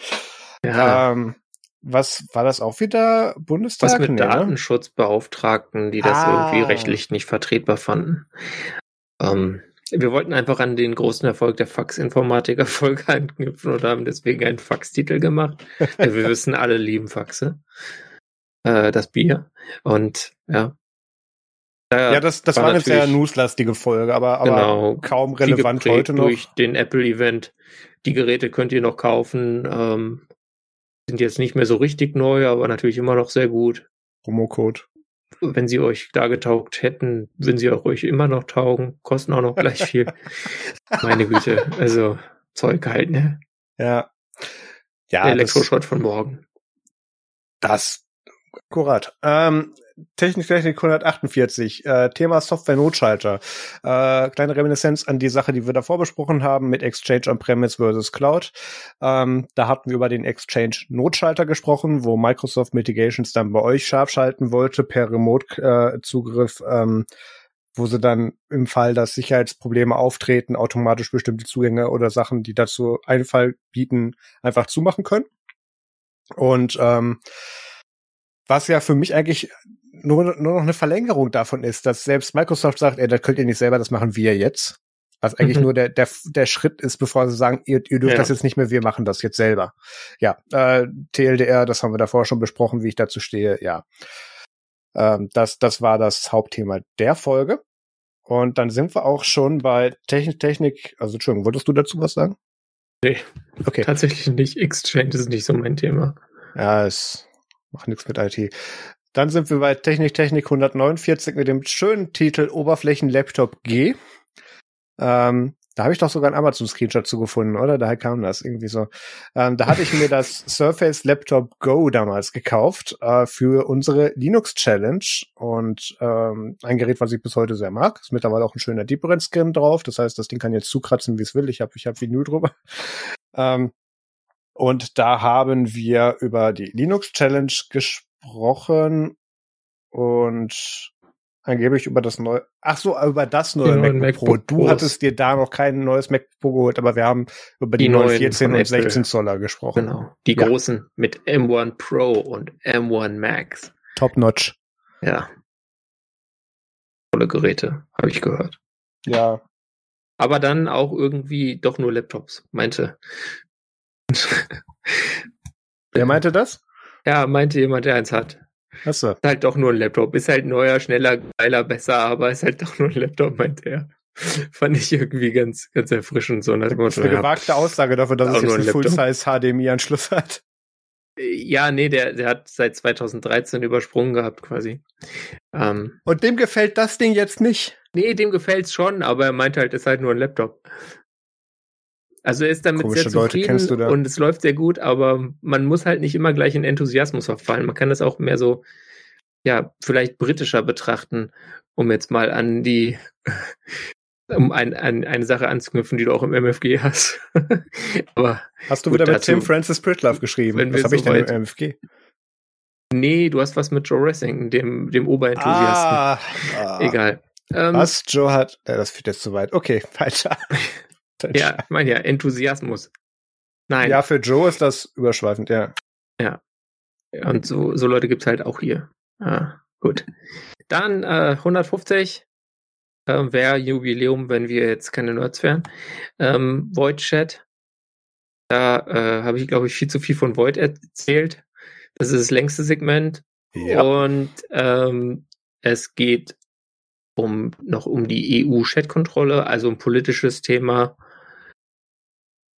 Ja. Ähm, was war das auch wieder Bundestag? Was mit Nee, ne? Datenschutzbeauftragten, die das Ah. irgendwie rechtlich nicht vertretbar fanden. Ähm, wir wollten einfach an den großen Erfolg der Fax-Informatiker-Folge anknüpfen und haben deswegen einen Faxtitel gemacht. wir wissen, alle lieben Faxe. Äh, das Bier. Und ja. Da Ja, das, das war war eine sehr newslastige Folge, aber, aber Genau. kaum relevant heute noch. Durch den Apple-Event. Die Geräte könnt ihr noch kaufen. Ähm, sind jetzt nicht mehr so richtig neu, aber natürlich immer noch sehr gut. Promocode. wenn sie euch da getaugt hätten, würden sie auch euch immer noch taugen, kosten auch noch gleich viel. Meine Güte, also Zeug halt, ne? Ja. Ja, Der Elektroschrott von morgen. das akkurat. Ähm, Technik Technik 148, äh, Thema Software-Notschalter. Äh, kleine Reminiszenz an die Sache, die wir davor besprochen haben mit Exchange on-Premise versus Cloud. Ähm, da hatten wir über den Exchange-Notschalter gesprochen, wo Microsoft Mitigations dann bei euch scharf schalten wollte per Remote-Zugriff. Äh, ähm, wo sie dann im Fall, dass Sicherheitsprobleme auftreten, automatisch bestimmte Zugänge oder Sachen, die dazu Einfall bieten, einfach zumachen können. Und ähm, was ja für mich eigentlich nur, nur noch eine Verlängerung davon ist, dass selbst Microsoft sagt, ey, das könnt ihr nicht selber, das machen wir jetzt. Was eigentlich mhm. nur der, der, der Schritt ist, bevor sie sagen, ihr, ihr dürft ja. das jetzt nicht mehr, wir machen das jetzt selber. Ja, äh, TLDR, das haben wir davor schon besprochen, wie ich dazu stehe, ja. Ähm, das, das war das Hauptthema der Folge. Und dann sind wir auch schon bei Technik, Technik, also Entschuldigung, wolltest du dazu was sagen? Nee, okay. tatsächlich nicht. Exchange ist nicht so mein Thema. Ja, es macht nichts mit IT. Dann sind wir bei Technik Technik 149 mit dem schönen Titel Oberflächen-Laptop G. Ähm, da habe ich doch sogar einen Amazon-Screenshot zugefunden, oder? Daher kam das irgendwie so. Ähm, da hatte ich mir das Surface Laptop Go damals gekauft äh, für unsere Linux Challenge und ähm, ein Gerät, was ich bis heute sehr mag. Ist mittlerweile auch ein schöner Deeperent-Skin drauf. Das heißt, das Ding kann jetzt zukratzen, wie es will. Ich habe ich hab Vinyl drüber. Ähm, und da haben wir über die Linux Challenge gesprochen und angeblich über das neue, ach so, über das neue MacBook, MacBook, Pro. Du Pros. hattest dir da noch kein neues MacBook Pro geholt, aber wir haben über die, die neuen 14 und 16 Zoller gesprochen. Genau. Die ja. großen mit M1 Pro und M1 Max. Top notch. Ja. Tolle Geräte, habe ich gehört. Ja. Aber dann auch irgendwie doch nur Laptops, meinte. Wer meinte das? Ja, meinte jemand, der eins hat. Achso. Ist halt doch nur ein Laptop. Ist halt neuer, schneller, geiler, besser, aber ist halt doch nur ein Laptop, meint er. Fand ich irgendwie ganz, ganz erfrischend. So das ist eine gewagte Aussage dafür, dass es jetzt einen Full-Size HDMI-Anschluss hat. Ja, nee, der, der hat seit 2013 übersprungen gehabt, quasi. Ähm, Und dem gefällt das Ding jetzt nicht? Nee, dem gefällt's schon, aber er meint halt, es ist halt nur ein Laptop. Also er ist damit Komische sehr zufrieden Leute, und es läuft sehr gut, aber man muss halt nicht immer gleich in Enthusiasmus verfallen. Man kann das auch mehr so, ja, vielleicht britischer betrachten, um jetzt mal an die, um ein, ein, eine Sache anzuknüpfen, die du auch im MFG hast. aber hast du wieder mit dazu, Tim Francis Pritlove geschrieben? Was habe ich denn im MFG? Nee, du hast was mit Joe Ressing, dem, dem Oberenthusiasten. Ah, ah. Egal. Ähm, was Joe hat, äh, das führt jetzt zu weit. Okay, weiter. Ja, ich meine ja, Enthusiasmus. Nein. Ja, für Joe ist das überschweifend, ja. Ja. Und so, so Leute gibt's halt auch hier. Ah, gut. Dann äh, 150 äh, wäre Jubiläum, wenn wir jetzt keine Nerds wären. Ähm, Void Chat. Da äh, habe ich, glaube ich, viel zu viel von Void erzählt. Das ist das längste Segment. Ja. Und ähm, es geht um noch um die EU-Chat-Kontrolle, also ein politisches Thema.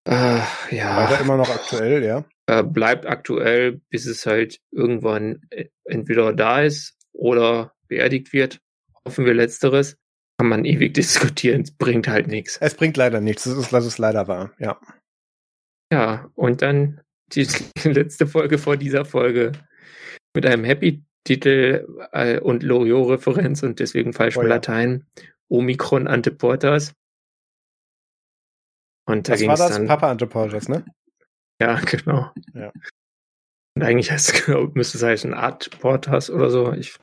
Äh, ja. Weiter immer noch aktuell, ja. Äh, bleibt aktuell, bis es halt irgendwann äh, entweder da ist oder beerdigt wird. Hoffen wir letzteres. Kann man ewig diskutieren, es bringt halt nichts. Es bringt leider nichts, das ist, das ist leider wahr, ja. Ja, und dann die letzte Folge vor dieser Folge mit einem Happy-Titel äh, und Loriot-Referenz und deswegen falschem oh, ja. Latein. Omikron Anteportas. Und da war das? Dann, Papa Anthropologist, ne? Ja, genau. Ja. Und eigentlich heißt, müsste es heißen Art Porters oder so. Ich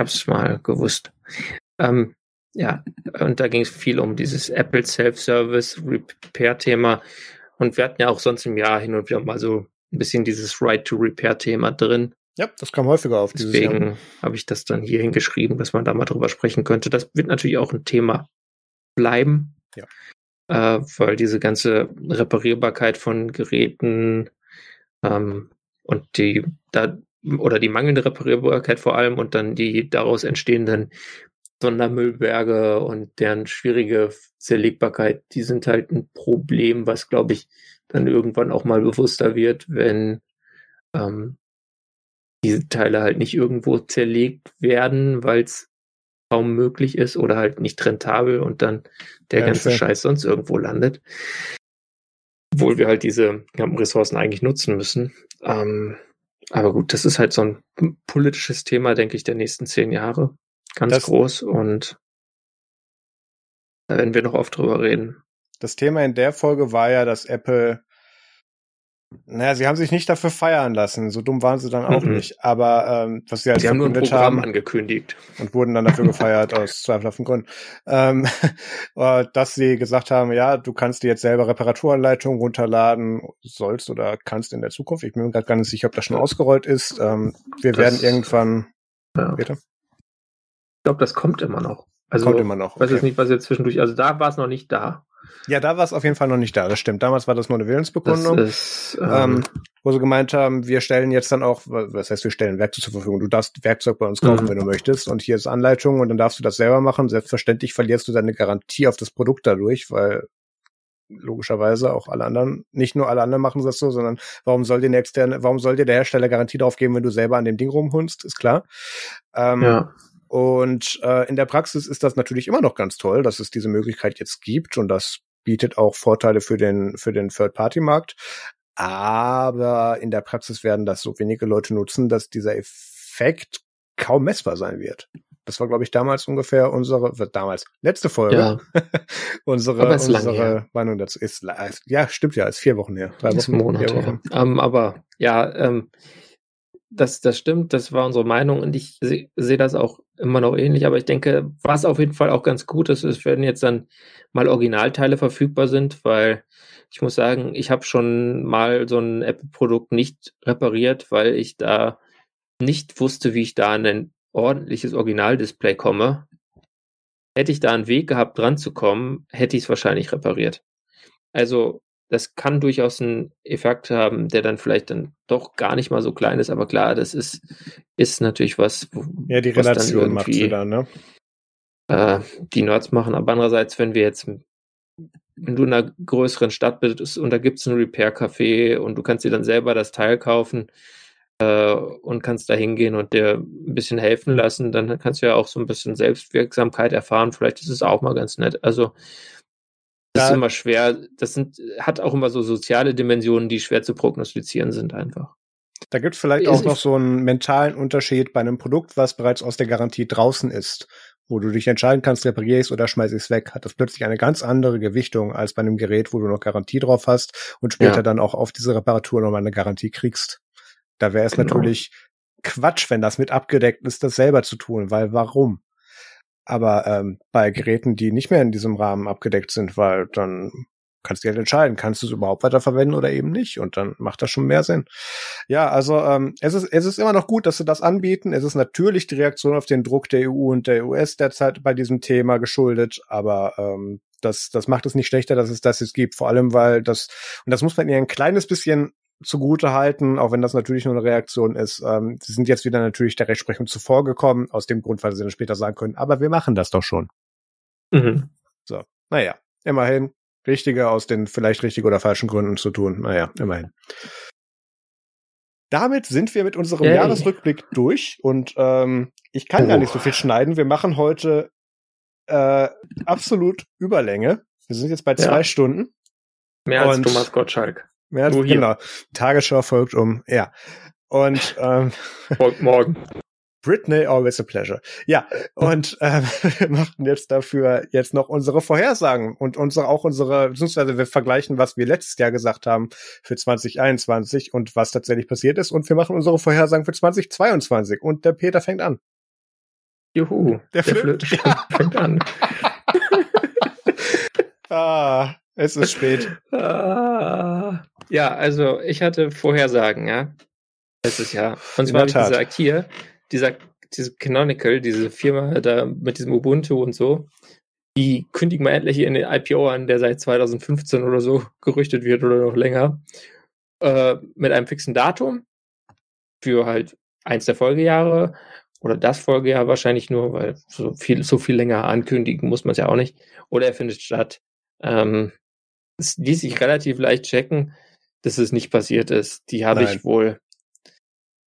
hab's mal gewusst. Ähm, ja, und da ging es viel um dieses Apple Self-Service Repair-Thema. Und wir hatten ja auch sonst im Jahr hin und wieder mal so ein bisschen dieses Right-to-Repair-Thema drin. Ja, das kam häufiger auf. Deswegen habe ich das dann hier hingeschrieben, dass man da mal drüber sprechen könnte. Das wird natürlich auch ein Thema bleiben. Ja äh, weil diese ganze Reparierbarkeit von Geräten ähm, und die da oder die mangelnde Reparierbarkeit vor allem und dann die daraus entstehenden Sondermüllberge und deren schwierige Zerlegbarkeit, die sind halt ein Problem, was glaube ich dann irgendwann auch mal bewusster wird, wenn ähm, diese Teile halt nicht irgendwo zerlegt werden, weil es kaum möglich ist oder halt nicht rentabel und dann der ja, ganze schön. Scheiß sonst irgendwo landet. Obwohl wir halt diese Ressourcen eigentlich nutzen müssen. Ähm, aber gut, das ist halt so ein politisches Thema, denke ich, der nächsten zehn Jahre. Ganz das, groß und da werden wir noch oft drüber reden. Das Thema in der Folge war ja, dass Apple naja, sie haben sich nicht dafür feiern lassen. So dumm waren sie dann auch mhm. nicht. Aber ähm, was sie halt sie haben nur ein Programm haben, angekündigt und wurden dann dafür gefeiert aus zweifelhaften Gründen, ähm, äh, dass sie gesagt haben, ja, du kannst dir jetzt selber Reparaturanleitungen runterladen, sollst oder kannst in der Zukunft. Ich bin mir gerade gar nicht sicher, ob das schon ausgerollt ist. Ähm, wir das, werden irgendwann. Ja. Bitte? Ich glaube, das kommt immer noch. Also, kommt immer noch. Okay. weiß jetzt nicht, was jetzt zwischendurch. Also da war es noch nicht da. Ja, da war es auf jeden Fall noch nicht da, das stimmt. Damals war das nur eine Willensbekundung, ist, ähm, ähm, wo sie gemeint haben, wir stellen jetzt dann auch, was heißt, wir stellen Werkzeug zur Verfügung. Du darfst Werkzeug bei uns kaufen, mhm. wenn du möchtest. Und hier ist Anleitung und dann darfst du das selber machen. Selbstverständlich verlierst du deine Garantie auf das Produkt dadurch, weil logischerweise auch alle anderen, nicht nur alle anderen machen das so, sondern warum soll dir eine externe, warum soll dir der Hersteller Garantie drauf geben, wenn du selber an dem Ding rumhunst, ist klar. Ähm, ja. Und äh, in der Praxis ist das natürlich immer noch ganz toll, dass es diese Möglichkeit jetzt gibt und das bietet auch Vorteile für den, für den Third-Party-Markt. Aber in der Praxis werden das so wenige Leute nutzen, dass dieser Effekt kaum messbar sein wird. Das war, glaube ich, damals ungefähr unsere, damals, letzte Folge. Ja. unsere unsere Meinung dazu ist, ja, stimmt ja, ist vier Wochen her. Drei Wochen, Monate, vier Wochen. Ja. Um, ähm, aber ja, ähm, das, das stimmt, das war unsere Meinung und ich sehe seh das auch immer noch ähnlich, aber ich denke, was auf jeden Fall auch ganz gut ist, ist, wenn jetzt dann mal Originalteile verfügbar sind, weil ich muss sagen, ich habe schon mal so ein Apple-Produkt nicht repariert, weil ich da nicht wusste, wie ich da an ein ordentliches Originaldisplay komme. Hätte ich da einen Weg gehabt, dran zu kommen, hätte ich es wahrscheinlich repariert. Also das kann durchaus einen Effekt haben, der dann vielleicht dann doch gar nicht mal so klein ist, aber klar, das ist, ist natürlich was. Wo, ja, die Relation macht sie dann, ne? Äh, die Nerds machen, aber andererseits, wenn wir jetzt, wenn du in einer größeren Stadt bist und da gibt es ein Repair-Café und du kannst dir dann selber das Teil kaufen äh, und kannst da hingehen und dir ein bisschen helfen lassen, dann kannst du ja auch so ein bisschen Selbstwirksamkeit erfahren. Vielleicht ist es auch mal ganz nett. Also, das ist immer schwer. Das sind, hat auch immer so soziale Dimensionen, die schwer zu prognostizieren sind einfach. Da gibt es vielleicht auch noch so einen mentalen Unterschied bei einem Produkt, was bereits aus der Garantie draußen ist, wo du dich entscheiden kannst, repariere ich es oder schmeiße ich es weg, hat das plötzlich eine ganz andere Gewichtung als bei einem Gerät, wo du noch Garantie drauf hast und später ja. dann auch auf diese Reparatur nochmal eine Garantie kriegst. Da wäre es genau. natürlich Quatsch, wenn das mit abgedeckt ist, das selber zu tun, weil warum? Aber ähm, bei Geräten, die nicht mehr in diesem Rahmen abgedeckt sind, weil dann kannst du halt entscheiden, kannst du es überhaupt weiterverwenden oder eben nicht. Und dann macht das schon mehr Sinn. Ja, also ähm, es, ist, es ist immer noch gut, dass sie das anbieten. Es ist natürlich die Reaktion auf den Druck der EU und der US derzeit bei diesem Thema geschuldet, aber ähm, das, das macht es nicht schlechter, dass es das jetzt gibt. Vor allem, weil das, und das muss man ihr ein kleines bisschen zugute halten, auch wenn das natürlich nur eine Reaktion ist. Ähm, sie sind jetzt wieder natürlich der Rechtsprechung zuvorgekommen, aus dem Grund, weil sie dann später sagen können, aber wir machen das doch schon. Mhm. So, naja, immerhin richtige aus den vielleicht richtig oder falschen Gründen zu tun. Naja, immerhin. Damit sind wir mit unserem Yay. Jahresrückblick durch und ähm, ich kann oh. gar nicht so viel schneiden. Wir machen heute äh, absolut Überlänge. Wir sind jetzt bei zwei ja. Stunden. Mehr als Thomas Gottschalk. Mehr als, genau. Tagesschau folgt um, ja. Und ähm, folgt morgen. Britney, always a pleasure. Ja, und ähm, wir machen jetzt dafür jetzt noch unsere Vorhersagen und unsere auch unsere, beziehungsweise wir vergleichen, was wir letztes Jahr gesagt haben für 2021 und was tatsächlich passiert ist. Und wir machen unsere Vorhersagen für 2022. Und der Peter fängt an. Juhu, der, der Flöte fängt an. ah, es ist spät. Ah. Ja, also ich hatte Vorhersagen, ja. Letztes Jahr. Und zwar habe ich gesagt, hier, dieser, diese Canonical, diese Firma da mit diesem Ubuntu und so, die kündigen mal endlich ihren IPO an, der seit 2015 oder so gerüchtet wird oder noch länger, äh, mit einem fixen Datum für halt eins der Folgejahre oder das Folgejahr wahrscheinlich nur, weil so viel, so viel länger ankündigen muss man es ja auch nicht. Oder er findet statt. Ähm, es ließ sich relativ leicht checken, dass es nicht passiert ist. Die habe ich wohl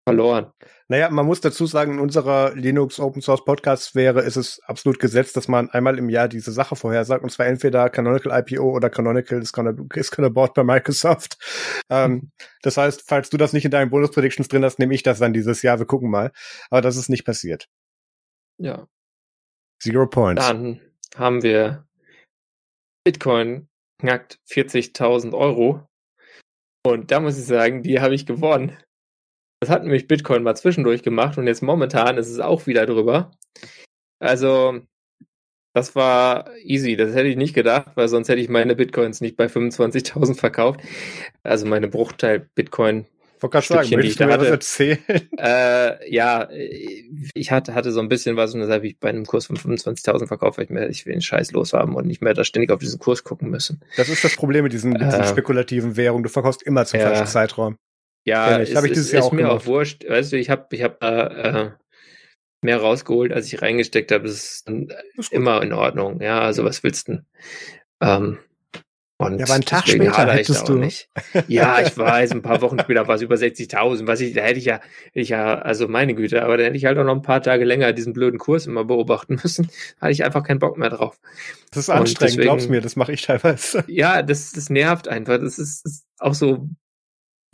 verloren. Naja, man muss dazu sagen, in unserer Linux Open Source Podcast wäre ist es absolut gesetzt, dass man einmal im Jahr diese Sache vorhersagt, und zwar entweder Canonical IPO oder Canonical ist gonna, is gonna board bei Microsoft. ähm, das heißt, falls du das nicht in deinen Bonus Predictions drin hast, nehme ich das dann dieses Jahr. Wir gucken mal. Aber das ist nicht passiert. Ja. Zero Points. Dann haben wir Bitcoin knackt 40.000 Euro. Und da muss ich sagen, die habe ich gewonnen. Das hat nämlich Bitcoin mal zwischendurch gemacht und jetzt momentan ist es auch wieder drüber. Also, das war easy. Das hätte ich nicht gedacht, weil sonst hätte ich meine Bitcoins nicht bei 25.000 verkauft. Also meine Bruchteil Bitcoin. Wollte gerade sagen, möchtest du mir das erzählen? Äh, ja, ich hatte, hatte so ein bisschen was und das habe ich bei einem Kurs von 25.000 verkauft, weil ich mir ich will den Scheiß loshaben und nicht mehr da ständig auf diesen Kurs gucken müssen. Das ist das Problem mit diesen, mit diesen äh, spekulativen Währungen. Du verkaufst immer zum ja, falschen Zeitraum. Ja, es, hab ich dieses ist, Jahr ist auch mir gemacht. auch wurscht. Weißt du, ich habe ich hab da äh, mehr rausgeholt, als ich reingesteckt habe. Das ist, ist immer in Ordnung. Ja, also was willst du denn? Ähm, und ja, aber einen Tag später hättest du. Nicht. Ja, ich weiß, ein paar Wochen später war es über 60.000. Was ich, da hätte ich ja, hätte ich ja, also meine Güte, aber da hätte ich halt auch noch ein paar Tage länger diesen blöden Kurs immer beobachten müssen. Da hatte ich einfach keinen Bock mehr drauf. Das ist anstrengend, deswegen, glaubst mir, das mache ich teilweise. Ja, das, das nervt einfach. Das ist, ist auch so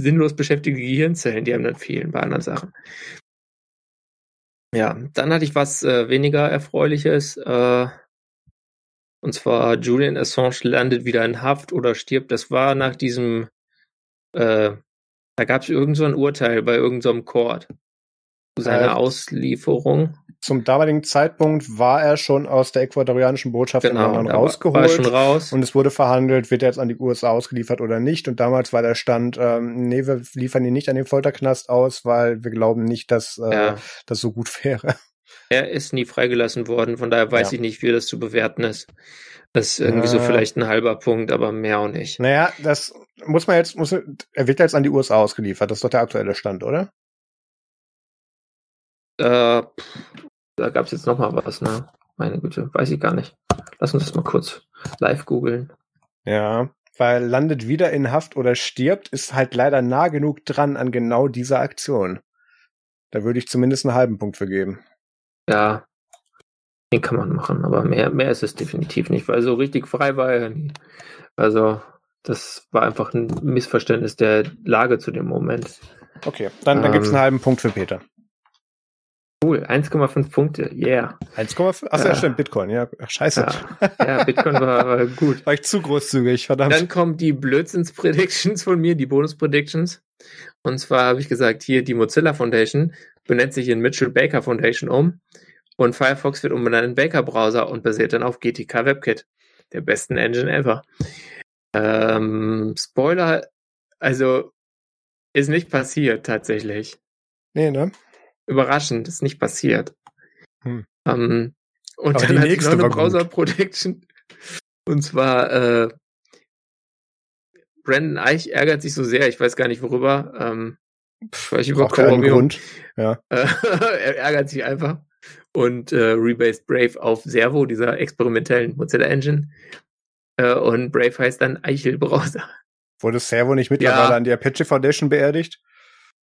sinnlos beschäftigte Gehirnzellen, die einem dann fehlen bei anderen Sachen. Ja, dann hatte ich was äh, weniger Erfreuliches. Äh, und zwar Julian Assange landet wieder in Haft oder stirbt. Das war nach diesem, äh, da gab es irgend so ein Urteil bei irgendeinem so Court. Seine äh, Auslieferung zum damaligen Zeitpunkt war er schon aus der ecuadorianischen Botschaft genau, in London rausgeholt. War schon raus. Und es wurde verhandelt, wird er jetzt an die USA ausgeliefert oder nicht. Und damals war der Stand, ähm, nee, wir liefern ihn nicht an den Folterknast aus, weil wir glauben nicht, dass äh, ja. das so gut wäre. Er ist nie freigelassen worden, von daher weiß ja. ich nicht, wie das zu bewerten ist. Das ist irgendwie äh, so vielleicht ein halber Punkt, aber mehr auch nicht. Naja, das muss man jetzt, muss, er wird jetzt an die USA ausgeliefert. Das ist doch der aktuelle Stand, oder? Äh, da gab es jetzt noch mal was, ne? Meine Güte, weiß ich gar nicht. Lass uns das mal kurz live googeln. Ja, weil landet wieder in Haft oder stirbt, ist halt leider nah genug dran an genau dieser Aktion. Da würde ich zumindest einen halben Punkt für geben. Ja, den kann man machen, aber mehr, mehr ist es definitiv nicht, weil so richtig frei war er nie. Also, das war einfach ein Missverständnis der Lage zu dem Moment. Okay, dann, dann ähm, gibt es einen halben Punkt für Peter. Cool, 1,5 Punkte, yeah. 1,5? Achso, ja. ja, stimmt, Bitcoin, ja. Ach, scheiße. Ja, ja Bitcoin war, war, gut. War ich zu großzügig, verdammt. Dann kommen die Blödsinns-Predictions von mir, die Bonus-Predictions. Und zwar habe ich gesagt, hier die Mozilla Foundation benennt sich in Mitchell Baker Foundation um. Und Firefox wird umbenannt in Baker Browser und basiert dann auf GTK WebKit, der besten Engine ever. Ähm, Spoiler, also ist nicht passiert tatsächlich. Nee, ne? überraschend, ist nicht passiert. Hm. Ähm, und Aber dann ich noch eine Browser gut. Protection. Und zwar, äh, Brandon Eich ärgert sich so sehr, ich weiß gar nicht worüber. Ähm, vielleicht über Chromium. Grund. Ja. er ärgert sich einfach. Und äh, rebased Brave auf Servo, dieser experimentellen Mozilla Engine. Äh, und Brave heißt dann Eichel Browser. Wurde Servo nicht mittlerweile ja. an die Apache Foundation beerdigt?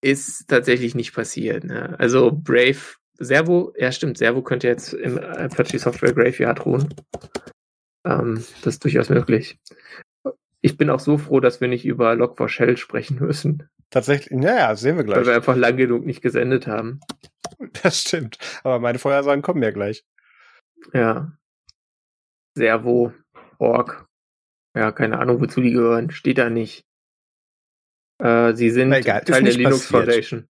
ist tatsächlich nicht passiert. Ne? Also Brave, Servo, ja stimmt, Servo könnte jetzt im Apache Software Graveyard ruhen. Ähm, das ist durchaus möglich. Ich bin auch so froh, dass wir nicht über Log4Shell sprechen müssen. Tatsächlich, naja, sehen wir gleich. Weil wir einfach lang genug nicht gesendet haben. Das stimmt. Aber meine Vorhersagen kommen ja gleich. Ja. Servo, Org. Ja, keine Ahnung, wozu die gehören. Steht da nicht. Äh, sie sind egal, Teil der Linux passiert. Foundation.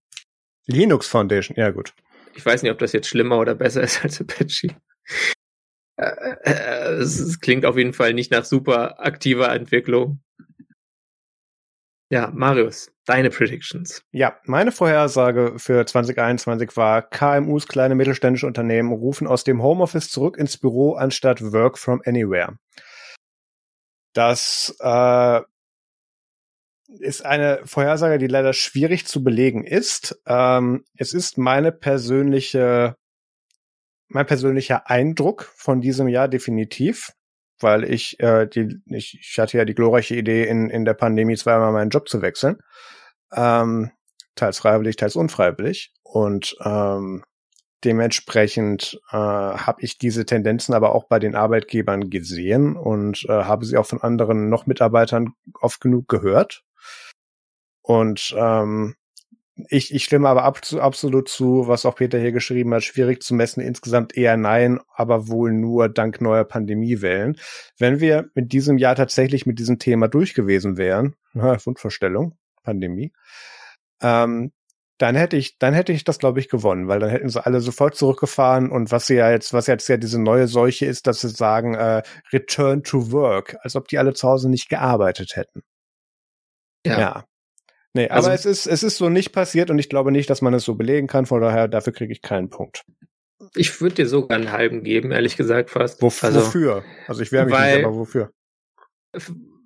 Linux Foundation, ja gut. Ich weiß nicht, ob das jetzt schlimmer oder besser ist als Apache. Äh, äh, es, es klingt auf jeden Fall nicht nach super aktiver Entwicklung. Ja, Marius, deine Predictions. Ja, meine Vorhersage für 2021 war, KMUs, kleine mittelständische Unternehmen, rufen aus dem Homeoffice zurück ins Büro anstatt Work from Anywhere. Das äh, ist eine Vorhersage, die leider schwierig zu belegen ist. Ähm, es ist meine persönliche, mein persönlicher Eindruck von diesem Jahr definitiv, weil ich, äh, die, ich, ich hatte ja die glorreiche Idee, in, in der Pandemie zweimal meinen Job zu wechseln. Ähm, teils freiwillig, teils unfreiwillig. Und ähm, dementsprechend äh, habe ich diese Tendenzen aber auch bei den Arbeitgebern gesehen und äh, habe sie auch von anderen noch Mitarbeitern oft genug gehört. Und ähm, ich, ich stimme aber ab, absolut zu, was auch Peter hier geschrieben hat, schwierig zu messen, insgesamt eher nein, aber wohl nur dank neuer Pandemiewellen. Wenn wir mit diesem Jahr tatsächlich mit diesem Thema durch gewesen wären, na, Wundvorstellung, Pandemie, ähm, dann hätte ich, dann hätte ich das, glaube ich, gewonnen, weil dann hätten sie alle sofort zurückgefahren und was sie ja jetzt, was jetzt ja diese neue Seuche ist, dass sie sagen, äh, Return to Work, als ob die alle zu Hause nicht gearbeitet hätten. Ja. ja. Nee, also, aber es ist, es ist so nicht passiert und ich glaube nicht, dass man es so belegen kann. Von daher, dafür kriege ich keinen Punkt. Ich würde dir sogar einen halben geben, ehrlich gesagt fast. Wof also, wofür? Also ich wäre mich weil, nicht, aber wofür?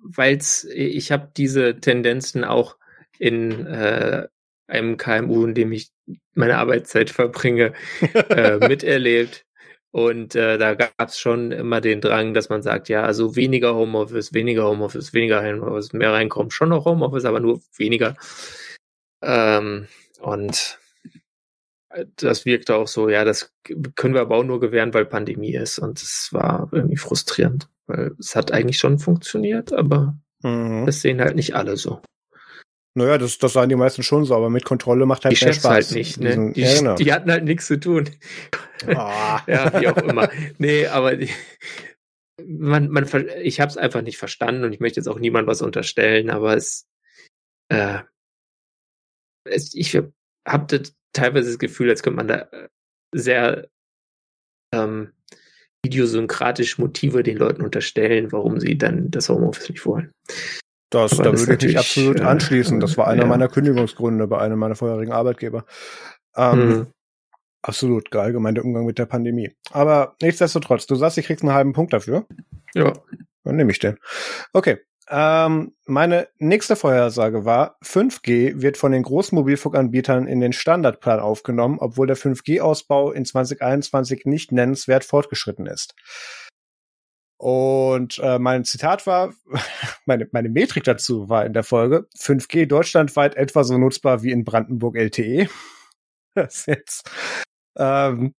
Weil's, ich habe diese Tendenzen auch in äh, einem KMU, in dem ich meine Arbeitszeit verbringe, äh, miterlebt. Und äh, da gab es schon immer den Drang, dass man sagt, ja, also weniger Homeoffice, weniger Homeoffice, weniger Homeoffice, mehr reinkommen. Schon noch Homeoffice, aber nur weniger. Ähm, und das wirkte auch so, ja, das können wir aber auch nur gewähren, weil Pandemie ist. Und es war irgendwie frustrierend, weil es hat eigentlich schon funktioniert, aber mhm. das sehen halt nicht alle so. Naja, das, das sahen die meisten schon so, aber mit Kontrolle macht halt die mehr Spaß. halt nicht, ne? Diesen, die, ja, genau. die, hatten halt nichts zu tun. Oh. ja, wie auch immer. Nee, aber die, man, man, ich habe es einfach nicht verstanden und ich möchte jetzt auch niemand was unterstellen, aber es, äh, es ich habe teilweise das Gefühl, als könnte man da äh, sehr ähm, idiosynkratisch Motive den Leuten unterstellen, warum sie dann das Homeoffice nicht wollen. Das, da das würde ich mich absolut äh, anschließen. Das war einer ja. meiner Kündigungsgründe bei einem meiner vorherigen Arbeitgeber. Ähm, mhm. Absolut, allgemein der Umgang mit der Pandemie. Aber nichtsdestotrotz, du sagst, ich kriegst einen halben Punkt dafür. Ja. Dann nehme ich den. Okay. Ähm, meine nächste Vorhersage war, 5G wird von den Großmobilfunkanbietern in den Standardplan aufgenommen, obwohl der 5G-Ausbau in 2021 nicht nennenswert fortgeschritten ist. Und äh, mein Zitat war, meine, meine Metrik dazu war in der Folge, 5G deutschlandweit etwa so nutzbar wie in Brandenburg LTE. Das ist jetzt ähm,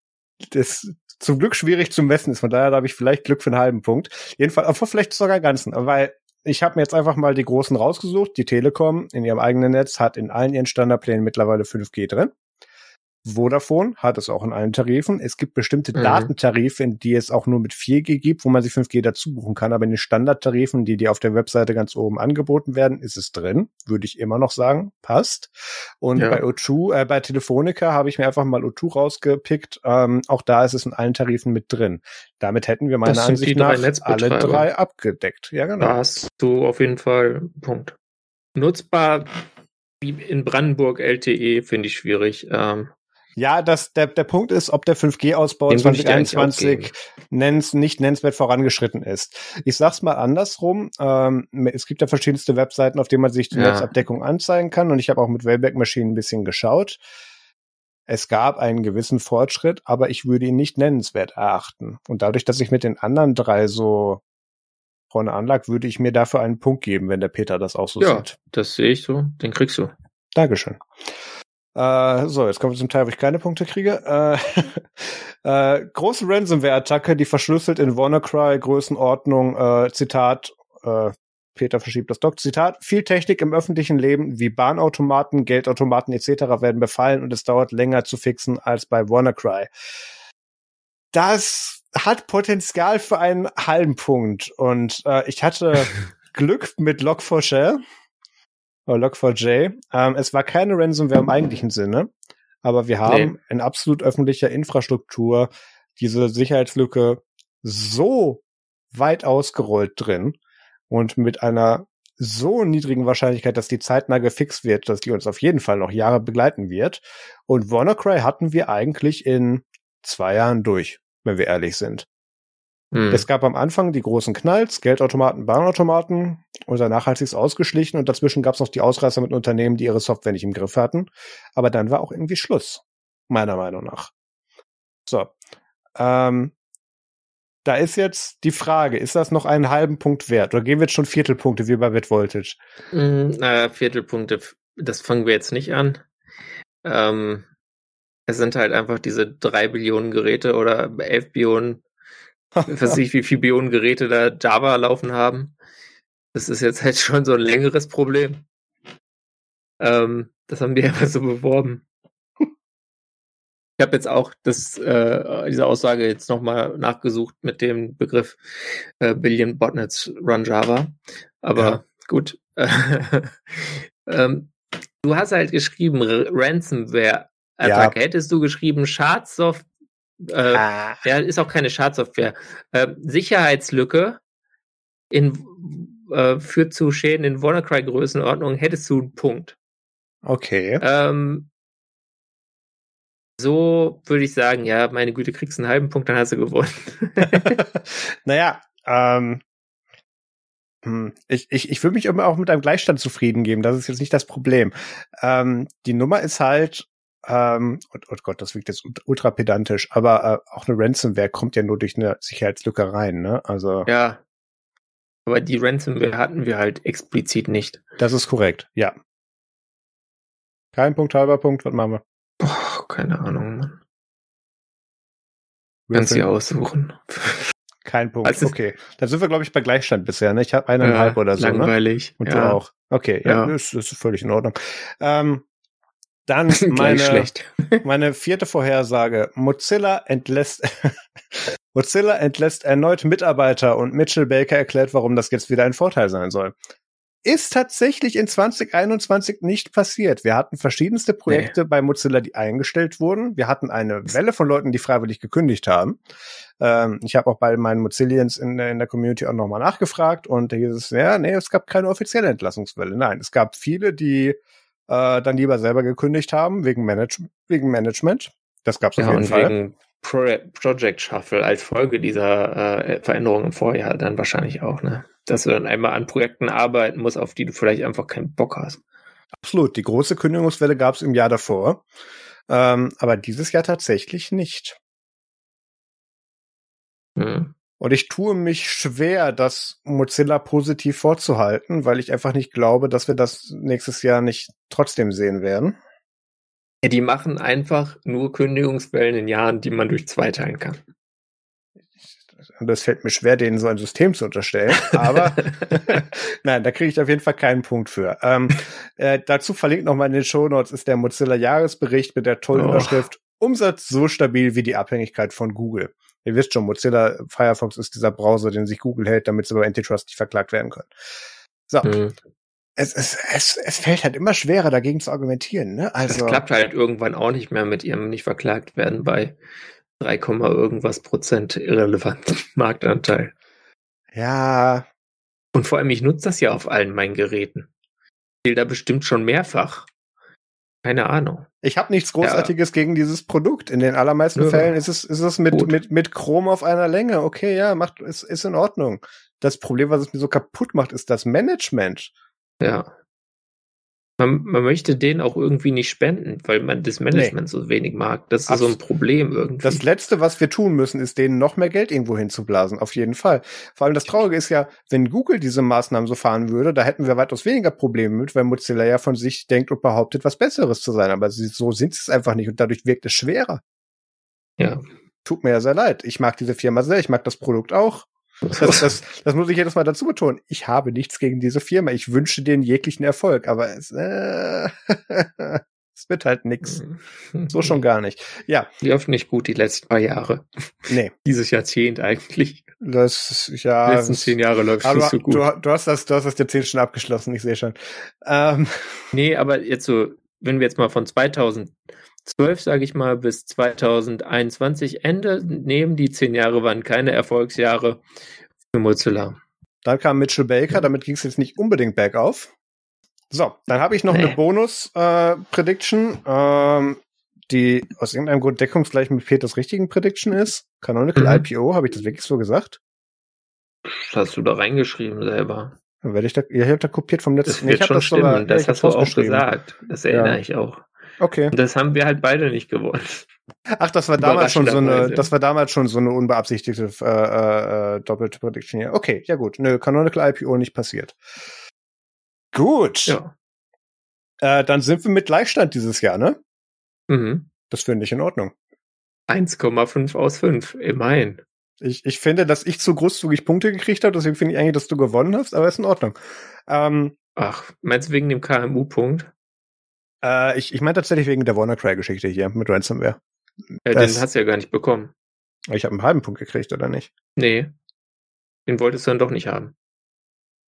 das zum Glück schwierig zu messen ist. Von daher habe ich vielleicht Glück für einen halben Punkt. Jedenfalls, obwohl vielleicht sogar einen ganzen, weil ich habe mir jetzt einfach mal die großen rausgesucht. Die Telekom in ihrem eigenen Netz hat in allen ihren Standardplänen mittlerweile 5G drin. Vodafone hat es auch in allen Tarifen. Es gibt bestimmte mhm. Datentarife, in die es auch nur mit 4G gibt, wo man sich 5G dazu buchen kann. Aber in den Standardtarifen, die dir auf der Webseite ganz oben angeboten werden, ist es drin. Würde ich immer noch sagen, passt. Und ja. bei O2, äh, bei Telefonica habe ich mir einfach mal O2 rausgepickt. Ähm, auch da ist es in allen Tarifen mit drin. Damit hätten wir meiner Ansicht nach alle drei abgedeckt. Ja, genau. Da hast du auf jeden Fall Punkt. Nutzbar wie in Brandenburg LTE finde ich schwierig. Ähm, ja, das, der, der Punkt ist, ob der 5G-Ausbau 2021 nennens, nicht nennenswert vorangeschritten ist. Ich sag's mal andersrum. Ähm, es gibt ja verschiedenste Webseiten, auf denen man sich die ja. Netzabdeckung anzeigen kann. Und ich habe auch mit Wayback-Maschinen ein bisschen geschaut. Es gab einen gewissen Fortschritt, aber ich würde ihn nicht nennenswert erachten. Und dadurch, dass ich mit den anderen drei so vorne anlag, würde ich mir dafür einen Punkt geben, wenn der Peter das auch so ja, sieht. Ja, das sehe ich so. Den kriegst du. Dankeschön. Äh, so, jetzt kommen wir zum Teil, wo ich keine Punkte kriege. Äh, äh, große Ransomware-Attacke, die verschlüsselt in WannaCry Größenordnung, äh, Zitat, äh, Peter verschiebt das Doc, Zitat, viel Technik im öffentlichen Leben wie Bahnautomaten, Geldautomaten etc. werden befallen und es dauert länger zu fixen als bei WannaCry. Das hat Potenzial für einen halben Punkt und äh, ich hatte Glück mit Log4Shell Log4j. Ähm, es war keine Ransomware im eigentlichen Sinne, aber wir haben nee. in absolut öffentlicher Infrastruktur diese Sicherheitslücke so weit ausgerollt drin und mit einer so niedrigen Wahrscheinlichkeit, dass die zeitnah gefixt wird, dass die uns auf jeden Fall noch Jahre begleiten wird. Und WannaCry hatten wir eigentlich in zwei Jahren durch, wenn wir ehrlich sind. Hm. Es gab am Anfang die großen Knalls, Geldautomaten, Bahnautomaten und danach hat sich's ausgeschlichen und dazwischen gab's noch die Ausreißer mit Unternehmen, die ihre Software nicht im Griff hatten. Aber dann war auch irgendwie Schluss, meiner Meinung nach. So. Ähm, da ist jetzt die Frage, ist das noch einen halben Punkt wert oder gehen wir jetzt schon Viertelpunkte wie bei BitVoltage? Mm, naja, Viertelpunkte, das fangen wir jetzt nicht an. ähm, es sind halt einfach diese drei Billionen Geräte oder elf Billionen, ich weiß nicht, wie viele Billionen Geräte da Java laufen haben. Das ist jetzt halt schon so ein längeres Problem. Ähm, das haben die einfach so beworben. Ich habe jetzt auch das, äh, diese Aussage jetzt nochmal nachgesucht mit dem Begriff äh, Billion Botnets Run Java. Aber ja. gut. ähm, du hast halt geschrieben Ransomware Attack. Ja. Hättest du geschrieben Schadsoftware, äh, ah. ja, ist auch keine Schadsoftware. Äh, Sicherheitslücke in, äh, führt zu Schäden in WannaCry-Größenordnung, hättest du einen Punkt. Okay. Ähm, so würde ich sagen, ja, meine Güte, kriegst einen halben Punkt, dann hast du gewonnen. naja, ähm, hm, ich, ich, ich würde mich immer auch mit einem Gleichstand zufrieden geben. Das ist jetzt nicht das Problem. Ähm, die Nummer ist halt, ähm, oh, oh Gott, das wirkt jetzt ultra pedantisch, aber äh, auch eine Ransomware kommt ja nur durch eine Sicherheitslücke rein, ne? Also. Ja. Aber die Ransomware hatten wir halt explizit nicht. Das ist korrekt, ja. Kein Punkt, halber Punkt, was machen wir? Boah, keine Ahnung, Mann. Kannst du aussuchen. Kein Punkt. Also, okay. Dann sind wir, glaube ich, bei Gleichstand bisher. Ne? Ich habe eineinhalb ja, oder so. Ne? Langweilig. Ne? Und ja. du auch. Okay, ja, ja. Das ist völlig in Ordnung. Ähm, dann meine, meine vierte Vorhersage. Mozilla entlässt, Mozilla entlässt erneut Mitarbeiter und Mitchell Baker erklärt, warum das jetzt wieder ein Vorteil sein soll ist tatsächlich in 2021 nicht passiert. Wir hatten verschiedenste Projekte nee. bei Mozilla, die eingestellt wurden. Wir hatten eine Welle von Leuten, die freiwillig gekündigt haben. Ähm, ich habe auch bei meinen Mozillians in, in der Community auch nochmal nachgefragt und da hieß es, ja, nee, es gab keine offizielle Entlassungswelle. Nein, es gab viele, die äh, dann lieber selber gekündigt haben, wegen, Manage wegen Management. Das gab es ja, auf jeden Fall. Wegen Pro Project Shuffle als Folge dieser äh, Veränderungen im Vorjahr dann wahrscheinlich auch, ne? dass du dann einmal an Projekten arbeiten musst, auf die du vielleicht einfach keinen Bock hast. Absolut. Die große Kündigungswelle gab es im Jahr davor, ähm, aber dieses Jahr tatsächlich nicht. Hm. Und ich tue mich schwer, das Mozilla positiv vorzuhalten, weil ich einfach nicht glaube, dass wir das nächstes Jahr nicht trotzdem sehen werden. Ja, die machen einfach nur Kündigungswellen in Jahren, die man durch zwei teilen kann. Das fällt mir schwer, denen so ein System zu unterstellen. Aber nein, da kriege ich auf jeden Fall keinen Punkt für. Ähm, äh, dazu verlinkt nochmal in den Show Notes ist der Mozilla Jahresbericht mit der tollen oh. Überschrift Umsatz so stabil wie die Abhängigkeit von Google. Ihr wisst schon, Mozilla Firefox ist dieser Browser, den sich Google hält, damit sie über Antitrust nicht verklagt werden können. So. Hm. Es, es, es, es fällt halt immer schwerer, dagegen zu argumentieren. Ne? Also, das klappt halt irgendwann auch nicht mehr mit ihrem nicht verklagt werden bei 3, irgendwas Prozent irrelevanten Marktanteil. Ja. Und vor allem, ich nutze das ja auf allen meinen Geräten. Ich will da bestimmt schon mehrfach. Keine Ahnung. Ich habe nichts Großartiges ja. gegen dieses Produkt. In den allermeisten ja. Fällen ist es, ist es mit, mit, mit Chrome auf einer Länge. Okay, ja, macht, ist, ist in Ordnung. Das Problem, was es mir so kaputt macht, ist das Management. Ja man, man möchte den auch irgendwie nicht spenden, weil man das Management nee. so wenig mag. Das ist Abs so ein Problem irgendwie. Das Letzte, was wir tun müssen, ist denen noch mehr Geld irgendwo hinzublasen. Auf jeden Fall. Vor allem das Traurige ist ja, wenn Google diese Maßnahmen so fahren würde, da hätten wir weitaus weniger Probleme mit, weil Mozilla ja von sich denkt und behauptet, was Besseres zu sein. Aber so sind sie es einfach nicht und dadurch wirkt es schwerer. Ja. Tut mir ja sehr leid. Ich mag diese Firma sehr, ich mag das Produkt auch. Das, das, das muss ich jedes Mal dazu betonen. Ich habe nichts gegen diese Firma. Ich wünsche denen jeglichen Erfolg, aber es, äh, es wird halt nix. So schon gar nicht. Ja. Die läuft nicht gut die letzten paar Jahre. Nee. Dieses Jahrzehnt eigentlich. Das, ja. Die letzten zehn Jahre läuft nicht so gut. Du, du, hast das, du hast das Jahrzehnt schon abgeschlossen, ich sehe schon. Ähm. Nee, aber jetzt so, wenn wir jetzt mal von 2000 12, sage ich mal, bis 2021 Ende nehmen. Die zehn Jahre waren keine Erfolgsjahre für Mozilla. Dann kam Mitchell Baker, damit ging es jetzt nicht unbedingt bergauf. So, dann habe ich noch nee. eine Bonus-Prediction, äh, ähm, die aus irgendeinem Grund deckungsgleich mit Peters richtigen Prediction ist. Canonical mhm. IPO, habe ich das wirklich so gesagt? Das hast du da reingeschrieben selber. Dann werde ich da, ich habe da kopiert vom letzten. Das wird nee, schon das stimmen, sogar, das ja, hast du auch gesagt. Das erinnere ja. ich auch. Okay. Und das haben wir halt beide nicht gewonnen. Ach, das war damals schon so eine, das war damals schon so eine unbeabsichtigte äh, äh, doppelte Prediction hier. Okay, ja gut. Nö, Canonical IPO nicht passiert. Gut. Ja. Äh, dann sind wir mit Gleichstand dieses Jahr, ne? Mhm. Das finde ich in Ordnung. 1,5 aus 5, immerhin. Ich, ich finde, dass ich zu großzügig Punkte gekriegt habe, deswegen finde ich eigentlich, dass du gewonnen hast, aber ist in Ordnung. Ähm, Ach, meinst du wegen dem KMU-Punkt? Äh, ich ich meine tatsächlich wegen der WannaCry-Geschichte hier mit Ransomware. Ja, Das- den hast du ja gar nicht bekommen. Ich habe einen halben Punkt gekriegt, oder nicht? Nee. Den wolltest du dann doch nicht haben.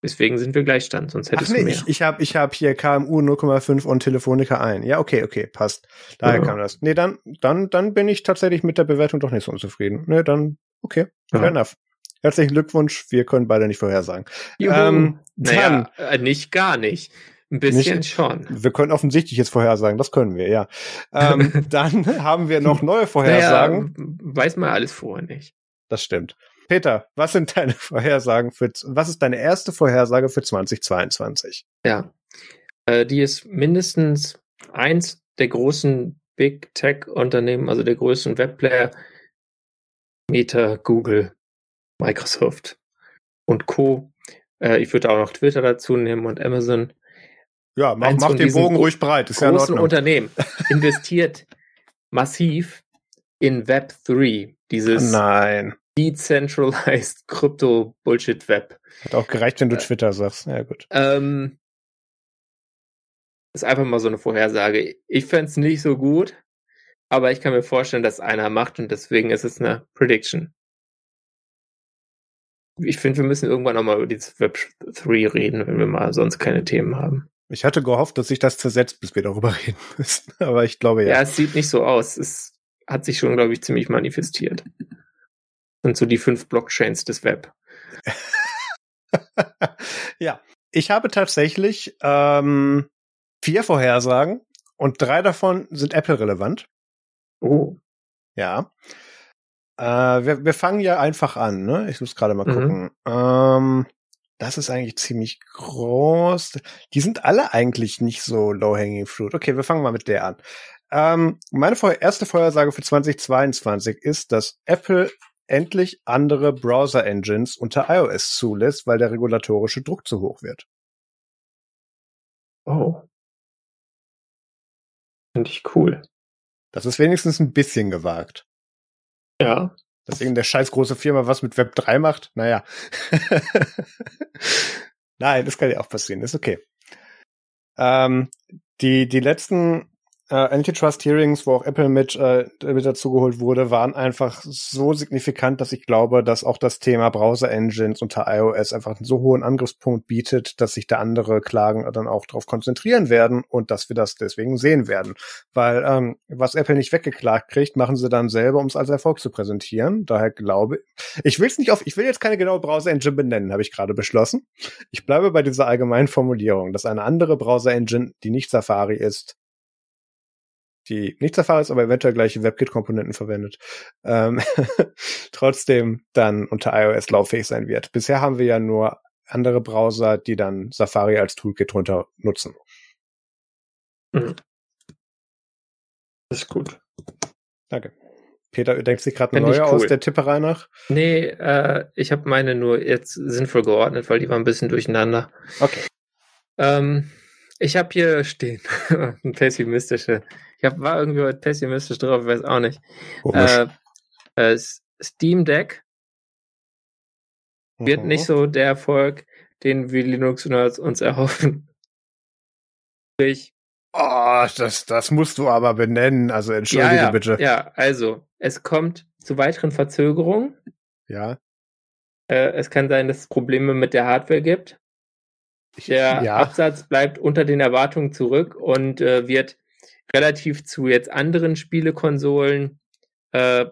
Deswegen sind wir Gleichstand, sonst Ach hättest nee, du mehr. ich, ich habe ich hab hier KMU 0,5 und Telefonica ein. Ja, okay, okay, passt. Daher Ja. kam das. Nee, dann, dann, dann bin ich tatsächlich mit der Bewertung doch nicht so unzufrieden. Nee, dann, okay, fair Ja. enough. Herzlichen Glückwunsch, wir können beide nicht vorhersagen. Juhu. Ähm, naja, äh, nicht gar nicht. Ein bisschen Nicht- schon. Wir können offensichtlich jetzt vorhersagen, das können wir, ja. Ähm, dann haben wir noch neue Vorhersagen. Naja, weiß man alles vorher nicht. Das stimmt. Peter, was sind deine Vorhersagen für, was ist deine erste Vorhersage für 2022? Ja. Äh, die ist mindestens eins der großen Big Tech-Unternehmen, also der größten Webplayer, Meta, Google, Microsoft und Co. Äh, ich würde auch noch Twitter dazu nehmen und Amazon. Ja, mach, mach den Bogen ruhig breit, ist ja in großen. Unternehmen investiert massiv in Web 3, dieses Nein. Decentralized Crypto Bullshit Web. Hat auch gereicht, wenn du Äh. Twitter sagst. Ja, gut. Ähm, ist einfach mal so eine Vorhersage. Ich fände es nicht so gut, aber ich kann mir vorstellen, dass einer macht und deswegen ist es eine Prediction. Ich finde, wir müssen irgendwann nochmal über dieses Web 3 reden, wenn wir mal sonst keine Themen haben. Ich hatte gehofft, dass sich das zersetzt, bis wir darüber reden müssen. Aber ich glaube Ja, ja. es sieht nicht so aus. Es hat sich schon, glaube ich, ziemlich manifestiert. sind so die fünf Blockchains des Web. Ja. Ich habe tatsächlich ähm, vier Vorhersagen und drei davon sind Apple-relevant. Oh. Ja. Äh, wir, wir fangen ja einfach an, ne? Ich muss gerade mal Mhm. gucken. Ähm, das ist eigentlich ziemlich groß. Die sind alle eigentlich nicht so low-hanging fruit. Okay, wir fangen mal mit der an. Ähm, meine erste Vorhersage für 2022 ist, dass Apple endlich andere Browser-Engines unter iOS zulässt, weil der regulatorische Druck zu hoch wird. Oh. Finde ich cool. Das ist wenigstens ein bisschen gewagt. Ja. Dass irgendeine scheiß große Firma was mit Web 3 macht, naja. Nein, das kann ja auch passieren, ist okay. Ähm, die, die letzten äh, Antitrust-Hearings, wo auch Apple mit, äh, mit dazugeholt wurde, waren einfach so signifikant, dass ich glaube, dass auch das Thema Browser-Engines unter iOS einfach einen so hohen Angriffspunkt bietet, dass sich da andere Klagen dann auch darauf konzentrieren werden und dass wir das deswegen sehen werden. Weil ähm, was Apple nicht weggeklagt kriegt, machen sie dann selber, um es als Erfolg zu präsentieren. Daher glaube ich, will es nicht auf, ich will jetzt keine genaue Browser-Engine benennen, habe ich gerade beschlossen. Ich bleibe bei dieser allgemeinen Formulierung, dass eine andere Browser-Engine, die nicht Safari ist, die nicht Safari ist, aber eventuell gleiche WebKit-Komponenten verwendet, ähm, trotzdem dann unter iOS lauffähig sein wird. Bisher haben wir ja nur andere Browser, die dann Safari als Toolkit drunter nutzen. Das ist gut. Danke. Peter, du denkst dir gerade eine neue cool. aus der Tipperei nach? Nee, äh, ich habe meine nur jetzt sinnvoll geordnet, weil die war ein bisschen durcheinander. Okay. Ähm, ich habe hier stehen, ein pessimistische. Ich hab, war irgendwie heute pessimistisch drauf, ich weiß auch nicht. Äh, äh, Steam Deck wird Mhm. nicht so der Erfolg, den wir Linux-Nerds uns erhoffen. Ich, Oh, das, das musst du aber benennen. Also entschuldige ja, ja, bitte. ja, also, es kommt zu weiteren Verzögerungen. Ja. Äh, es kann sein, dass es Probleme mit der Hardware gibt. Der ja. Absatz bleibt unter den Erwartungen zurück und äh, wird relativ zu jetzt anderen Spielekonsolen äh,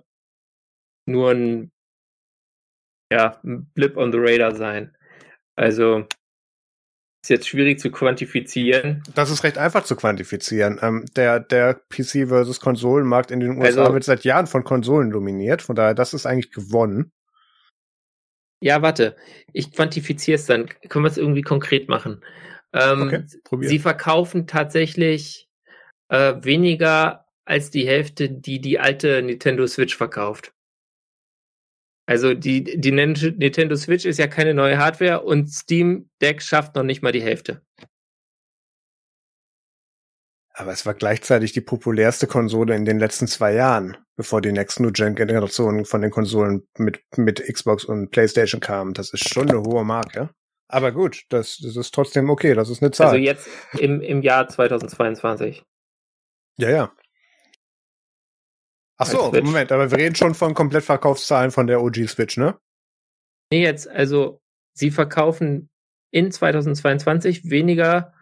nur ein, ja, ein Blip on the Radar sein. Also ist jetzt schwierig zu quantifizieren. Das ist recht einfach zu quantifizieren. Ähm, der, der PC versus Konsolenmarkt in den USA Also- wird seit Jahren von Konsolen dominiert. Von daher, das ist eigentlich gewonnen. Ja, warte, ich quantifiziere es dann. Können wir es irgendwie konkret machen? Ähm, Okay, probier. Sie verkaufen tatsächlich äh, weniger als die Hälfte, die die alte Nintendo Switch verkauft. Also die, die Nin- Nintendo Switch ist ja keine neue Hardware und Steam Deck schafft noch nicht mal die Hälfte. Aber es war gleichzeitig die populärste Konsole in den letzten zwei Jahren, bevor die nächsten New-Gen-Generationen von den Konsolen mit, mit Xbox und PlayStation kamen. Das ist schon eine hohe Marke. Aber gut, das, das ist trotzdem okay, das ist eine Zahl. Also jetzt im, im Jahr 2022. Ja, ja. Ach so, Moment, aber wir reden schon von Komplettverkaufszahlen von der OG Switch, ne? Nee, jetzt, also sie verkaufen in 2022 weniger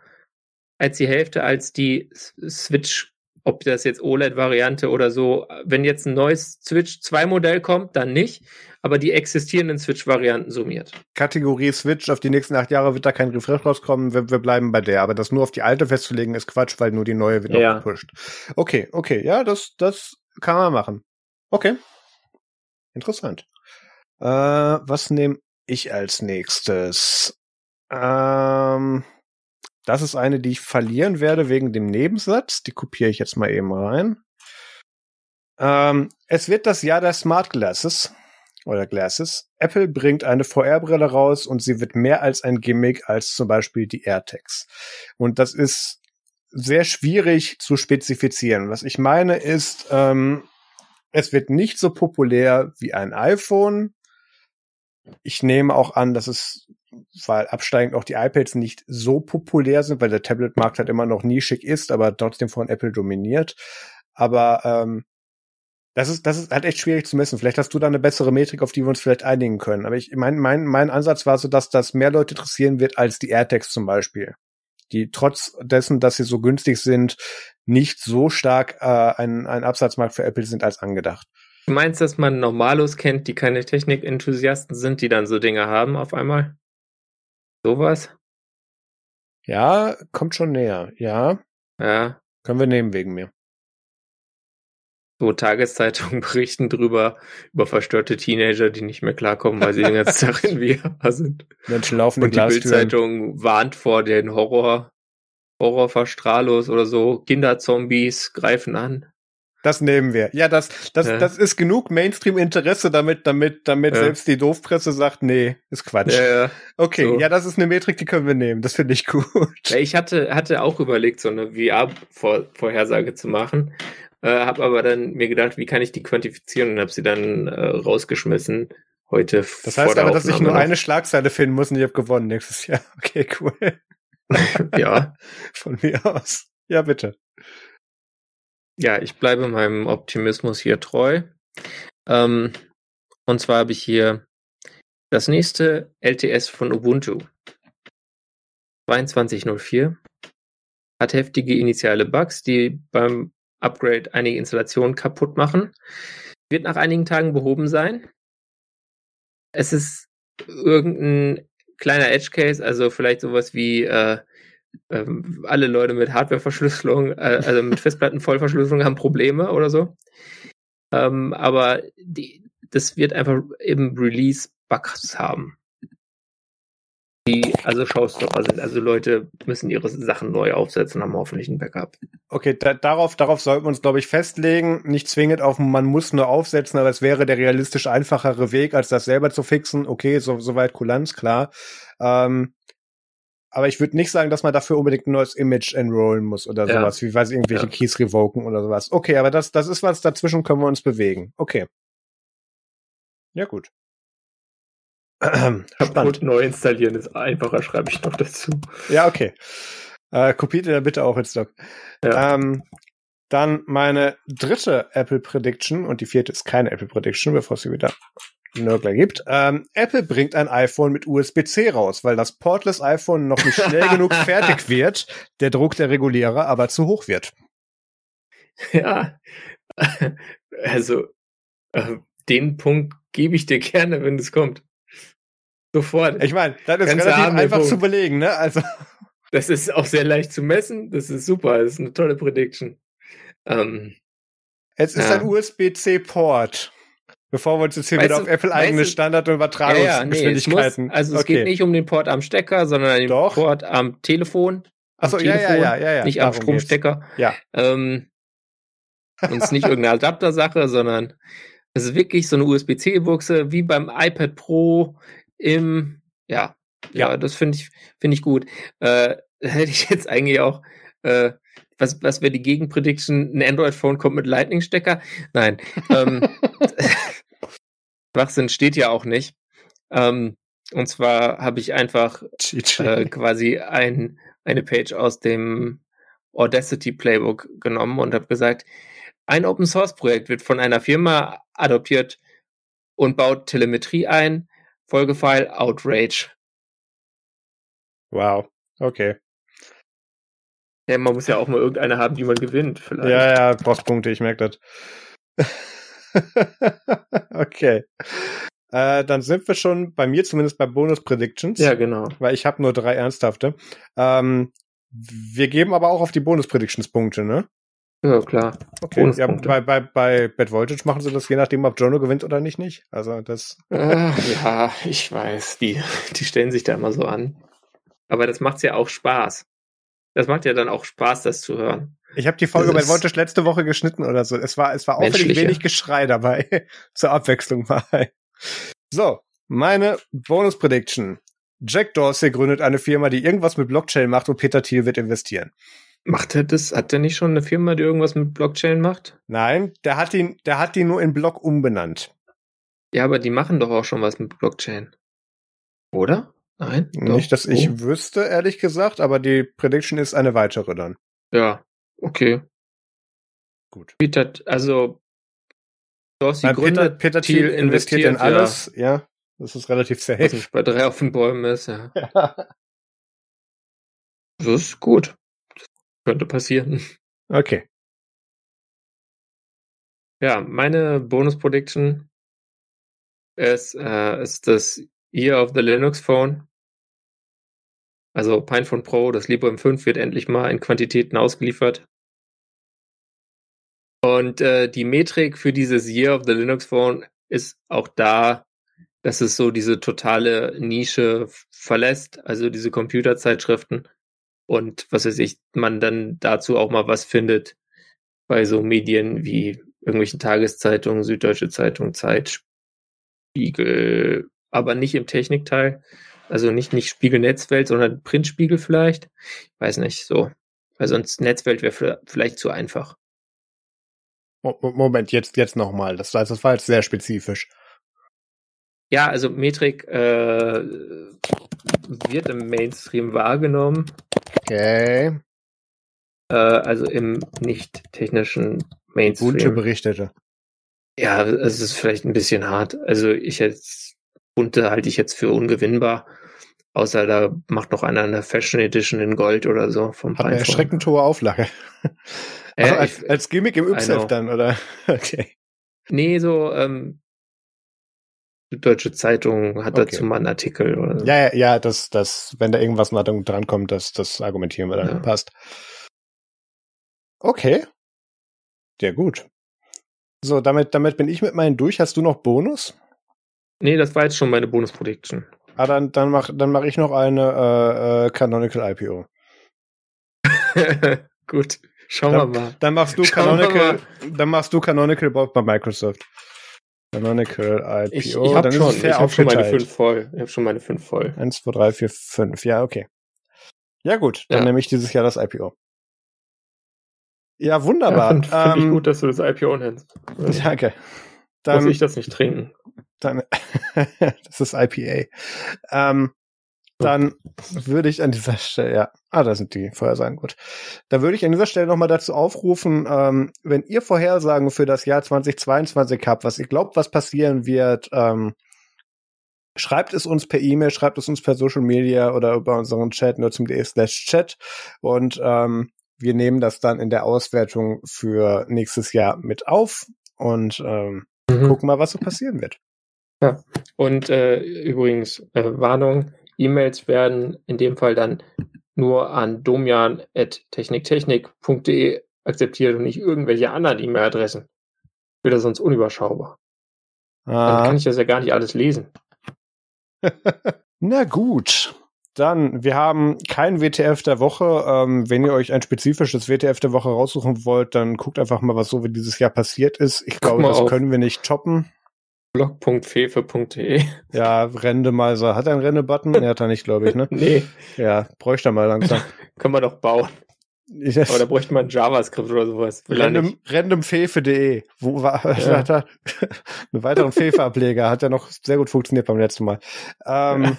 als die Hälfte als die Switch, ob das jetzt OLED-Variante oder so. Wenn jetzt ein neues Switch 2 Modell kommt, dann nicht, aber die existierenden Switch-Varianten summiert. Kategorie Switch, auf die nächsten acht Jahre wird da kein Refresh rauskommen, wir, wir bleiben bei der, aber das nur auf die alte festzulegen ist Quatsch, weil nur die neue wird Ja. noch gepusht. Okay, okay, ja, das, das kann man machen. Okay. Interessant. Äh, was nehme ich als nächstes? Ähm, das ist eine, die ich verlieren werde wegen dem Nebensatz. Die kopiere ich jetzt mal eben rein. Ähm, es wird das Jahr der Smart Glasses oder Glasses. Apple bringt eine VR-Brille raus und sie wird mehr als ein Gimmick als zum Beispiel die AirTags. Und das ist sehr schwierig zu spezifizieren. Was ich meine ist, ähm, es wird nicht so populär wie ein iPhone. Ich nehme auch an, dass es, weil absteigend auch die iPads nicht so populär sind, weil der Tablet-Markt halt immer noch nischig ist, aber trotzdem von Apple dominiert. Aber ähm, das ist, das ist halt echt schwierig zu messen. Vielleicht hast du da eine bessere Metrik, auf die wir uns vielleicht einigen können. Aber ich, mein, mein, mein Ansatz war so, dass das mehr Leute interessieren wird als die AirTags zum Beispiel. Die trotz dessen, dass sie so günstig sind, nicht so stark äh, ein, ein Absatzmarkt für Apple sind als angedacht. Du meinst, dass man Normalos kennt, die keine Technik-Enthusiasten sind, die dann so Dinge haben auf einmal? Sowas? Ja, kommt schon näher. Ja, Ja. können wir nehmen wegen mir. So Tageszeitungen berichten drüber, über verstörte Teenager, die nicht mehr klarkommen, weil sie den ganzen Tag in VR sind. Menschen laufen Und die. Bildzeitung warnt vor den Horror, Horrorverstrahlos oder so. Kinderzombies greifen an. Das nehmen wir. Ja, das, das, Ja. das ist genug Mainstream-Interesse, damit, damit, damit Ja. selbst die Doofpresse sagt, nee, ist Quatsch. Äh, okay, so. ja, das ist eine Metrik, die können wir nehmen. Das finde ich gut. Ja, ich hatte, hatte auch überlegt, so eine VR-Vorhersage zu machen, äh, habe aber dann mir gedacht, wie kann ich die quantifizieren und habe sie dann äh, rausgeschmissen heute Das heißt aber, dass ich nur noch. eine Schlagzeile finden muss und ich habe gewonnen nächstes Jahr. Okay, cool. Ja, Von mir aus. Ja, bitte. Ja, ich bleibe meinem Optimismus hier treu. Ähm, und zwar habe ich hier das nächste LTS von Ubuntu. 2204 hat heftige initiale Bugs, die beim Upgrade einige Installationen kaputt machen. Wird nach einigen Tagen behoben sein. Es ist irgendein kleiner Edge Case, also vielleicht sowas wie äh, ähm, alle Leute mit Hardwareverschlüsselung, äh, also mit Festplattenvollverschlüsselung haben Probleme oder so. Ähm, aber die, das wird einfach im Release Bugs haben. Die also Showstopper sind. Also Leute müssen ihre Sachen neu aufsetzen, haben hoffentlich ein Backup. Okay, da, darauf, darauf sollten wir uns, glaube ich, festlegen. Nicht zwingend auf, man muss nur aufsetzen, aber es wäre der realistisch einfachere Weg, als das selber zu fixen. Okay, so, soweit Kulanz, klar. Ähm, aber ich würde nicht sagen, dass man dafür unbedingt ein neues Image enrollen muss oder Ja. sowas, wie weiß ich, irgendwelche Ja. Keys revoken oder sowas. Okay, aber das, das ist was, dazwischen können wir uns bewegen. Okay. Ja, gut. Spannend. Neu installieren ist einfacher, schreibe ich noch dazu. Ja, okay. Äh, kopiert ihr da bitte auch ins Doc. Ja. Ähm, dann meine dritte Apple Prediction und die vierte ist keine Apple Prediction, bevor sie wieder Nörgler gibt. Ähm, Apple bringt ein iPhone mit USB-C raus, weil das portless iPhone noch nicht schnell genug fertig wird, der Druck der Regulierer aber zu hoch wird. Ja, also äh, den Punkt gebe ich dir gerne, wenn es kommt. Sofort. Ich meine, das ist du relativ einfach Punkt. zu belegen, ne? Also Das ist auch sehr leicht zu messen. Das ist super. Das ist eine tolle Prediction. Ähm, es ist Ja. ein USB-C-Port. Bevor wir uns jetzt hier Weißt wieder du- auf Apple eigene Standard- und ja, ja, nee, Übertragungsgeschwindigkeiten. also es okay. geht nicht um den Port am Stecker, sondern den Doch. Port am Telefon, Achso, ja, ja, ja, ja, ja. nicht am Stromstecker. geht's. Ja. Ähm, und es ist nicht irgendeine Adaptersache, sondern es ist wirklich so eine USB-C-Buchse wie beim iPad Pro im, ja, ja, Ja. das finde ich, finde ich gut. Äh, hätte ich jetzt eigentlich auch äh, was, was wäre die Gegenprediction? Ein Android-Phone kommt mit Lightning-Stecker? Nein. ähm, Schwachsinn steht ja auch nicht. Ähm, und zwar habe ich einfach äh, quasi ein, eine Page aus dem Audacity Playbook genommen und habe gesagt, ein Open Source Projekt wird von einer Firma adoptiert und baut Telemetrie ein. Folgefile Outrage. Wow. Okay. Ja, man muss ja auch mal irgendeine haben, die man gewinnt, vielleicht. Ja, ja, brauchst Punkte, ich merke das. okay. Äh, dann sind wir schon bei mir zumindest bei Bonus Predictions. Ja, genau. Weil ich habe nur drei ernsthafte. Ähm, wir geben aber auch auf die Bonus Predictions Punkte, ne? Ja, klar. Okay. Ja, bei, bei, bei Bad Voltage machen sie das je nachdem, ob Jono gewinnt oder nicht, nicht. Also das. Äh, ja, ich weiß. Die, die stellen sich da immer so an. Aber das macht's ja auch Spaß. Das macht ja dann auch Spaß, das zu hören. Ich habe die Folge bei Voltage letzte Woche geschnitten oder so. Es war, es war auffällig wenig Geschrei dabei. Zur Abwechslung mal. So, meine Bonus Prediction. Jack Dorsey gründet eine Firma, die irgendwas mit Blockchain macht und Peter Thiel wird investieren. Macht er das? Hat er nicht schon eine Firma, die irgendwas mit Blockchain macht? Nein, der hat ihn, der hat ihn nur in Block umbenannt. Ja, aber die machen doch auch schon was mit Blockchain. Oder? Nein? Doch. Nicht, dass ich oh. wüsste, ehrlich gesagt, aber die Prediction ist eine weitere dann. Ja, okay. Gut. Peter, also Dorsey Peter, Peter Thiel investiert, investiert in alles, ja. ja. Das ist relativ safe. Was nicht bei drei auf den Bäumen ist, ja. ja. Das ist gut. Das könnte passieren. Okay. Ja, meine Bonus-Prediction ist, äh, ist das Year of the Linux Phone. Also PinePhone Pro, das Libre M5 wird endlich mal in Quantitäten ausgeliefert. Und äh, die Metrik für dieses Year of the Linux Phone ist auch da dass es so diese totale Nische verlässt, also diese Computerzeitschriften und was weiß ich, man dann dazu auch mal was findet bei so Medien wie irgendwelchen Tageszeitungen, Süddeutsche Zeitung, Zeit, Spiegel, aber nicht im Technikteil, also nicht, nicht Spiegel Netzwelt, sondern Printspiegel vielleicht. Ich weiß nicht, so. Weil sonst Netzwelt wäre vielleicht zu einfach. Moment, jetzt, jetzt nochmal. Das, das war jetzt sehr spezifisch. Ja, also Metrik äh, wird im Mainstream wahrgenommen. Okay. Äh, also im nicht technischen Mainstream. Bunte berichtete. Ja, es ist vielleicht ein bisschen hart. Also ich jetzt bunte halte ich jetzt für ungewinnbar. Außer da macht noch einer eine Fashion Edition in Gold oder so vom Hat eine erschreckend hohe Auflage. also als, als Gimmick im YF dann, oder? Okay. Nee, so ähm, Süddeutsche Zeitung hat okay. dazu mal einen Artikel oder so. Ja, ja, ja, das, das, wenn da irgendwas mal dran kommt, das, das argumentieren wir dann. Ja. Passt. Okay. Ja, gut. So, damit, damit bin ich mit meinen durch. Hast du noch Bonus? Nee, das war jetzt schon meine Bonus-Prediction. Ah, dann, dann mach, dann mach ich noch eine äh, äh, Canonical IPO. gut, schauen dann, wir mal. Dann machst du schauen Canonical, dann machst du Canonical bei Microsoft. Canonical IPO. Ich, ich habe schon, ich hab schon meine fünf voll. Ich habe schon meine fünf voll. Eins, zwei, drei, vier, fünf. Ja, okay. Ja gut, dann ja. nehme ich dieses Jahr das IPO. Ja, wunderbar. Ja, Finde find ähm, ich gut, dass du das IPO nennst. Danke. Dann, Muss ich das nicht trinken. Dann, das ist IPA. Ähm, dann würde ich an dieser Stelle, ja, ah, da sind die Vorhersagen, gut. Da würde ich an dieser Stelle nochmal dazu aufrufen, ähm, wenn ihr Vorhersagen für das Jahr 2022 habt, was ihr glaubt, was passieren wird, ähm, schreibt es uns per E-Mail, schreibt es uns per Social Media oder über unseren Chat, nur zum slash chat und ähm, wir nehmen das dann in der Auswertung für nächstes Jahr mit auf und ähm, mhm. gucken mal, was so passieren wird. Ja, und äh, übrigens, äh, Warnung, E-Mails werden in dem Fall dann nur an domian.techniktechnik.de akzeptiert und nicht irgendwelche anderen E-Mail-Adressen. Wird das sonst unüberschaubar. Ah. Dann kann ich das ja gar nicht alles lesen. Na gut. Dann, wir haben kein WTF der Woche. Ähm, wenn ihr euch ein spezifisches WTF der Woche raussuchen wollt, dann guckt einfach mal, was so wie dieses Jahr passiert ist. Ich glaube, das auf. können wir nicht toppen blog.fefe.de. Ja, Rendemeiser. Hat er einen Renne-Button? Er hat er nicht, glaube ich, ne? nee. Ja, bräuchte er mal langsam. Können wir doch bauen. Ich, Aber da bräuchte man JavaScript oder sowas. Random, randomfefe.de. Wo war ja. hat er, einen weiteren Fefe-Ableger hat ja noch sehr gut funktioniert beim letzten Mal. Ähm,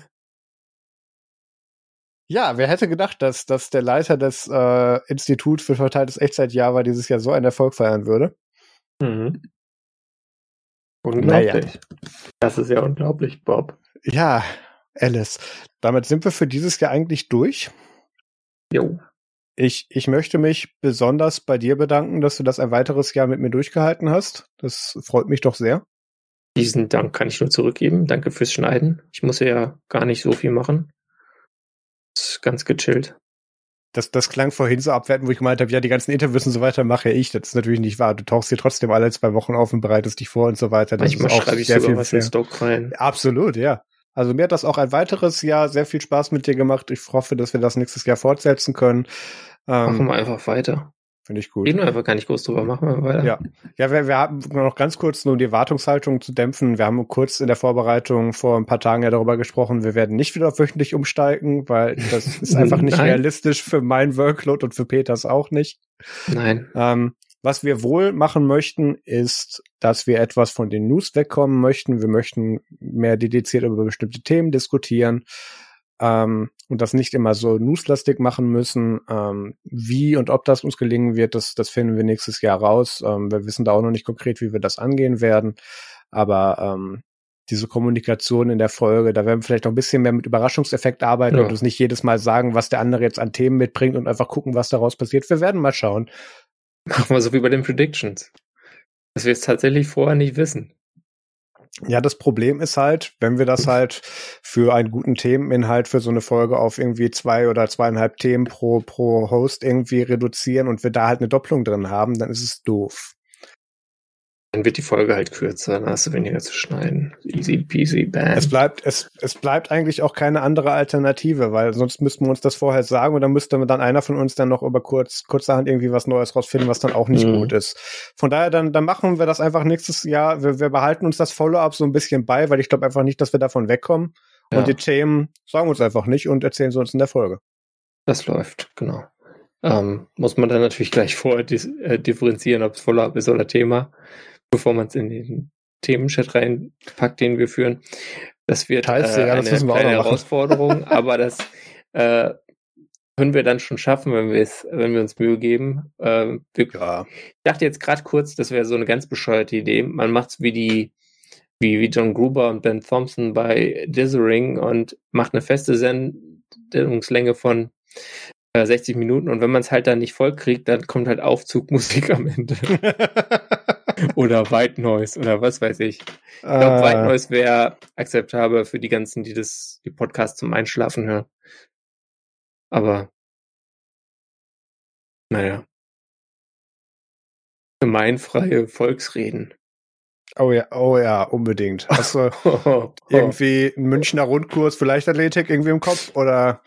ja, wer hätte gedacht, dass, dass der Leiter des äh, Instituts für verteiltes Echtzeit-Java dieses Jahr so einen Erfolg feiern würde? Mhm. Unglaublich. Naja. Das ist ja unglaublich, Bob. Ja, Alice. Damit sind wir für dieses Jahr eigentlich durch. Jo. Ich, ich möchte mich besonders bei dir bedanken, dass du das ein weiteres Jahr mit mir durchgehalten hast. Das freut mich doch sehr. Diesen Dank kann ich nur zurückgeben. Danke fürs Schneiden. Ich muss ja gar nicht so viel machen. ist ganz gechillt. Das, das klang vorhin so abwertend, wo ich gemeint habe, ja, die ganzen Interviews und so weiter mache ich. Das ist natürlich nicht wahr. Du tauchst hier trotzdem alle zwei Wochen auf und bereitest dich vor und so weiter. Das Manchmal schreibe ich sehr sogar viel was in Stock rein. Absolut, ja. Also mir hat das auch ein weiteres Jahr sehr viel Spaß mit dir gemacht. Ich hoffe, dass wir das nächstes Jahr fortsetzen können. Ähm, Machen wir einfach weiter. Finde ich gut. Reden wir einfach gar nicht groß drüber. Machen wir weiter. Ja, ja wir, wir haben noch ganz kurz, nur um die Erwartungshaltung zu dämpfen. Wir haben kurz in der Vorbereitung vor ein paar Tagen ja darüber gesprochen, wir werden nicht wieder auf wöchentlich umsteigen, weil das ist einfach nicht realistisch für mein Workload und für Peters auch nicht. Nein. Ähm, was wir wohl machen möchten, ist, dass wir etwas von den News wegkommen möchten. Wir möchten mehr dediziert über bestimmte Themen diskutieren ähm, und das nicht immer so newslastig machen müssen. Ähm, wie und ob das uns gelingen wird, das, das finden wir nächstes Jahr raus. Ähm, wir wissen da auch noch nicht konkret, wie wir das angehen werden. Aber ähm, diese Kommunikation in der Folge, da werden wir vielleicht noch ein bisschen mehr mit Überraschungseffekt arbeiten ja. und uns nicht jedes Mal sagen, was der andere jetzt an Themen mitbringt und einfach gucken, was daraus passiert. Wir werden mal schauen. Machen wir so wie bei den Predictions. Dass wir es tatsächlich vorher nicht wissen. Ja, das Problem ist halt, wenn wir das halt für einen guten Themeninhalt für so eine Folge auf irgendwie zwei oder zweieinhalb Themen pro, pro Host irgendwie reduzieren und wir da halt eine Doppelung drin haben, dann ist es doof. Dann wird die Folge halt kürzer, dann hast du weniger zu schneiden. Easy peasy, bam. Es bleibt, es, es bleibt eigentlich auch keine andere Alternative, weil sonst müssten wir uns das vorher sagen und dann müsste dann einer von uns dann noch über kurz, kurzerhand irgendwie was Neues rausfinden, was dann auch nicht mhm. gut ist. Von daher, dann, dann machen wir das einfach nächstes Jahr. Wir, wir behalten uns das Follow-up so ein bisschen bei, weil ich glaube einfach nicht, dass wir davon wegkommen. Ja. Und die Themen sagen wir uns einfach nicht und erzählen sie uns in der Folge. Das läuft, genau. Ähm, muss man dann natürlich gleich vorher äh, differenzieren, ob es Follow-up ist oder Thema bevor man es in den Themenchat reinpackt, den wir führen. Das wird heißt, äh, ja, das eine kleine Herausforderung, aber das äh, können wir dann schon schaffen, wenn wir es, wenn wir uns Mühe geben. Ähm, wir, ja. Ich dachte jetzt gerade kurz, das wäre so eine ganz bescheuerte Idee. Man macht es wie die, wie, wie John Gruber und Ben Thompson bei Dithering und macht eine feste Sendungslänge von 60 äh, Minuten und wenn man es halt dann nicht voll kriegt, dann kommt halt Aufzugmusik am Ende. oder White Noise oder was weiß ich. Ich glaube, uh. White Noise wäre akzeptabel für die ganzen, die das, die Podcasts zum Einschlafen hören. Aber naja. Gemeinfreie Volksreden. Oh ja, oh ja, unbedingt. Hast du irgendwie einen Münchner Rundkurs für Leichtathletik irgendwie im Kopf oder?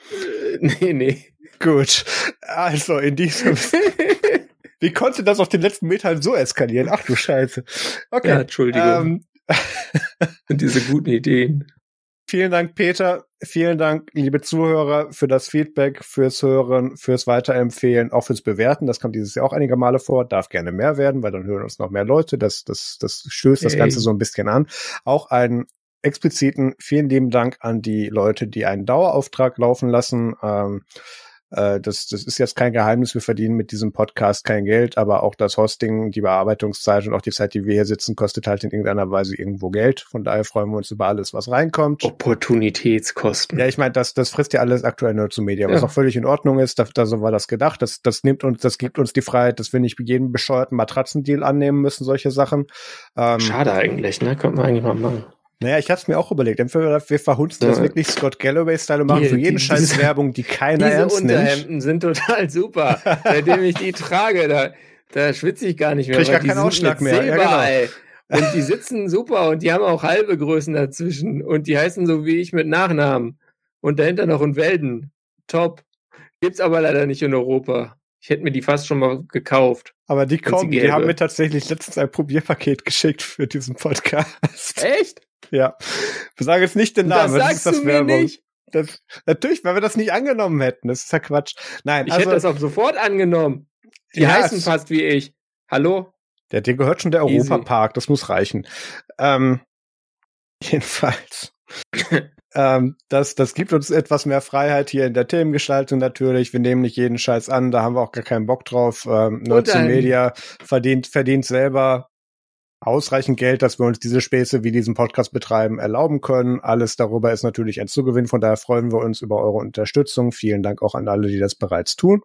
Nee, nee. Gut. Also in diesem. Wie konnte das auf den letzten Metern so eskalieren? Ach du Scheiße. Okay. Ja, Entschuldigung. Ähm, Und diese guten Ideen. Vielen Dank, Peter. Vielen Dank, liebe Zuhörer, für das Feedback, fürs Hören, fürs Weiterempfehlen, auch fürs Bewerten. Das kommt dieses Jahr auch einige Male vor. Darf gerne mehr werden, weil dann hören uns noch mehr Leute. Das, das, das stößt hey. das Ganze so ein bisschen an. Auch einen expliziten vielen lieben Dank an die Leute, die einen Dauerauftrag laufen lassen. Ähm, äh, das, das ist jetzt kein Geheimnis. Wir verdienen mit diesem Podcast kein Geld, aber auch das Hosting, die Bearbeitungszeit und auch die Zeit, die wir hier sitzen, kostet halt in irgendeiner Weise irgendwo Geld. Von daher freuen wir uns über alles, was reinkommt. Opportunitätskosten. Ja, ich meine, das, das frisst ja alles aktuell nur zu Media, was ja. auch völlig in Ordnung ist. Da, da so war das gedacht. Das, das nimmt uns, das gibt uns die Freiheit, dass wir nicht jeden bescheuerten Matratzendeal annehmen müssen, solche Sachen. Ähm, Schade eigentlich, ne? Könnte man eigentlich mal machen. Naja, ich hab's mir auch überlegt. Entweder wir verhunzen das wirklich Scott Galloway-Style und machen für jeden die, Scheiß diese, Werbung, die keiner ernst nimmt. Diese Unterhemden sind total super. Seitdem ich die trage, da, da schwitze ich gar nicht mehr. Krieg gar keinen Ausschlag mehr. Silber, ja, genau. Und die sitzen super und die haben auch halbe Größen dazwischen. Und die heißen so wie ich mit Nachnamen. Und dahinter noch ein Welden. Top. Gibt's aber leider nicht in Europa. Ich hätte mir die fast schon mal gekauft. Aber die kommen, die haben mir tatsächlich letztens ein Probierpaket geschickt für diesen Podcast. Echt? Ja. Wir sagen jetzt nicht den Namen. Das das ist das du Werbung. Mir nicht. Das, natürlich, weil wir das nicht angenommen hätten. Das ist ja Quatsch. Nein, ich also, hätte das auch sofort angenommen. Die ja, heißen fast wie ich. Hallo? Der, dir gehört schon der Europapark, das muss reichen. Ähm, jedenfalls. ähm, das, das gibt uns etwas mehr Freiheit hier in der Themengestaltung natürlich. Wir nehmen nicht jeden Scheiß an, da haben wir auch gar keinen Bock drauf. Ähm, Nutzen Media verdient, verdient selber ausreichend Geld, dass wir uns diese Späße wie diesen Podcast betreiben erlauben können. Alles darüber ist natürlich ein Zugewinn, von daher freuen wir uns über eure Unterstützung. Vielen Dank auch an alle, die das bereits tun.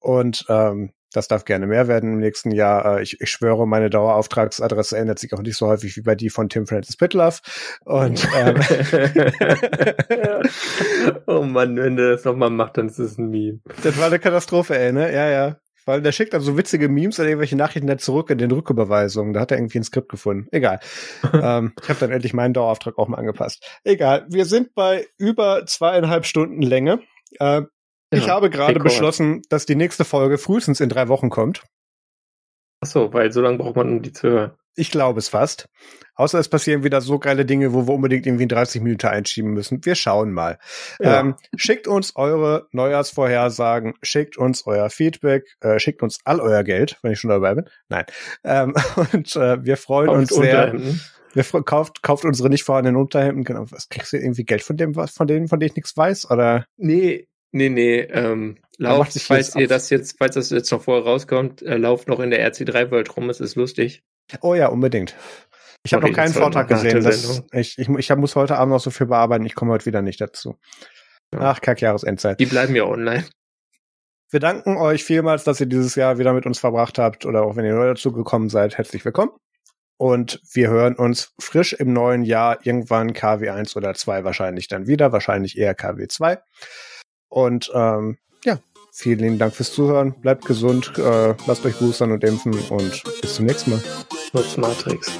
Und ähm, das darf gerne mehr werden im nächsten Jahr. Äh, ich, ich schwöre, meine Dauerauftragsadresse ändert sich auch nicht so häufig wie bei die von Tim Francis Pitlove. Und ähm, oh Mann, wenn der das nochmal macht, dann ist es ein Meme. Das war eine Katastrophe, ey, ne? Ja, ja. Weil der schickt dann so witzige Memes oder irgendwelche Nachrichten dann zurück in den Rücküberweisungen. Da hat er irgendwie ein Skript gefunden. Egal. ähm, ich habe dann endlich meinen Dauerauftrag auch mal angepasst. Egal. Wir sind bei über zweieinhalb Stunden Länge. Äh, ich ja, habe gerade beschlossen, dass die nächste Folge frühestens in drei Wochen kommt. Ach so, weil so lange braucht man, um die zu hören. Ich glaube es fast. Außer es passieren wieder so geile Dinge, wo wir unbedingt irgendwie 30 Minuten einschieben müssen. Wir schauen mal. Ja. Ähm, schickt uns eure Neujahrsvorhersagen, schickt uns euer Feedback, äh, schickt uns all euer Geld, wenn ich schon dabei bin. Nein. Ähm, und äh, wir freuen Kauft uns sehr. Wir kauft, kauft unsere nicht vorhandenen Unterhemden. Genau. Was kriegst du irgendwie Geld von dem, was von denen, von denen ich nichts weiß? Oder? Nee, Nee, nee, ähm, lauft, falls ihr das jetzt, falls das jetzt noch vorher rauskommt, äh, lauft noch in der RC3 World rum, es ist lustig. Oh ja, unbedingt. Ich habe noch keinen Vortrag gesehen. Das, ich, ich, ich muss heute Abend noch so viel bearbeiten, ich komme heute wieder nicht dazu. Ja. Ach, Kackjahresendzeit. Die bleiben ja online. Wir danken euch vielmals, dass ihr dieses Jahr wieder mit uns verbracht habt oder auch wenn ihr neu dazu gekommen seid, herzlich willkommen. Und wir hören uns frisch im neuen Jahr irgendwann KW1 oder 2 wahrscheinlich dann wieder, wahrscheinlich eher KW2. Und ähm, vielen lieben Dank fürs Zuhören. Bleibt gesund, äh, lasst euch boostern und impfen und bis zum nächsten Mal. Nutzt Matrix.